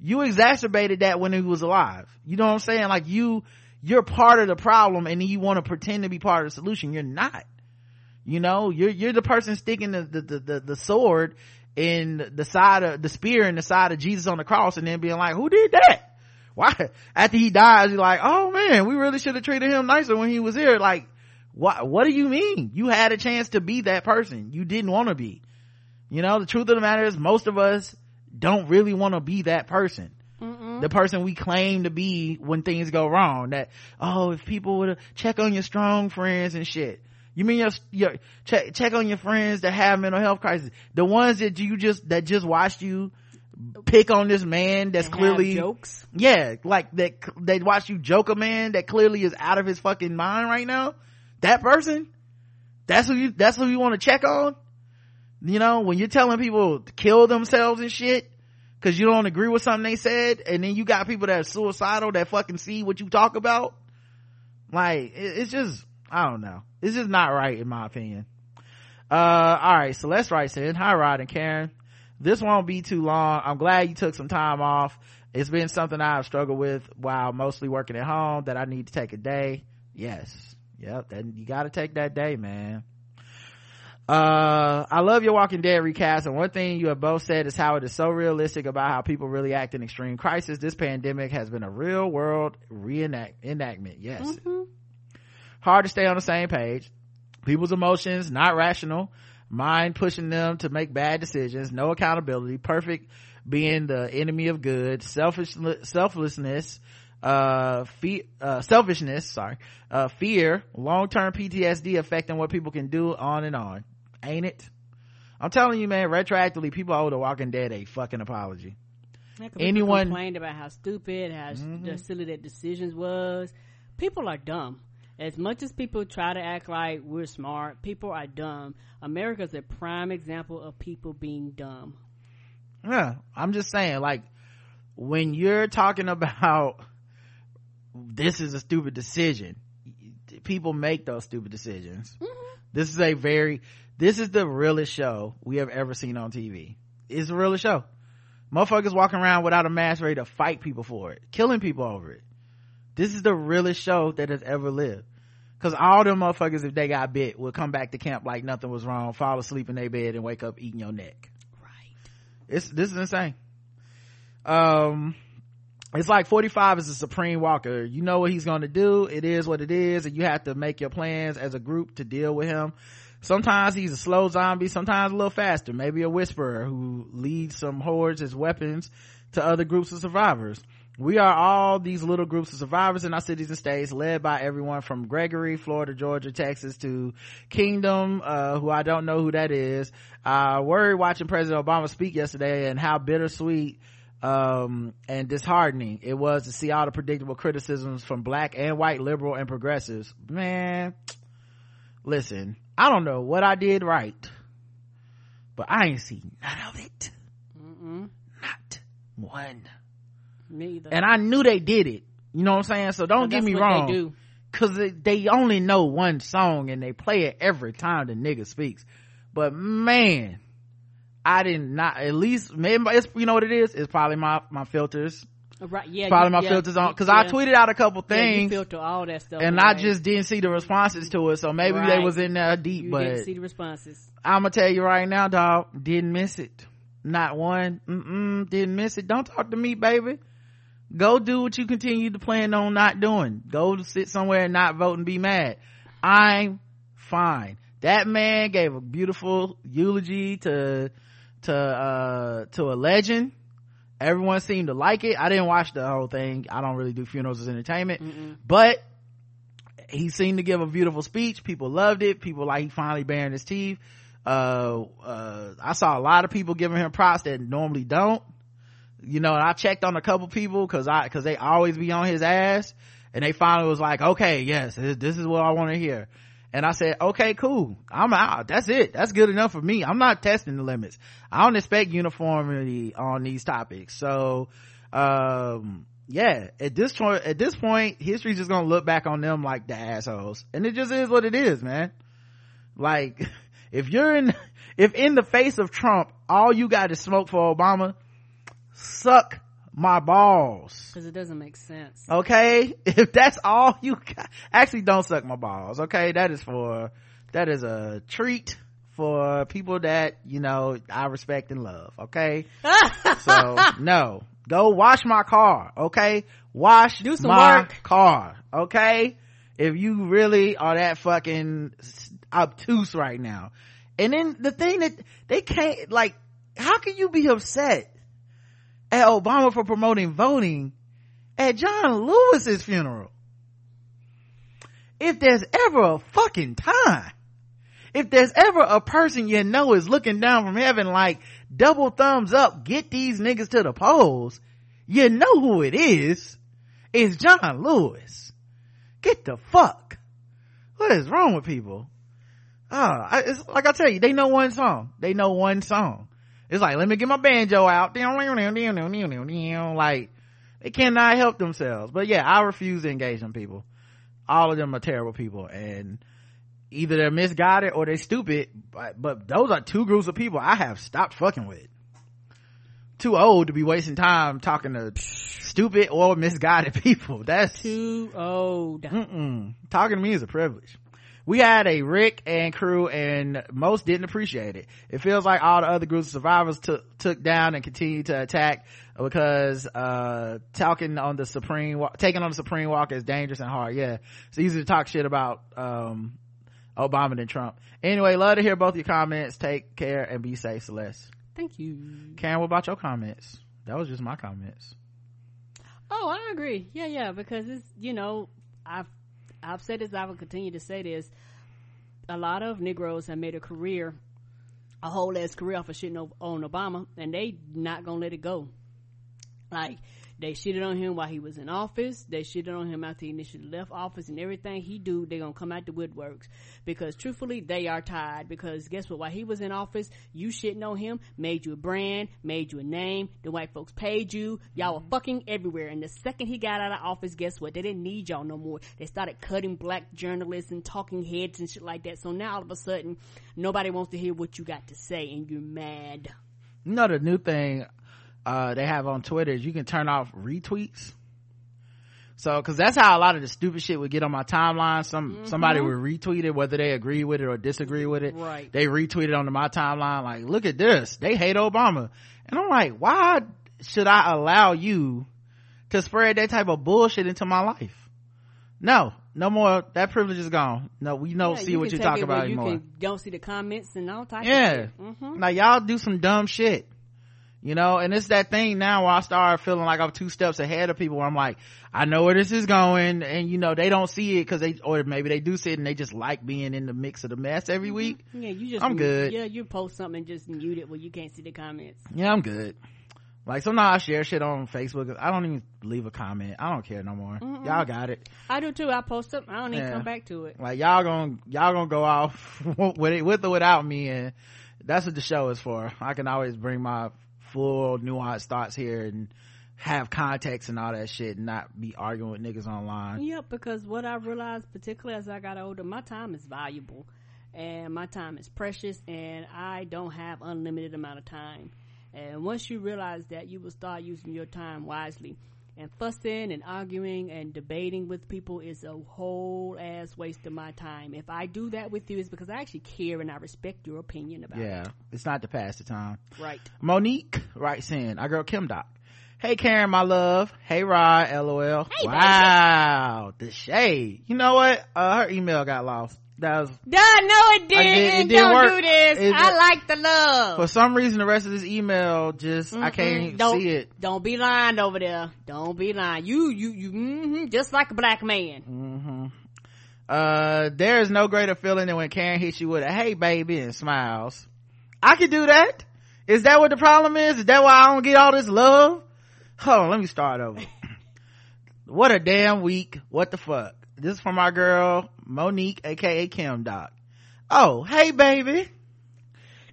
You exacerbated that when he was alive. You know what I'm saying? Like you, you're part of the problem and you want to pretend to be part of the solution. You're not. you know you're you're the person sticking the the the, the, the sword in the side of the spear in the side of jesus on the cross and then being like who did that why after he dies you're like oh man we really should have treated him nicer when he was here like what what do you mean? You had a chance to be that person. You didn't want to be. You know the truth of the matter is most of us don't really want to be that person. The person we claim to be when things go wrong. That oh if people would have check on your strong friends and shit. You mean your, your check check on your friends that have mental health crisis. The ones that you just that just watched you pick on this man that's clearly jokes. yeah like that they watch you joke a man that clearly is out of his fucking mind right now that person that's who you that's who you want to check on? You know when you're telling people to kill themselves and shit because you don't agree with something they said and then you got people that are suicidal that fucking see what you talk about? Like it's just i don't know. It's just not right in my opinion. Uh all right so let's write in hi rod and karen. This won't be too long. I'm glad you took some time off. It's been something i've struggled with while mostly working at home that i need to take a day. Yes yep then you gotta take that day man. Uh i love your walking dead recast and one thing you have both said is how it is so realistic about how people really act in extreme crisis. This pandemic has been a real world reenact enactment yes. Hard to stay on the same page. People's emotions not rational. Mind pushing them to make bad decisions. No accountability. Perfect being the enemy of good. Selfish selflessness uh, fe- uh selfishness sorry uh fear long-term ptsd affecting what people can do on and on ain't it i'm telling you man retroactively people owe the walking dead a fucking apology Yeah, Anyone- Mm-hmm. complained about how stupid, how the silly that decisions was. People are dumb. As much as people try to act like we're smart, people are dumb. America's a prime example of people being dumb. yeah i'm just saying like when you're talking about this is a stupid decision. People make those stupid decisions. This is a very this is the realest show we have ever seen on tv it's the realest show. Motherfuckers walking around without a mask ready to fight people for it killing people over it. This is the realest show that has ever lived. Because all them motherfuckers if they got bit would come back to camp like nothing was wrong fall asleep in their bed and wake up eating your neck. Right. it's this is insane. Um it's like 45 is a supreme walker. You know what he's going to do. It is what it is and you have to make your plans as a group to deal with him. Sometimes he's a slow zombie sometimes a little faster maybe a whisperer who leads some hordes as weapons to other groups of survivors. We are all these little groups of survivors in our cities and states led by everyone from gregory florida georgia texas to kingdom uh, who i don't know who that is. I worried watching president obama speak yesterday and how bittersweet um, and disheartening. It was to see all the predictable criticisms from black and white liberal and progressives. Man listen i don't know what i did right but i ain't seen none of it. Mm-mm. not one. Neither and i knew they did it. You know what i'm saying? So don't get me wrong. They cause they, they only know one song and they play it every time the nigga speaks. But man i did not at least maybe it's you know what it is? It's probably my my filters. Uh, right. Yeah. probably you- my yeah, filters on because i tweeted out a couple Yeah, you things filter all that stuff. and i just didn't see the responses to it so maybe they was in there deep you but didn't see the responses. i'm gonna tell you right now dog didn't miss it. Not one Mm-mm, didn't miss it. Don't talk to me baby. Go do what you continue to plan on not doing. Go sit somewhere and not vote and be mad. I'm fine. That man gave a beautiful eulogy to to uh to a legend. Everyone seemed to like it. I didn't watch the whole thing. I don't really do funerals as entertainment. But he seemed to give a beautiful speech. People loved it. People like he finally baring his teeth. Uh uh i saw a lot of people giving him props that normally don't. You know and i checked on a couple people because i because they always be on his ass. And they finally was like okay yes this, this is what i want to hear and i said okay cool. I'm out. That's it. That's good enough for me. I'm not testing the limits. I don't expect uniformity on these topics. So um yeah at this point at this point history's just gonna look back on them like the assholes. And it just is what it is man. Like if you're in if in the face of trump all you got is smoke for obama suck my balls Because it doesn't make sense. okay? If that's all you got actually don't suck my balls okay? That is for that is a treat for people that you know i respect and love okay? So no. Go wash my car okay? Wash Do some my work. car okay? If you really are that fucking obtuse right now. And then the thing that they can't like how can you be upset at obama for promoting voting at john lewis's funeral. If there's ever a fucking time if there's ever a person you know is looking down from heaven like double thumbs up get these niggas to the polls you know who it is. It's john lewis. Get the fuck. What is wrong with people? Ah it's like i tell you they know one song. They know one song it's like let me get my banjo out. Like they cannot help themselves. But yeah i refuse to engage them people. All of them are terrible people and either they're misguided or they're stupid but, but those are two groups of people i have stopped fucking with. Too old to be wasting time talking to stupid or misguided people. That's Too old. Mm-mm. talking to me is a privilege we had a rick and crew and most didn't appreciate it. It feels like all the other groups of survivors took took down and continued to attack because uh talking on the supreme taking on the supreme walk is dangerous and hard. Yeah. It's easy to talk shit about um obama than trump. Anyway love to hear both your comments. Take care and be safe celeste. Thank you. karen what about your comments? That was just my comments. Oh, I agree. Yeah, yeah, because it's you know, I've I've said this, I will continue to say this. A lot of Negroes have made a career, a whole ass career off of shitting on Obama, and they not gonna let it go. Like they shitted on him while he was in office. They shitted on him after he initially left office, and everything he do, they gonna come out the woodworks. Because truthfully, they are tired. Because guess what? While he was in office, you shitting on him, made you a brand, made you a name. The white folks paid you. Y'all were mm-hmm. fucking everywhere. And the second he got out of office, guess what? They didn't need y'all no more. They started cutting black journalists and talking heads and shit like that. So now all of a sudden, nobody wants to hear what you got to say, and you're mad. you know the new thing uh they have on twitter is you can turn off retweets. So because that's how a lot of the stupid shit would get on my timeline. Some somebody would retweet it whether they agree with it or disagree with it. Right. they retweeted onto my timeline like look at this. They hate obama. And i'm like why should i allow you to spread that type of bullshit into my life? No no more. That privilege is gone. No we don't Yeah, see you what you take talk about you anymore. Can, don't see the comments and all types yeah. of shit. Mhm. like y'all do some dumb shit you know and it's that thing now where i start feeling like i'm two steps ahead of people where i'm like i know where this is going and you know they don't see it because they or maybe they do see it and they just like being in the mix of the mess every mm-hmm. week Yeah, you just I'm good. Yeah, you post something and just mute it where you can't see the comments. yeah i'm good like sometimes i share shit on facebook i don't even leave a comment i don't care no more y'all got it I do too. I post up. I don't even Yeah. come back to it. like y'all gonna y'all gonna go off with it with or without me and that's what the show is for i can always bring my full nuanced thoughts here and have context and all that shit and not be arguing with niggas online Yep, because what I realized, particularly as I got older, my time is valuable, and my time is precious, and I don't have unlimited amount of time. And once you realize that, you will start using your time wisely. And fussing and arguing and debating with people is a whole ass waste of my time. If I do that with you, it's because I actually care and I respect your opinion about yeah it's not to pass the time. Right. monique writes in our girl kim doc hey karen my love hey rod lol Hey, baby. wow the shade you know what uh her email got lost that was Duh, no, it didn't. did- it didn't Don't work. do this. It- I like the love. for some reason the rest of this email just i can't don't, see it Don't be lying over there. Don't be lying. You, you, you, hmm just like a black man. hmm Uh, there is no greater feeling than when Karen hits you with a "Hey, baby" and smiles. I could do that. Is that what the problem is? Is that why I don't get all this love? Hold on, let me start over. what a damn week. What the fuck? This is from our girl Monique, aka Kim Doc. Oh, hey, baby.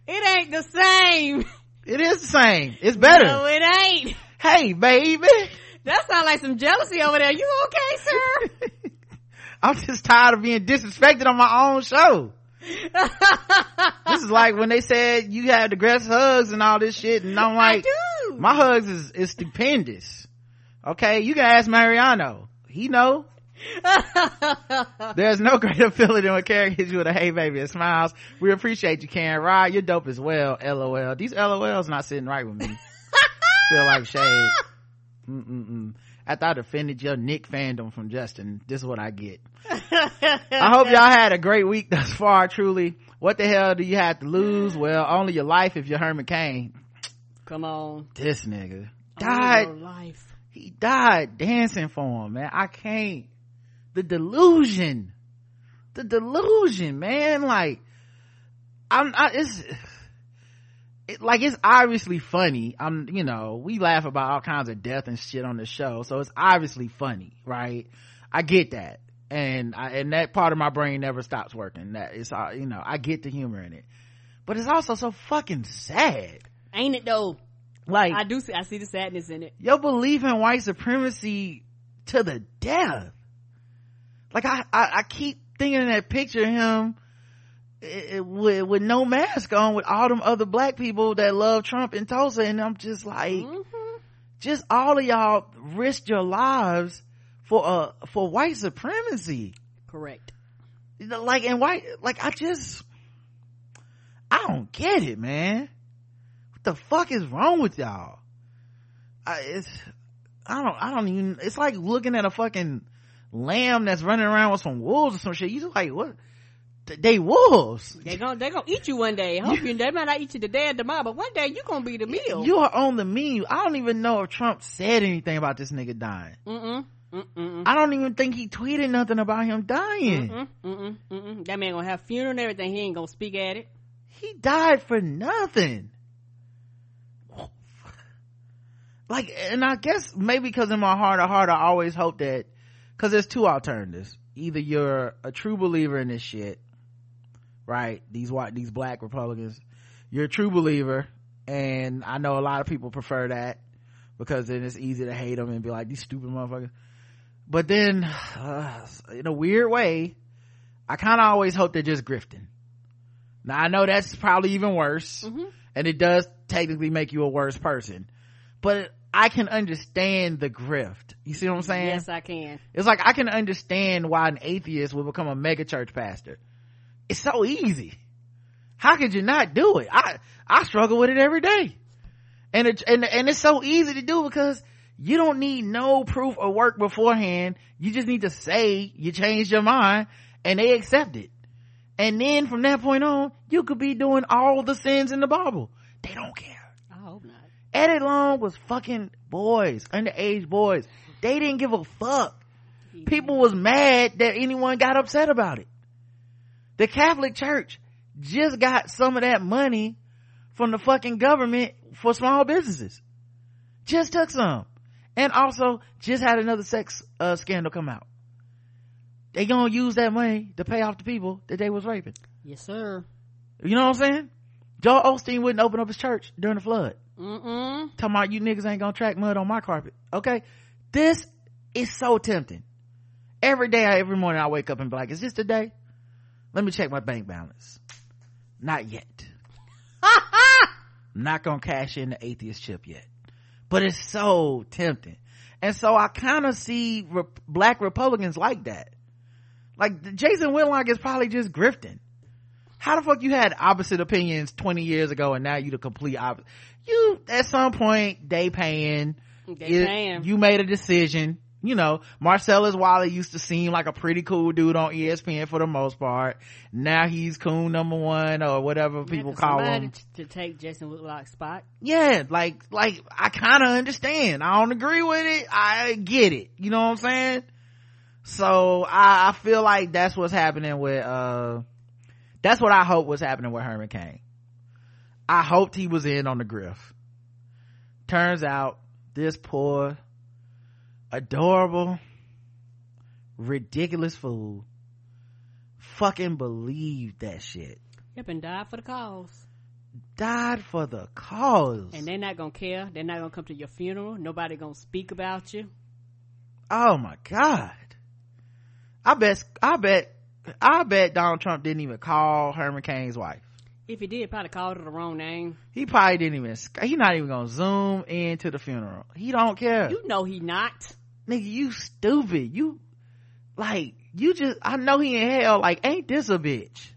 It ain't the same. It is the same. It's better. No, it ain't. Hey, baby. That sounds like some jealousy over there. You okay, sir? I'm just tired of being disrespected on my own show. this is like when they said you had the best hugs and all this shit, and I'm like, my hugs is, is stupendous. Okay, you can ask Mariano. He know. There's no greater feeling than when Karen hits you with a hey baby and smiles. We appreciate you, Karen. Rod, you're dope as well. LOL. These LOLs not sitting right with me. Feel like shade. Mm-mm-mm. After I defended your Nick fandom from Justin, this is what I get. I hope y'all had a great week thus far, truly. What the hell do you have to lose? Well, only your life if you're Herman Cain. Come on. This nigga died. life. He died dancing for him, man. I can't. The delusion. The delusion, man. Like, I'm, I, it's, it, like, it's obviously funny. I'm, you know, we laugh about all kinds of death and shit on the show, so it's obviously funny, right? I get that. And I, and that part of my brain never stops working. That it's, uh, you know, I get the humor in it. But it's also so fucking sad. Ain't it though? Like, I do see, I see the sadness in it. your belief in white supremacy to the death. Like I, I, I keep thinking that picture of him with, with no mask on with all them other black people that love Trump in Tulsa and I'm just like, Mm-hmm. just all of y'all risked your lives for uh for white supremacy. Correct. Like and white like I just I don't get it, man. What the fuck is wrong with y'all? I it's I don't I don't even it's like looking at a fucking lamb that's running around with some wolves or some shit. You like what they wolves. They gon' they gonna eat you one day. Hope you they might not eat you today or tomorrow, but one day you gonna be the meal. You are on the menu. I don't even know if Trump said anything about this nigga dying. Mm-mm. Mm-mm. I don't even think he tweeted nothing about him dying. Mm-mm. Mm-mm. Mm-mm. That man gonna have funeral and everything. He ain't gonna speak at it. He died for nothing. Like, and I guess maybe because in my heart of heart, I always hope that, cause there's two alternatives. Either you're a true believer in this shit, right? These white, these black Republicans. You're a true believer. And I know a lot of people prefer that because then it's easy to hate them and be like, these stupid motherfuckers. But then, uh, in a weird way, I kind of always hope they're just grifting. Now I know that's probably even worse, and it does technically make you a worse person. But I can understand the grift. You see what I'm saying? Yes, I can. It's like I can understand why an atheist would become a mega church pastor. It's so easy. How could you not do it? I I struggle with it every day, and it, and and it's so easy to do because you don't need no proof or work beforehand. You just need to say you changed your mind, and they accept it. And then from that point on, you could be doing all the sins in the Bible. They don't care. I hope not. Eddie Long was fucking boys, underage boys. They didn't give a fuck. People was mad that anyone got upset about it. The Catholic Church just got some of that money from the fucking government for small businesses. Just took some. And also just had another sex uh, scandal come out. They gonna use that money to pay off the people that they was raping. Yes, sir. You know what I'm saying? Joel Osteen wouldn't open up his church during the flood. Mm-mm. talking about you niggas ain't gonna track mud on my carpet. Okay. This is so tempting. Every day, every morning I wake up and be like, is this the day? Let me check my bank balance. Not yet. Not gonna cash in the atheist chip yet. But it's so tempting. And so I kind of see re- black Republicans like that. Like Jason Whitlock is probably just grifting. How the fuck you had opposite opinions 20 years ago and now you the complete opposite? You, at some point, they paying. They It- paying. You made a decision. You know, Marcellus Wiley used to seem like a pretty cool dude on ESPN for the most part. Now he's coon number one or whatever people call him. to take Jason Whitlock's spot. Yeah, like, like, I kinda understand. I don't agree with it. I get it. You know what I'm saying? So, I, I feel like that's what's happening with, uh, that's what I hope was happening with Herman Cain. I hoped he was in on the griff. Turns out, this poor, adorable, ridiculous fool fucking believed that shit. Yep, and died for the cause. Died for the cause. And they're not gonna care. They're not gonna come to your funeral. Nobody gonna speak about you. Oh my god. I bet, I bet, I bet Donald Trump didn't even call Herman Cain's wife. If he did, probably called her the wrong name. He probably didn't even, he not even gonna zoom into the funeral. He don't care. You know he not. Nigga, you stupid. You, like you just i know he in hell like ain't this a bitch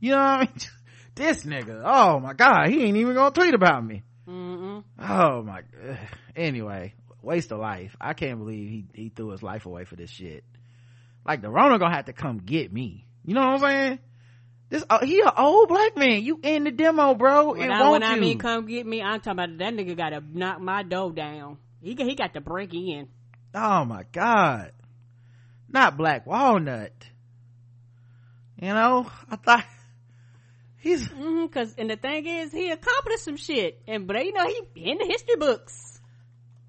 you know what i mean this nigga oh my god he ain't even gonna tweet about me Mm-mm. oh my anyway waste of life i can't believe he he threw his life away for this shit like the rona gonna have to come get me you know what i'm saying this uh, he an old black man you in the demo bro When, and I, won't when I mean come get me, I'm talking about that nigga got to knock my door down. He he got to break in. oh my god not black walnut you know i thought he's Mm-hmm, cause, and the thing is, he accomplished some shit. And, but you know, he in the history books.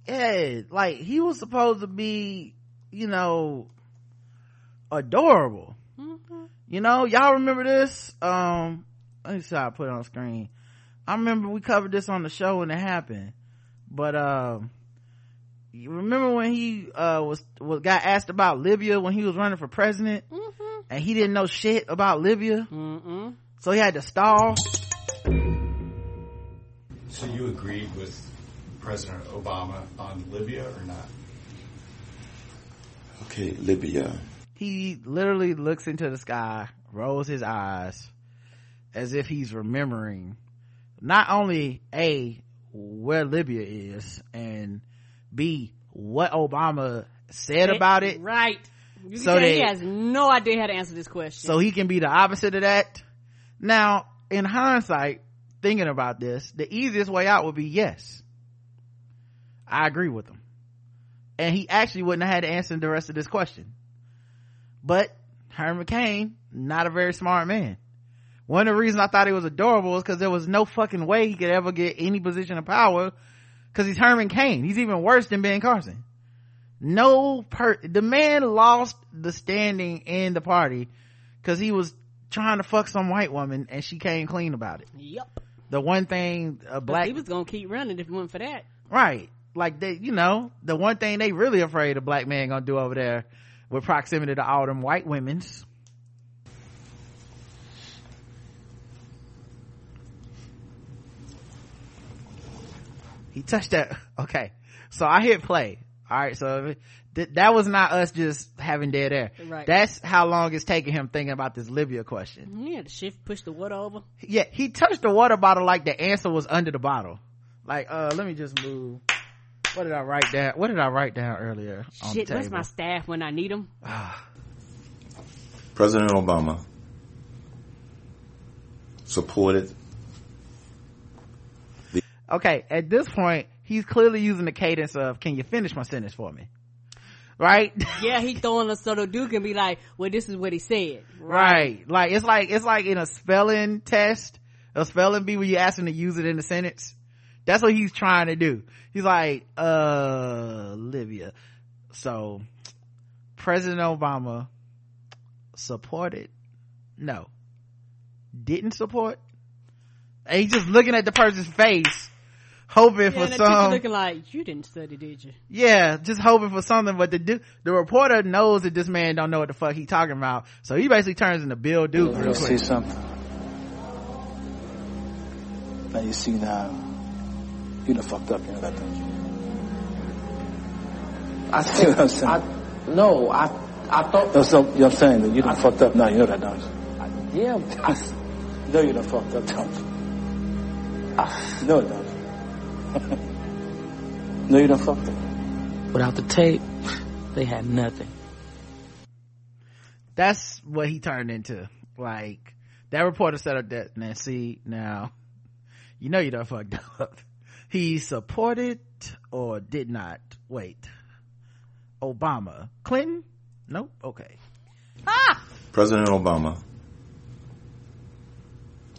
yeah like he was supposed to be you know adorable Mm-hmm. you know y'all remember this um let me see how i put it on screen i remember we covered this on the show when it happened but um you remember when he uh was, was got asked about libya when he was running for president Mm-hmm. and he didn't know shit about libya Mm-mm. so he had to stall So you agreed with President Obama on Libya or not? Okay, Libya. He literally looks into the sky rolls his eyes as if he's remembering not only a where libya is and b what obama said about it. Right. You So so he has no idea how to answer this question. so he can be the opposite of that. Now in hindsight thinking about this the easiest way out would be yes. I agree with him. And he actually wouldn't have had to answer the rest of this question but herman cain not a very smart man. One of the reasons i thought he was adorable was because there was no fucking way he could ever get any position of power because he's herman cain. He's even worse than ben carson. No per the man lost the standing in the party because he was trying to fuck some white woman and she came clean about it. Yep. the one thing a black He was gonna keep running if it wasn't for that. right. Like they you know the one thing they really afraid a black man gonna do over there with proximity to all them white women's. He touched that. Okay. So i hit play. All right. So th- that was not us just having dead air. Right. that's how long it's taking him thinking about this libya question. He had to shift, push the water over. yeah. He touched the water bottle like the answer was under the bottle. Like uh let me just move what did i write down? What did i write down earlier on Shit, where's my staff when I need them? President Obama supported okay at this point he's clearly using the cadence of can you finish my sentence for me? Right? Yeah, he throwing a subtle duke and be like, well, this is what he said. right. Like it's like it's like in a spelling test a spelling bee where you ask him to use it in a sentence that's what he's trying to do. He's like uh libya so president obama supported? No. Didn't support? And he's just looking at the person's face hoping Yeah, for and the teacher some looking like, you didn't study, did you? yeah, just hoping for something. But the the reporter knows that this man don't know what the fuck he talking about, so he basically turns into Bill Duke. Real Let's see something. Now you see now, you done fucked up, you know that, don't you? I See what I'm saying? I, no, I, I thought. No, so, you know what I'm saying? That you done fucked up now, you know that, don't you? Yeah, I, You know you done fucked up, don't you? I, You don't you? no, you done fucked up. without the tape, they had nothing. That's what he turned into. Like that reporter said up that. Now see now, you know you done fucked up. He supported or did not wait. Obama, Clinton, nope. Okay, Ah! President Obama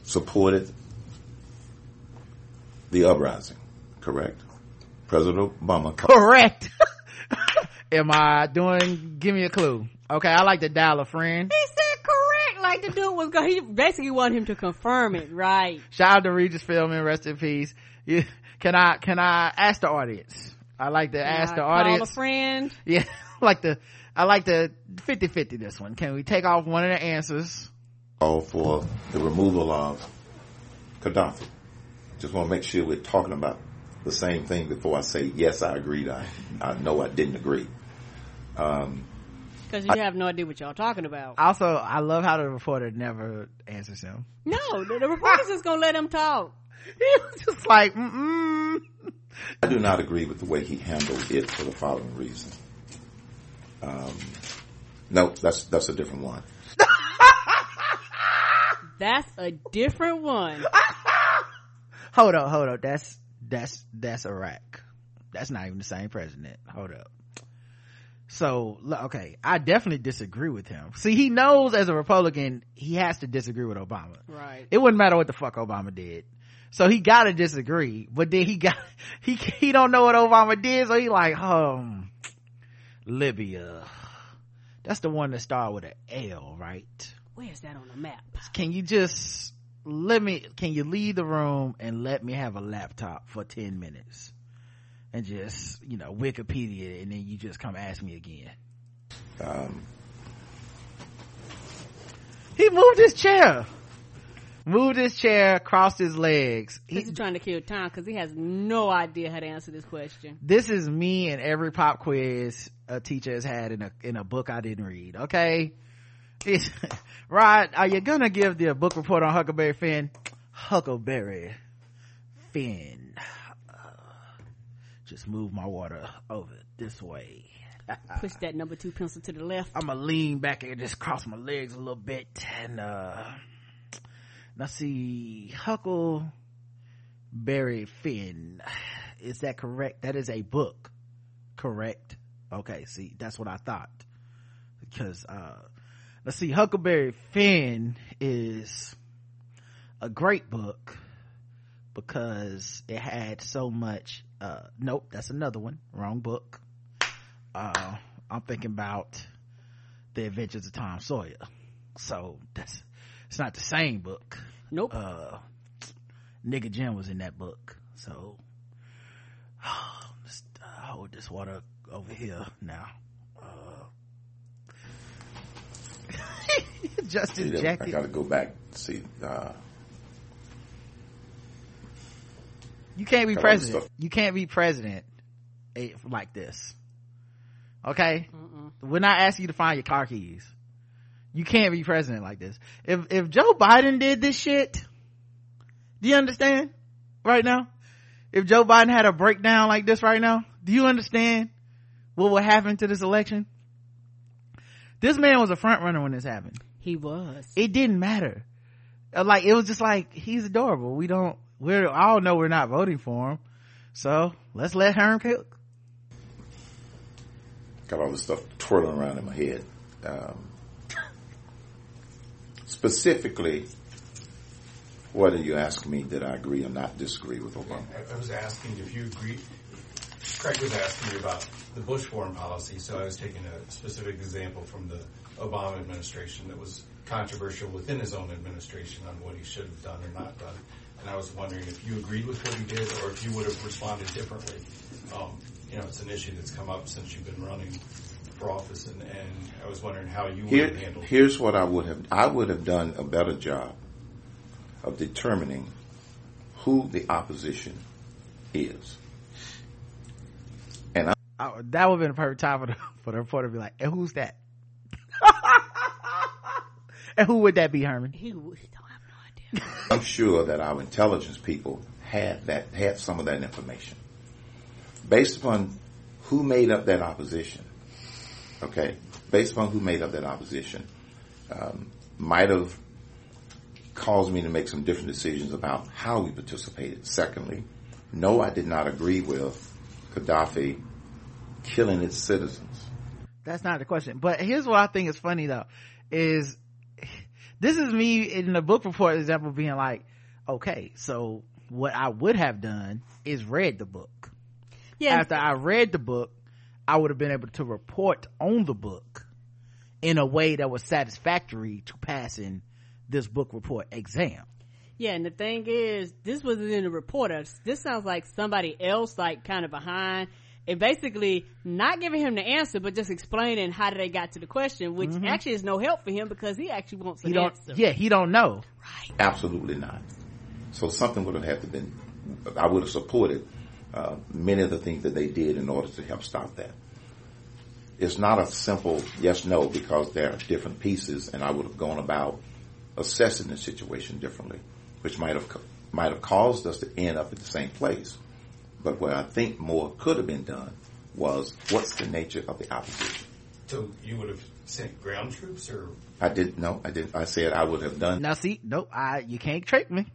supported the uprising, correct? President Obama correct. Am I doing? Give me a clue. Okay, I like to dial a friend. He said correct. Like the dude was going, he basically wanted him to confirm it, right? Shout out to Regis Philbin, rest in peace. You, can I can I ask the audience? I like to ask the Call audience. a friend. Yeah, like the I like the 50-50 this one. Can we take off one of the answers? called for the removal of Gaddafi. Just want to make sure we're talking about the same thing before I say yes, I agreed. I I know I didn't agree. Um, Because you have no idea what y'all talking about. Also, I love how the reporter never answers him. No, the, the reporter's just gonna let him talk. He was just like, mm I do not agree with the way he handled it for the following reason. Um, no, that's that's a different one. That's a different one. hold up, hold up. That's that's that's Iraq. That's not even the same president. Hold up. So okay, I definitely disagree with him. See, he knows as a Republican he has to disagree with Obama. Right. It wouldn't matter what the fuck Obama did. So he gotta disagree, but then he got he he don't know what Obama did, so he like, um, Libya. That's the one that started with an L, right? Where's that on the map? Can you just let me? Can you leave the room and let me have a laptop for ten minutes, and just you know Wikipedia, and then you just come ask me again. Um, he moved his chair moved his chair, crossed his legs. He's trying to kill time because he has no idea how to answer this question. This is me and every pop quiz a teacher has had in a in a book I didn't read. Okay, it's, Rod, are you gonna give the book report on Huckleberry Finn? Huckleberry Finn. Uh, just move my water over this way. Push that number two pencil to the left. I'm gonna lean back and just cross my legs a little bit and uh now see, Huckleberry Finn. Is that correct? That is a book. Correct? Okay, see, that's what I thought. Because, uh, let's see, Huckleberry Finn is a great book because it had so much, uh, nope, that's another one. Wrong book. Uh, I'm thinking about The Adventures of Tom Sawyer. So that's, it's not the same book. Nope. Uh, Nigga Jim was in that book. So, oh, just uh, hold this water over here now. Uh, Justin see, Jacket. I gotta go back see, uh, you can't be president. You can't be president eh, like this. Okay? Mm-mm. We're not asking you to find your car keys. You can't be president like this. If, if Joe Biden did this shit, do you understand right now? If Joe Biden had a breakdown like this right now, do you understand what would happen to this election? This man was a front runner when this happened. He was. It didn't matter. Uh, Like, it was just like, he's adorable. We don't, we're, all know we're not voting for him. So let's let Herm cook. got all this stuff twirling around in my head. Um, specifically, what are you asking me? Did I agree or not disagree with Obama? I, was asking if you agree. Craig was asking you about the Bush foreign policy, so I was taking a specific example from the Obama administration that was controversial within his own administration on what he should have done or not done. And I was wondering if you agreed with what he did or if you would have responded differently. Um, you know, it's an issue that's come up since you've been running for office, and, and I was wondering how you would Here, have handled it. here's what I would have. I would have done a better job of determining who the opposition is. And I, Oh, that would have been a perfect time for the, for the reporter to be like, and who's that? and who would that be, Herman? He, he no. I'm sure that our intelligence people had that had some of that information. Based upon who made up that opposition, okay, based upon who made up that opposition, um, might have caused me to make some different decisions about how we participated. Secondly, no, I did not agree with Gaddafi killing its citizens. That's not the question. But here's what I think is funny though, is this is me in the book report example being like, okay, so what I would have done is read the book. Yeah. After I read the book, I would have been able to report on the book in a way that was satisfactory to passing this book report exam. Yeah, and the thing is, this wasn't in the reporter. This sounds like somebody else, like kind of behind, and basically not giving him the answer, but just explaining how they got to the question, which mm-hmm. actually is no help for him because he actually wants He an don't, answer. yeah, he don't know. Right? Absolutely not. So something would have had to been. I would have supported uh, many of the things that they did in order to help stop that. it's not a simple yes no because there are different pieces, and I would have gone about assessing the situation differently, which might have might have caused us to end up at the same place. But where I think more could have been done was what's the nature of the opposition. So you would have sent ground troops, or I didn't know. I didn't. I said I would have done. Now see, nope, I you can't trick me,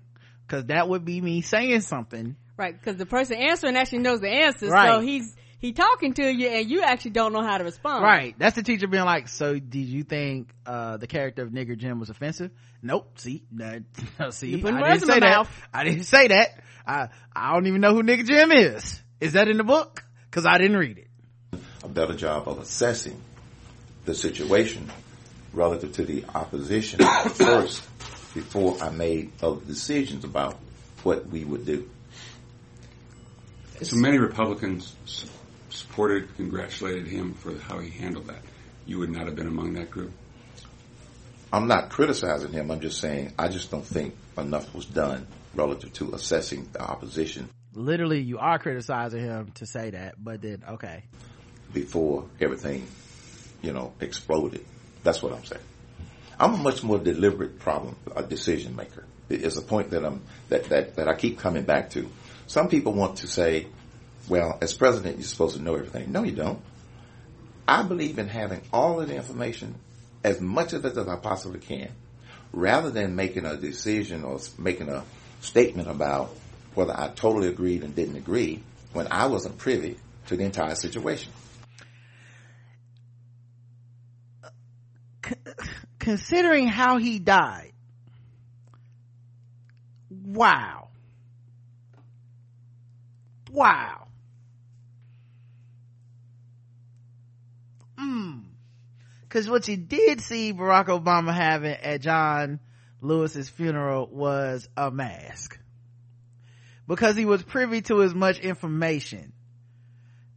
because that would be me saying something. Right, because the person answering actually knows the answer, so Right. he's he talking to you, and you actually don't know how to respond. Right. That's the teacher being like, so did you think, uh, the character of Nigger Jim was offensive? Nope. See, no, no, see, I putting didn't words say that. mouth. I didn't say that. I, I don't even know who Nigger Jim is. Is that in the book? Cause I didn't read it. a better job of assessing the situation relative to the opposition first before I made other decisions about what we would do. So many Republicans su- supported, congratulated him for how he handled that. You would not have been among that group. I'm not criticizing him. I'm just saying I just don't think enough was done relative to assessing the opposition Literally, you are criticizing him to say that, but then, okay. before everything, you know, exploded. That's what I'm saying. I'm a much more deliberate problem, a decision maker. It's a point that I'm, that, that, that I keep coming back to. Some people want to say, well, as president, you're supposed to know everything. No, you don't. I believe in having all of the information, as much of it as I possibly can, rather than making a decision or making a statement about whether I totally agreed and didn't agree when I wasn't privy to the entire situation. Considering how he died, wow. Wow. Mm. Cause what you did see Barack Obama having at John Lewis's funeral was a mask. Because he was privy to as much information.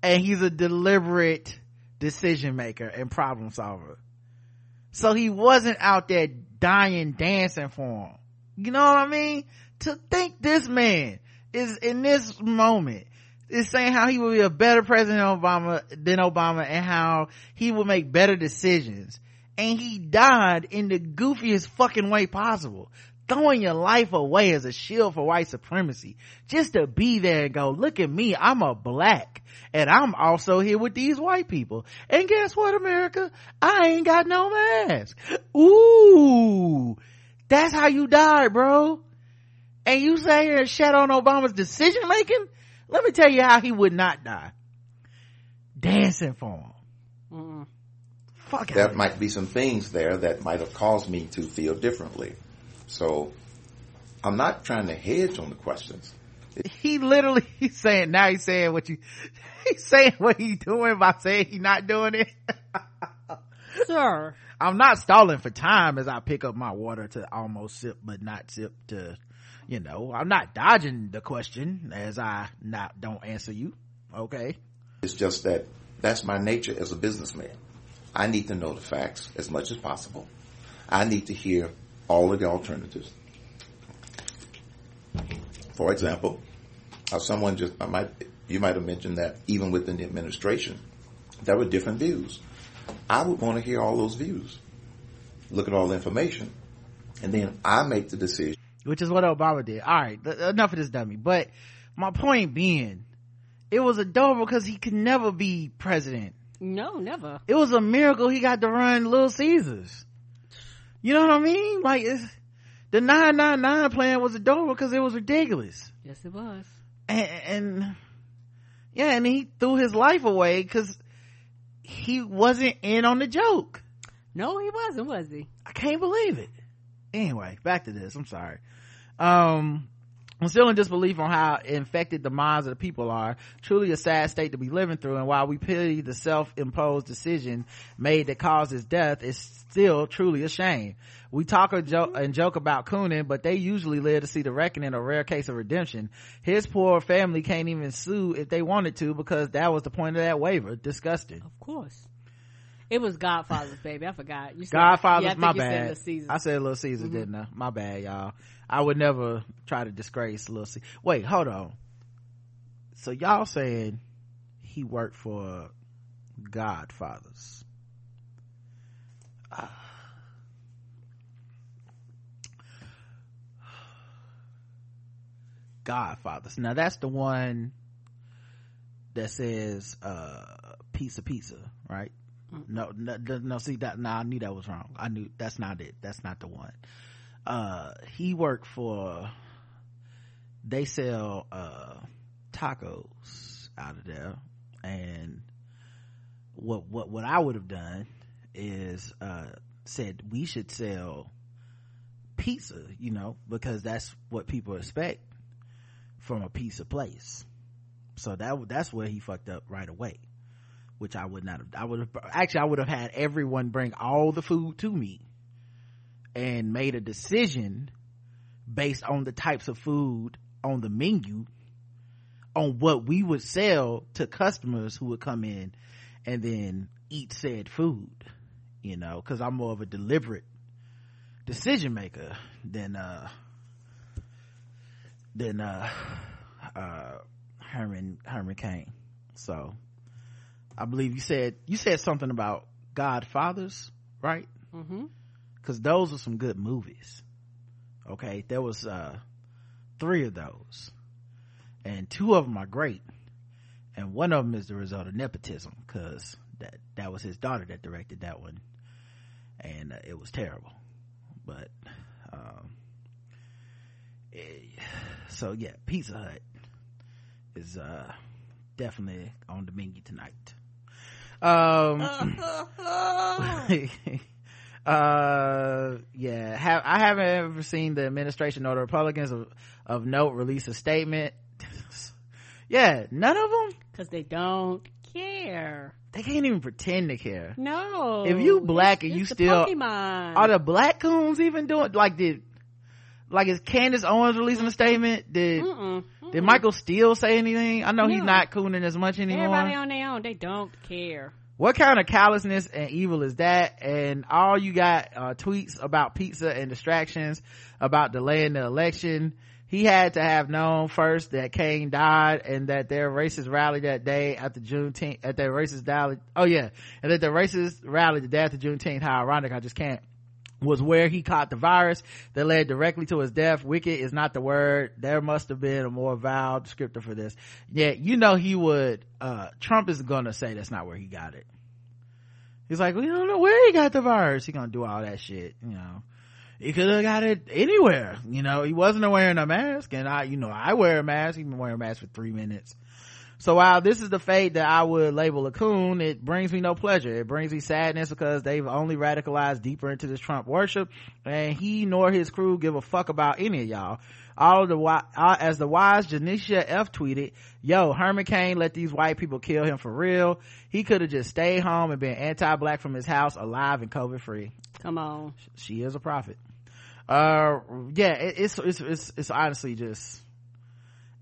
And he's a deliberate decision maker and problem solver. So he wasn't out there dying dancing for him. You know what I mean? To think this man is in this moment is saying how he would be a better president Obama than Obama and how he would make better decisions. And he died in the goofiest fucking way possible. Throwing your life away as a shield for white supremacy. Just to be there and go, look at me, I'm a black. And I'm also here with these white people. And guess what, America? I ain't got no mask. Ooh. That's how you died, bro. And you say here and shat on Obama's decision making? Let me tell you how he would not die. Dancing for him. Mm. Fuck there it. might be some things there that might have caused me to feel differently. So I'm not trying to hedge on the questions. He literally, he's saying, now he's saying what you, he's saying what he's doing by saying he's not doing it. Sir. I'm not stalling for time as I pick up my water to almost sip, but not sip to, you know, I'm not dodging the question as I not, don't answer you. Okay. It's just that that's my nature as a businessman. I need to know the facts as much as possible. I need to hear all of the alternatives. For example, someone just, I might, you might have mentioned that even within the administration, there were different views. I would want to hear all those views, look at all the information, and then I make the decision. Which is what Obama did. All right. th- enough of this dummy. But my point being, it was adorable because he could never be president. No, never. It was a miracle he got to run Little Caesars. You know what I mean? Like, it's, the 999 plan was adorable because it was ridiculous. Yes, it was. And, and yeah, and he threw his life away because he wasn't in on the joke. No, he wasn't, was he? I can't believe it. Anyway, back to this. I'm sorry. Um, I'm still in disbelief on how infected the minds of the people are. Truly a sad state to be living through. And while we pity the self-imposed decision made that causes death, it's still truly a shame. We talk and joke, and joke about Coonan, but they usually live to see the reckoning, a rare case of redemption. His poor family can't even sue if they wanted to because that was the point of that waiver. Disgusting. Of course. It was Godfather's baby. I forgot. You said, Godfather's yeah, my bad. I said Little Caesar, Mhm. didn't I? My bad, y'all. I would never try to disgrace Little Caesar. Wait, hold on. So y'all saying he worked for Godfathers. Godfathers. Now that's the one that says uh pizza pizza, right? No, no, no, see that, no, I knew that was wrong. I knew that's not it. That's not the one. Uh, he worked for, they sell, uh, tacos out of there. And what, what, what I would have done is, uh, said we should sell pizza, you know, because that's what people expect from a pizza place. So that, that's where he fucked up right away which I would not have. I would have actually I would have had everyone bring all the food to me and made a decision based on the types of food on the menu on what we would sell to customers who would come in and then eat said food you know because i'm more of a deliberate decision maker than uh than uh uh herman herman cain so I believe you said you said something about Godfathers, right? Mm-hmm. Because those are some good movies. Okay, there was uh three of those, and two of them are great, and one of them is the result of nepotism because that that was his daughter that directed that one, and uh, it was terrible. But um, eh, so yeah, Pizza Hut is uh definitely on the menu tonight. Um, uh, yeah, have, I haven't ever seen the administration or the Republicans of, of note release a statement. yeah, none of them. Cause they don't care. They can't even pretend to care. No. If you black it's, and you still, Pokemon. are the black coons even doing, like did, like is Candace Owens releasing a statement? Did, Mm-mm. did Michael Steele say anything? I know he's not cooning as much anymore. Everybody on their own. They don't care. what kind of callousness and evil is that and all you got uh, tweets about pizza and distractions about delaying the election he had to have known first that Cain died and that their racist rally that day at the Juneteenth at their racist rally oh yeah and that the racist rally the day after Juneteenth how ironic I just can't was where he caught the virus that led directly to his death. Wicked is not the word. There must have been a more vile descriptor for this. Yeah, you know he would, uh, Trump is gonna say that's not where he got it. He's like, we don't know where he got the virus. He gonna do all that shit, you know. He could have got it anywhere, you know. He wasn't wearing a mask, and I, you know, I wear a mask. He's been wearing a mask for three minutes. So while this is the fate that I would label a coon, it brings me no pleasure. It brings me sadness because they've only radicalized deeper into this Trump worship, and he nor his crew give a fuck about any of y'all. All of the uh, as the wise Janisha F tweeted, "Yo, Herman Cain let these white people kill him for real. He could have just stayed home and been anti-black from his house, alive and COVID free." Come on. She is a prophet. Uh, yeah, it, it's it's it's it's honestly just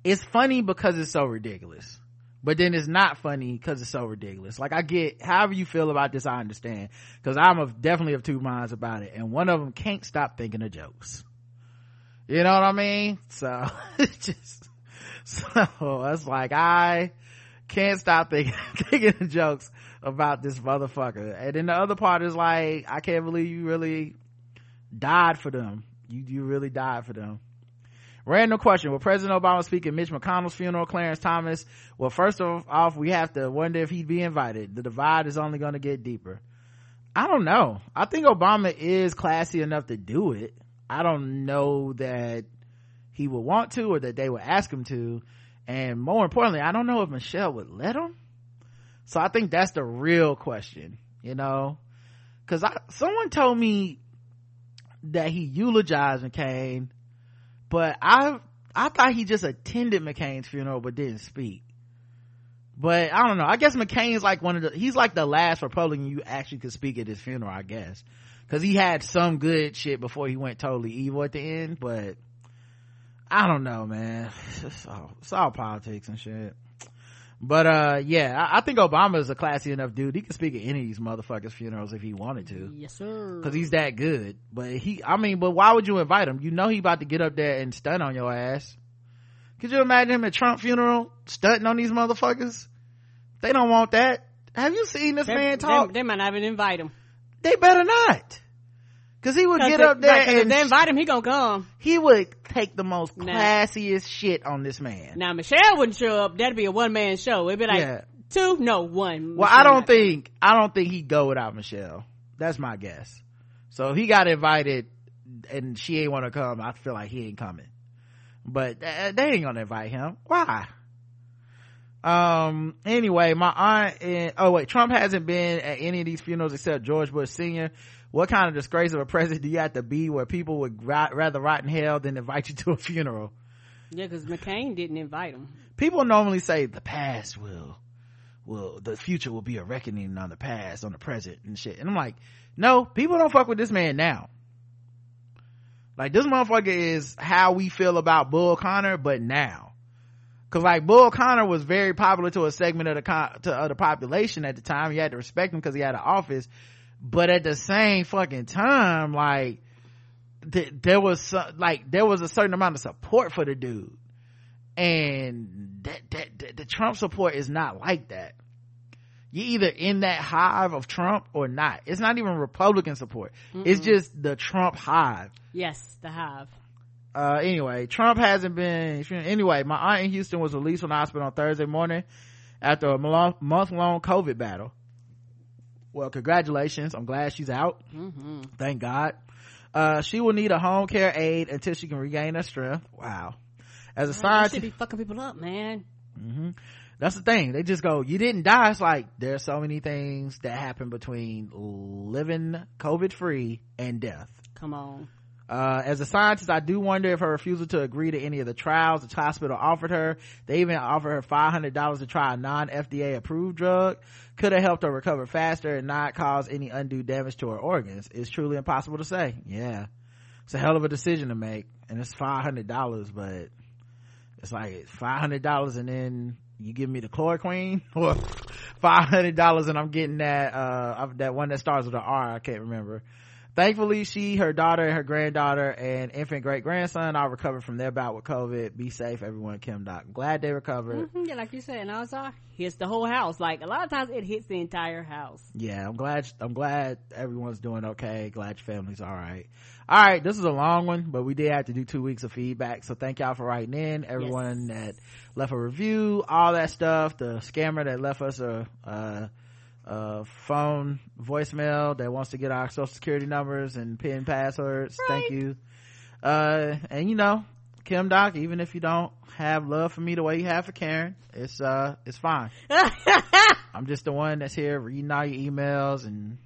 it's funny because it's so ridiculous but then it's not funny because it's so ridiculous. Like I get, however you feel about this, I understand. Cause I'm of, definitely of two minds about it. And one of them can't stop thinking of jokes. You know what I mean? So, it's just, so it's like I can't stop thinking, thinking of jokes about this motherfucker. And then the other part is like, I can't believe you really died for them. You, you really died for them. Random question. Will President Obama speak at Mitch McConnell's funeral, Clarence Thomas? Well, first of off, we have to wonder if he'd be invited. The divide is only going to get deeper. I don't know. I think Obama is classy enough to do it. I don't know that he would want to or that they would ask him to. And more importantly, I don't know if Michelle would let him. So I think that's the real question, you know? Cause I, someone told me that he eulogized McCain but I I thought he just attended McCain's funeral but didn't speak. But I don't know. I guess McCain's like one of the he's like the last Republican you actually could speak at his funeral, I guess. Cause he had some good shit before he went totally evil at the end, but I don't know, man. It's all, it's all politics and shit. But uh yeah, I, I think Obama is a classy enough dude. He could speak at any of these motherfuckers' funerals if he wanted to. Yes, sir. Cause he's that good. But he, I mean, but why would you invite him? You know he about to get up there and stunt on your ass. Could you imagine him at Trump funeral stunting on these motherfuckers? They don't want that. have you seen this They, man they, talk they might not even invite him. they better not because he would 'Cause get they- up there right, 'cause if and they invite him, he gonna come. he would take the most Nah. classiest shit on this man Now Michelle wouldn't show up. That'd be a one man show. It'd be like Yeah. two, no one. Well, I don't think I don't think he'd go without Michelle. That's my guess. So if he got invited and she ain't want to come, I feel like he ain't coming. But uh, they ain't gonna invite him. Why? Um. Anyway, my aunt. And, oh wait, Trump hasn't been at any of these funerals except George Bush Senior. What kind of disgrace of a president do you have to be where people would ra- rather rot in hell than invite you to a funeral? Yeah, because McCain didn't invite him. people normally say the past will will the future will be a reckoning on the past on the present and shit. And i'm like no people don't fuck with this man now. Like this motherfucker is how we feel about bull connor but now. Because like bull connor was very popular to a segment of the con- to, of the population at the time. You had to respect him because he had an office but at the same fucking time like th- there was some, like there was a certain amount of support for the dude and that, that, that the Trump support is not like that. You either in that hive of Trump or not. It's not even Republican support. It's Mm-mm. just the Trump hive. Yes, the hive. Uh, anyway, Trump hasn't been, anyway, my aunt in Houston was released from the hospital on Thursday morning after a month long COVID battle. Well, congratulations. I'm glad she's out. Mm-hmm. Thank God. Uh, she will need a home care aide until she can regain her strength. Wow. As a scientist, should be fucking people up, man. hmm That's the thing. They just go, you didn't die. It's like, there's so many things that happen between living COVID free and death. Come on. Uh, as a scientist, I do wonder if her refusal to agree to any of the trials the hospital offered her, they even offered her $500 to try a non-FDA approved drug, could have helped her recover faster and not cause any undue damage to her organs. It's truly impossible to say. Yeah. It's a hell of a decision to make. And it's $500, but it's like $500 and then you give me the chloroquine or $500 and I'm getting that, uh, that one that starts with an R. I can't remember. Thankfully, she, her daughter, and her granddaughter, and infant great grandson all recovered from their bout with COVID. Be safe, everyone. Kim Doc. Glad they recovered. Mhm, Yeah, like you said, and also hits the whole house. Like a lot of times, it hits the entire house. Yeah, I'm glad. I'm glad everyone's doing okay. Glad your family's all right. All right, this is a long one, but we did have to do two weeks of feedback. So thank y'all for writing in. Everyone that left a review, all that stuff. The scammer that left us a, a, a phone voicemail that wants to get our social security numbers and pin passwords. Thank you. Uh, and you know, Kim Doc, even if you don't have love for me the way you have for Karen, it's uh, it's fine. I'm just the one that's here reading all your emails and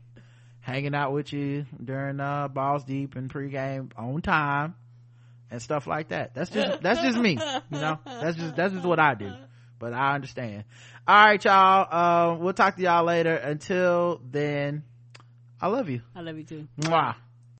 hanging out with you during uh balls deep and pregame on time and stuff like that. That's just that's just me. You know? That's just that's just what I do. But I understand. All right, y'all. Uh, we'll talk to y'all later. Until then, I love you. I love you too. Mwah.